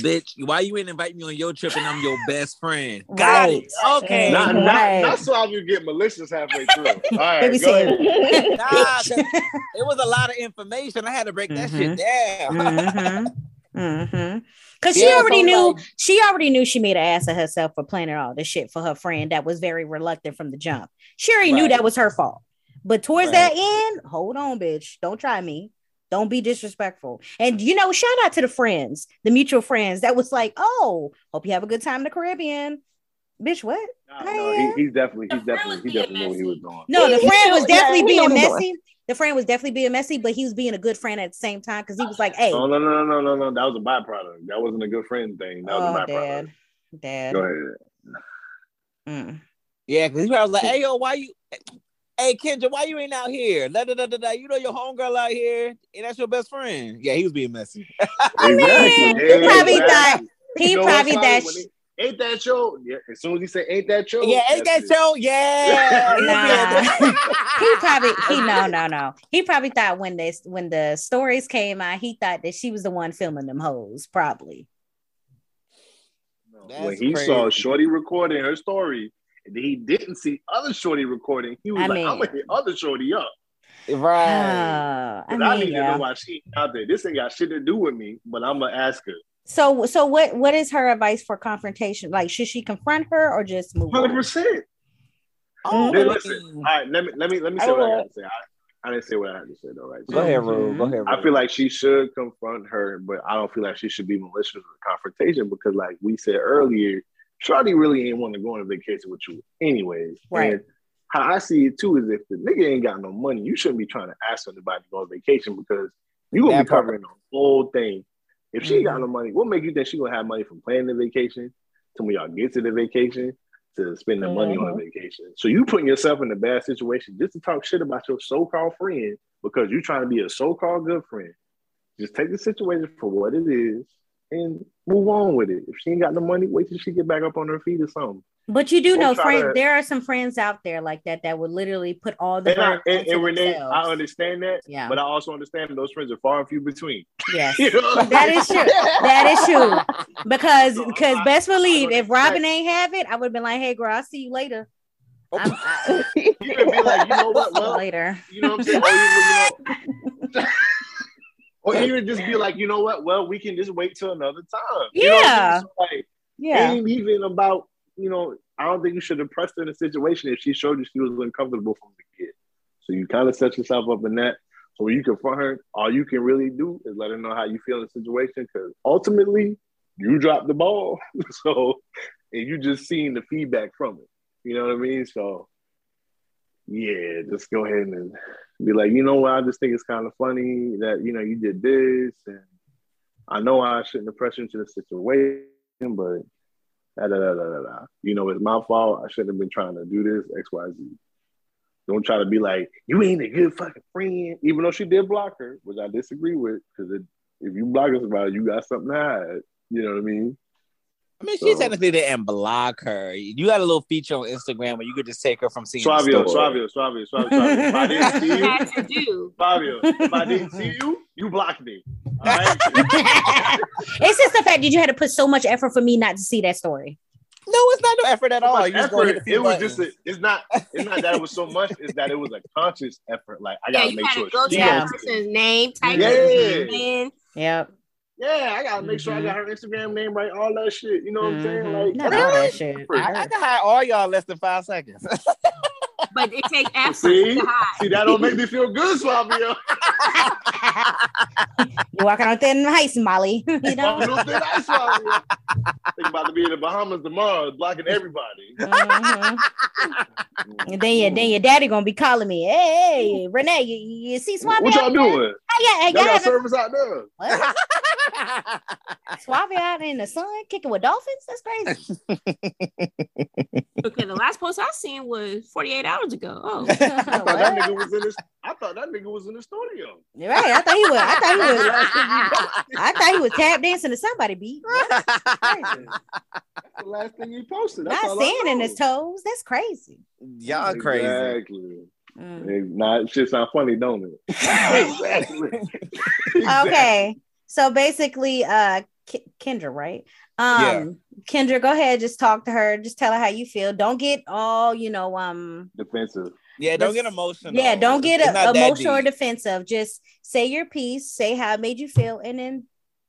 Bitch, why you ain't invite me on your trip and I'm your best friend? Right. Got it. Okay. Nah, Not, not, Right. not so I can get malicious halfway through. All right, Baby go said- ahead. Nah, 'cause it was a lot of information. I had to break that shit down. Mhm. Mhm. Cause she Yeah, already so, knew like- she already knew she made an ass of herself for planning all this shit for her friend that was very reluctant from the jump. She already knew that was her fault. But towards Right. that end, hold on, bitch. Don't try me. Don't be disrespectful. And you know, shout out to the friends, the mutual friends that was like, oh, hope you have a good time in the Caribbean. Bitch, what? No, no, he, he's definitely, he's The friend was definitely, he being definitely knew what he was doing. No, the He- he friend was knew- yeah, definitely being what he messy. The friend was definitely being messy, but he was being a good friend at the same time because he was like, hey, No, no, no, no, no, no. That was a byproduct. That wasn't a good friend thing. That was oh, a byproduct. dad, dad. Go ahead. Mm. Yeah, because he was like, hey yo, why you Hey Kendra, why you ain't out here? Da, da, da, da, da. You know your homegirl out here, and that's your best friend. Yeah, he was being messy. I mean, he probably thought he You know probably what's thought funny? When he- ain't that your? Yeah, as soon as he said, "Ain't that your?" Yeah, ain't that that's it. show? Yeah. Nah. he probably he no no no he probably thought when this when the stories came out he thought that she was the one filming them hoes probably That's when he crazy. saw Shorty recording her story, and he didn't see other Shorty recording, he was I like, mean- "I'm gonna hit other Shorty up." Right. Uh, I, mean, need yeah. to know why she out there. This ain't got shit to do with me, but I'm gonna ask her. so so what what is her advice for confrontation like should she confront her or just move Hundred on? percent. Oh, Then listen, all right. Let me let me let me say what I had to say. I, I didn't say what I had to say though, right? Go ahead, Rue. Go ahead. I feel like she should confront her, but I don't feel like she should be malicious with confrontation because, like we said earlier, Shawty really ain't want to go on a vacation with you, anyways. Right. And how I see it too is if the nigga ain't got no money, you shouldn't be trying to ask anybody to go on vacation because you gonna That be part. covering the whole thing. If she ain't got Mhm. no money, what make you think she gonna have money from planning the vacation to when y'all get to the vacation to spending money on a vacation? So you putting yourself in a bad situation just to talk shit about your so-called friend because you're trying to be a so-called good friend. Just take the situation for what it is and move on with it. If she ain't got the money, wait till she get back up on her feet or something. but you do know friend to- there are some friends out there like that that would literally put all the And, I, and, and Renee. I understand that, yeah but I also understand those friends are far and few between. yes You know what I'm That is true. That is true. because because I- best believe if Robin ain't have it, I would have been like, "Hey, girl, I'll see you later." Oh. I'm, I, You can be like, you know what? Well, later. you know what I'm saying? Oh, you, you know, or even just be like, you know what? Well, we can just wait till another time. You know what I Yeah. mean? So, like, Yeah, ain't even about you know i don't think you should have pressed her in a situation if she showed you she was uncomfortable from the get so you kind of set yourself up in that so when you confront her all you can really do is let her know how you feel in the situation because ultimately you dropped the ball so and you just seeing the feedback from it you know what i mean so yeah just go ahead and be like you know what i just think it's kind of funny that you know you did this and i know i shouldn't have pressed you into the situation but da, da, da, da, da. You know, it's my fault. I shouldn't have been trying to do this, X, Y, Z. Don't try to be like, you ain't a good fucking friend. Even though she did block her, which I disagree with, because if you block us about it, you got something to hide. You know what I mean? I mean, she So- technically didn't block her. You got a little feature on Instagram where you could just take her from seeing the Suavio, story. Suavio, Suavio, Suavio, Suavio. If I didn't see you, Had to do. Fabio, if I didn't see you, you blocked me. All right? it's just the fact that you had to put so much effort for me not to see that story. No, it's not no effort at all. much You just go hit a effort. few It was just a, it's not it's not that it was so much, it's that it was a conscious effort. Like I gotta you make sure go to Yeah. that don't see it. person's name, type Yeah. it in. Yep. Yeah, I gotta make sure I got her Instagram name right, all that shit. You know what I'm saying? Mhm. Like, Not that's all that conscious shit. effort. I, I can hide all y'all less than five seconds. But it takes effort See, to hide. see, that don't make me feel good, Fabio. You're walking on thin ice, Molly. you know. Fabio think I Fabio. Think about to be in the Bahamas tomorrow, blocking everybody. Mhm. And then your then your daddy gonna be calling me. Hey, hey Renee, you, you see Suave? What y'all doing? Hey, yeah, hey, Y'all y'all got service out there. what? Suave out in the sun kicking with dolphins? That's crazy. Okay, the last post I seen was 48 hours ago. Oh, I thought that nigga was in this. I thought that nigga was in the studio. You're right. I thought he was. I thought he was. Last thing you posted. I thought he was tap dancing to somebody beat. What? Crazy. That's the last thing you posted. That's Not all I standing know. his toes. That's crazy. Y'all crazy. Exactly. Mm. Hey, Nah, it shit sound funny, don't it? exactly. Okay. So basically, uh, K- Kendra, right? Um, Kendra, go ahead. Just talk to her. Just tell her how you feel. Don't get all, you know, um, Defensive. Yeah, don't get emotional. yeah, don't get It's not that emotional or defensive. Just say your piece, say how it made you feel, and then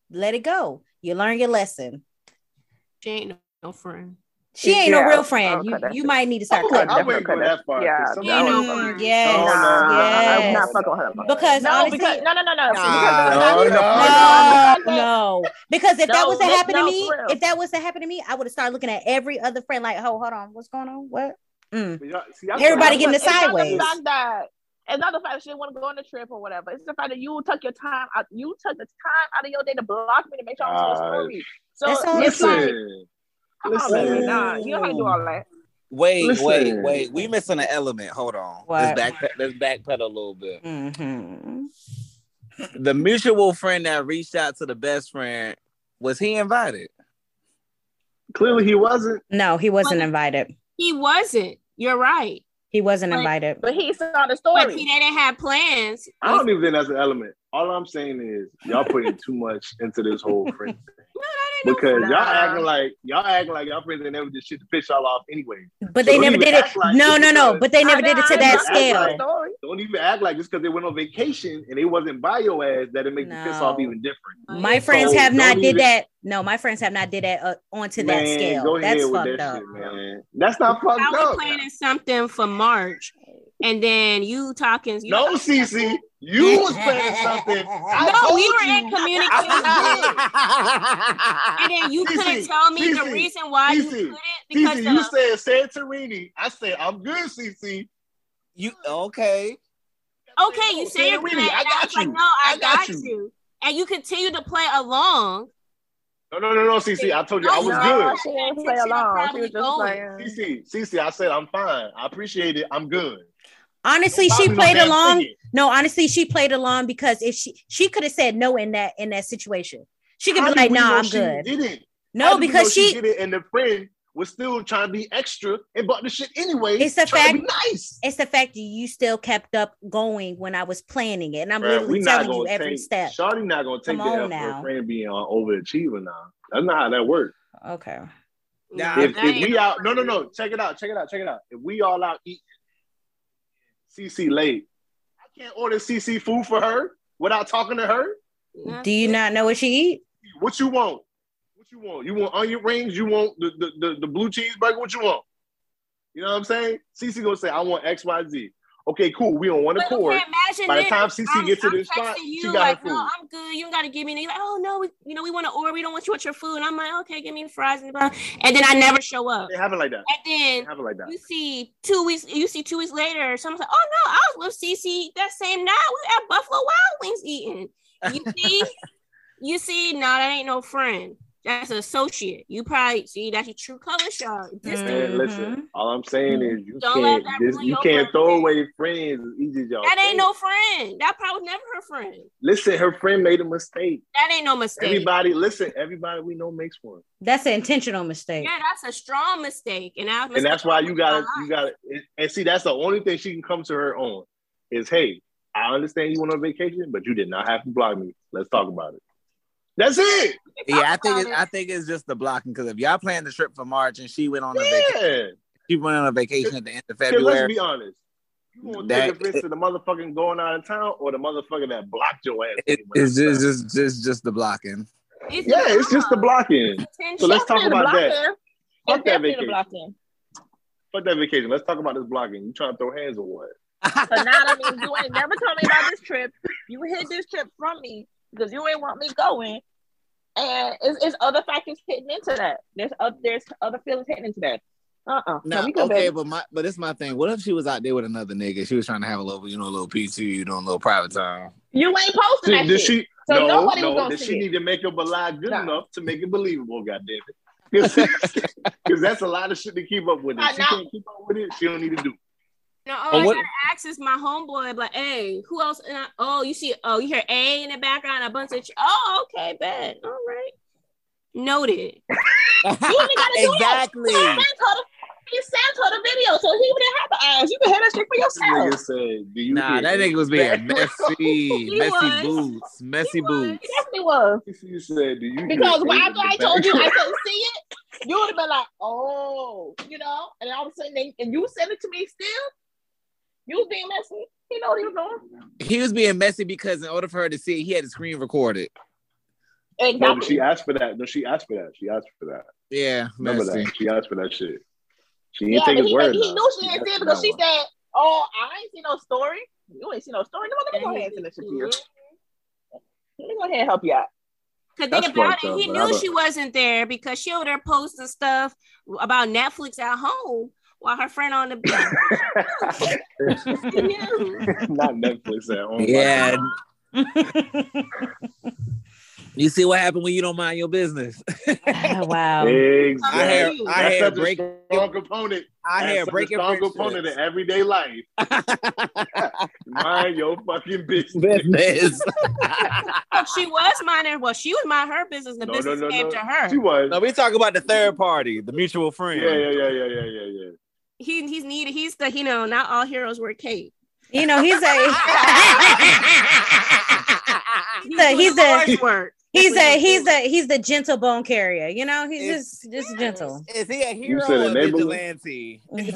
let it go. You learn your lesson. she ain't no, no friend. She ain't no real friend. okay, You you it. might need to start cutting. I her. wouldn't go that far. Yeah, Some- that was- yes, No, no, yes. I'm not fucking with him. Because no, honestly, because no, no, no, no. Nah. No, because- no, no, no. Because if that was to no, happen to me, if that was to happen to me, I would have started looking at every other friend like, oh, hold on, what's going on? What? Mm. See, Everybody getting the It's sideways. the fact that it's not the fact that she didn't want to go on the trip or whatever. It's the fact that you took your time out. You took the time out of your day to block me to make sure I was Uh, your story. So That's it's like, Listen, come on, listen. baby, nah, you don't have to do all that. Wait, wait, Listen. wait. We missing an element. Hold on. What? Let's back let's backpedal a little bit. hmm The mutual friend that reached out to the best friend, was he invited? Clearly, he wasn't. No, he wasn't What? invited. He wasn't. You're right. He wasn't But- invited. But he saw the But story. he didn't have plans. I don't even think that's an element. All I'm saying is y'all putting too much into this whole friend thing. No, Because no y'all acting like y'all acting like y'all friends ain't never did shit to piss y'all off anyway. But So they never did it. like No, no, no. But they never did it to I- I- that I scale. story. Don't even act like just because they went on vacation and they wasn't by your ass that it make the piss off even different. My friends have not don't did even- that. No, my friends have not did that uh, onto that scale. Go ahead That's with fucked that up. shit, man. That's not fucked I was up. planning something for March, and then you talking. You No, Cece, you was planning something. I No, told we were you. in communication. and then you couldn't Cece, tell me the reason why you couldn't because Cece, you the- said Santorini. I said I'm good, Cece. You okay? okay, you oh, say you're Santorini, good, and I I, got like, you. no, I, I got got, you. you. and you continue to play along. No, no, no, no, Cece. I told you I was no. good. She didn't play along. She was just going. like, Cece, Cece, I said I'm fine. I appreciate it. I'm good. Honestly, she buy me no played along. ticket. No, honestly, she played along because if she she could have said no in that in that situation. She could How be like, we "No, know I'm she good." Didn't? No, How do we because know she did it, and the friend was still trying to be extra and bought the shit anyway. It's the trying to fact- be nice. it's the fact that you still kept up going when I was planning it, and I'm Bruh, literally telling you gonna every take, step. Shawty not gonna take Come the on L for now. friend being on overachiever now. That's not how that works. Okay. Nah, if, if we out, no, no, no. Check it out. Check it out. Check it out. If we all out eating, CC late. I can't order CC food for her without talking to her. Do you not know what she eat? What you want? What you want? You want onion rings? You want the the, the, the blue cheeseburger? What you want? You know what I'm saying? CC gonna say, I want X, Y, Z. Okay, cool. We on one But accord. okay, By the time CC I'm- gets to this spot, texting she you got like, her food. no, I'm good. You don't got to give me. Like, oh no, we, you know, we want to order. We don't want you want your food. And I'm like, okay, give me fries and blah. And then I never show up. They have it like that. And then have it like that. you see two weeks. You see two weeks later, someone's like, oh no, I was with CC that same night. We at Buffalo Wild Wings eating. You see, you see, no, that ain't no friend. That's an associate. You probably see that's your true color shot. This Mm. Man, Mhm. listen. All I'm saying is you Don't can't this, you can't throw birthday. away friends as easy as y'all. that ain't think. no friend. That probably was never her friend. Listen, her friend made a mistake. That ain't no mistake. Everybody, listen. Everybody we know makes one, That's an intentional mistake. Yeah, that's a strong mistake, and I and that's why you got to you got to. And see, that's the only thing she can come to her own is, hey, I understand you went on vacation, but you did not have to block me. Let's talk about it. That's it. Yeah, I think it, I think it's just the blocking because if y'all planned the trip for March and she went on a vacation, she went on a vacation at the end of February. let's be honest. You want to That- take offense to the motherfucking going out of town or the motherfucker that blocked your ass? It, it's went out of just, town? just just just the blocking. yeah, it's just the blocking. So let's talk about that. Fuck that vacation. Fuck that vacation. Let's talk about this blocking. You trying to throw hands or what? So now that means you ain't never told me about this trip. You hid this trip from me because you ain't want me going. and it's, it's other factors hitting into that. There's other there's other feelings hitting into that. Uh uh No, we good, okay, baby. but my but it's my thing. What if she was out there with another nigga? She was trying to have a little, you know, a little PT, you know, a little private time. you ain't posting See, that did shit. she? So no, nobody was no. gonna Did see she it. need to make up a lie good Nah. enough to make it believable? God damn it! Because that's a lot of shit to keep up with. If she can't keep up with it, she don't need to do. it. No, But all I what- gotta access my homeboy, like, hey, who else? And I, oh, you see, oh, you hear A in the background, a bunch of, ch- oh, okay, bet, all right, noted. You ain't gotta do that. exactly. He sent her the, he sent her the video, so he didn't have to ask. You can hear that shit for yourself. nigga said, "Do you?" Nah, that me?" nigga was being messy, messy was. boots, messy He was. boots. He definitely was. She said, "Do you?" Because me when after I told you I couldn't see it, you would have been like, oh, you know, and all of a sudden, they, and you sent it to me still. You was being messy. He know what he was doing. He was being messy because in order for her to see, it, he had the screen recorded. No, Exactly. she asked for that. No, she asked for that. She asked for that. Yeah, Remember messy. that? She asked for that shit. She yeah, didn't take but his he, word. he now. knew she didn't see it because she one. said, "Oh, I ain't seen no story. You ain't seen no story. No, let me go ahead and send this shit to you. Let me go ahead and help you out." Cause That's think about it, up, he knew don't- she wasn't there because she over there posting stuff about Netflix at home while her friend on the beach. Not Netflix at home. Yeah, you see what happened when you don't mind your business. wow. Exactly. I had, you. I That's had such break, a strong component. I That's had such breaking a strong component in every day life. Mind your fucking business. business. But she was minding. Well, she was minding her business. The No, no, business no, came no. to her. She was. no, we talk about the third party, the mutual friend. Yeah, yeah, yeah, yeah, yeah, yeah, yeah. He he's needed. He's the you know not all heroes wear cape. You know, he's a He's, a he's the the- Lord's work. he's a he's doing. the he's the gentle bone carrier. You know, he's It's- just just gentle. Is he a hero said or a enabler? vigilante? And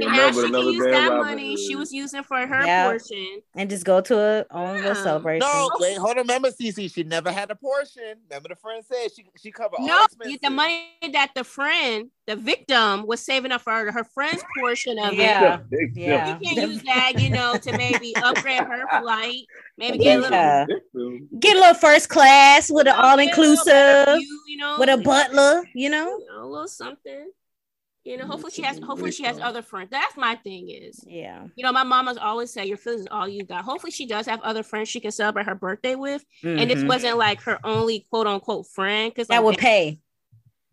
now she can use that money she was using for her Yeah. portion. and just go to a own little Yeah. celebration. No, wait, hold on. Remember, Cece, she never had a portion. Remember, the friend said she she covered all No, expenses. the money that the friend, the victim, was saving up for her, her friend's portion of it. Yeah. Big Yeah. You can use that, you know, to maybe upgrade her flight, maybe get a little, Yeah. Get a little first class with an all get a little better inclusive, view, you know, with a butler. You know. you know, a little something. You know, hopefully she has, hopefully she has other friends. That's my thing is, Yeah. you know, my mama's always say your feelings is all you got. Hopefully she does have other friends she can celebrate her birthday with, and this Mhm. wasn't like her only quote unquote friend because that would pay.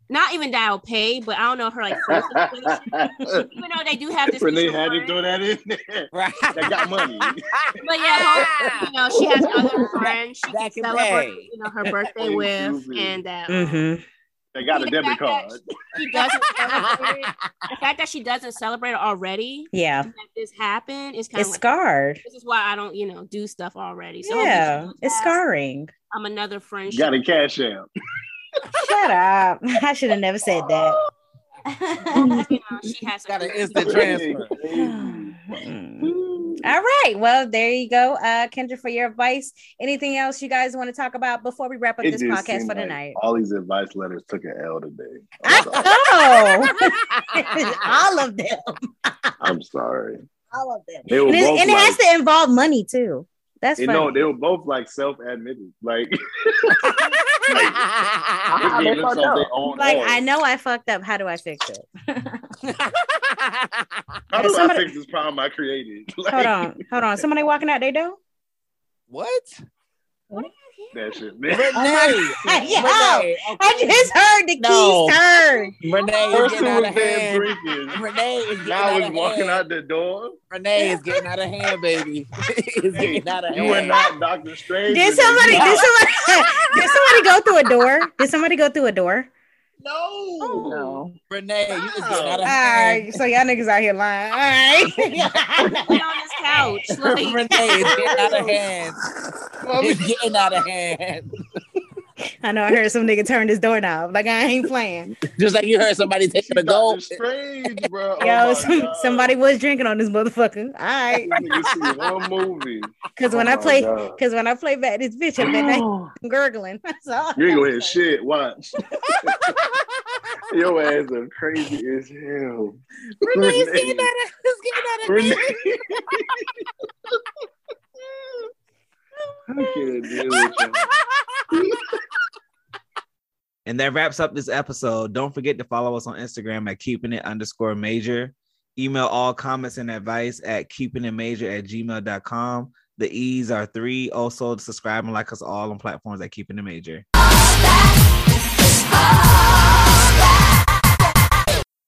Not even dial pay, but I don't know her like friend situation. even though they do have this Renee mutual had to friend. throw that in there. Right. That got money. But yeah, hope- you know, she has other friends she That can can celebrate, pay. you know, her birthday with, you, and that um, Mm-hmm. They got a The debit card. she doesn't. The fact that she doesn't celebrate it already, Yeah. that this happened, is kind It's of like, scarred. this is why I don't, you know, do stuff already. So Yeah. It's scarring. I'm another friend. You got a cash out. Shut up. I should have never said that. you know, she has Got an instant transfer. All right. Well, there you go. Uh Kendra for your advice. Anything else you guys want to talk about before we wrap up It this podcast seemed for like tonight? All these advice letters took an L today. I know. all of them. I'm sorry. All of them. They were And, it's- both and it has to involve money too. That's you funny. know, they were both like self-admitted. Like, How they they gave fucked themselves up? their own like L. I know I fucked up. How do I fix it? How do Somebody- I fix this problem I created? Like, Hold on. Hold on. Somebody walking out their door? what? That shit, man. Renee. Yo, oh, Renee, I just heard the keys No. turn. Renee is First getting out of hand. drinking. Renee is getting Now out it's of walking hand. out the door. Renee is getting out of hand, baby. it's getting out of You were hand. not Doctor Strange. Did somebody did somebody did somebody go through a door? Did somebody go through a door? No. No. Renee, you just getting out of hand. so y'all niggas out here lying. All right. On this couch. Like, Renee is getting out of hand. It's getting out of hand. I know I heard some nigga turn his doorknob. Like I ain't playing. Just like you heard somebody taking a Doctor gold. Strange, bro. Oh Yo, my some, somebody was drinking on this motherfucker. All right. This see one movie. Cause oh when Oh I play cause when I play back this bitch, I've been gurgling. That's all. You ain't gonna hear shit. Watch. Your ass are crazy as hell. Renee's getting out of, it's getting out of Renee. And that wraps up this episode. Don't forget to follow us on Instagram at keeping it underscore major. Email all comments and advice at keeping it major at gmail.com. The E's are three. Also, subscribe and like us all on platforms at keeping it major.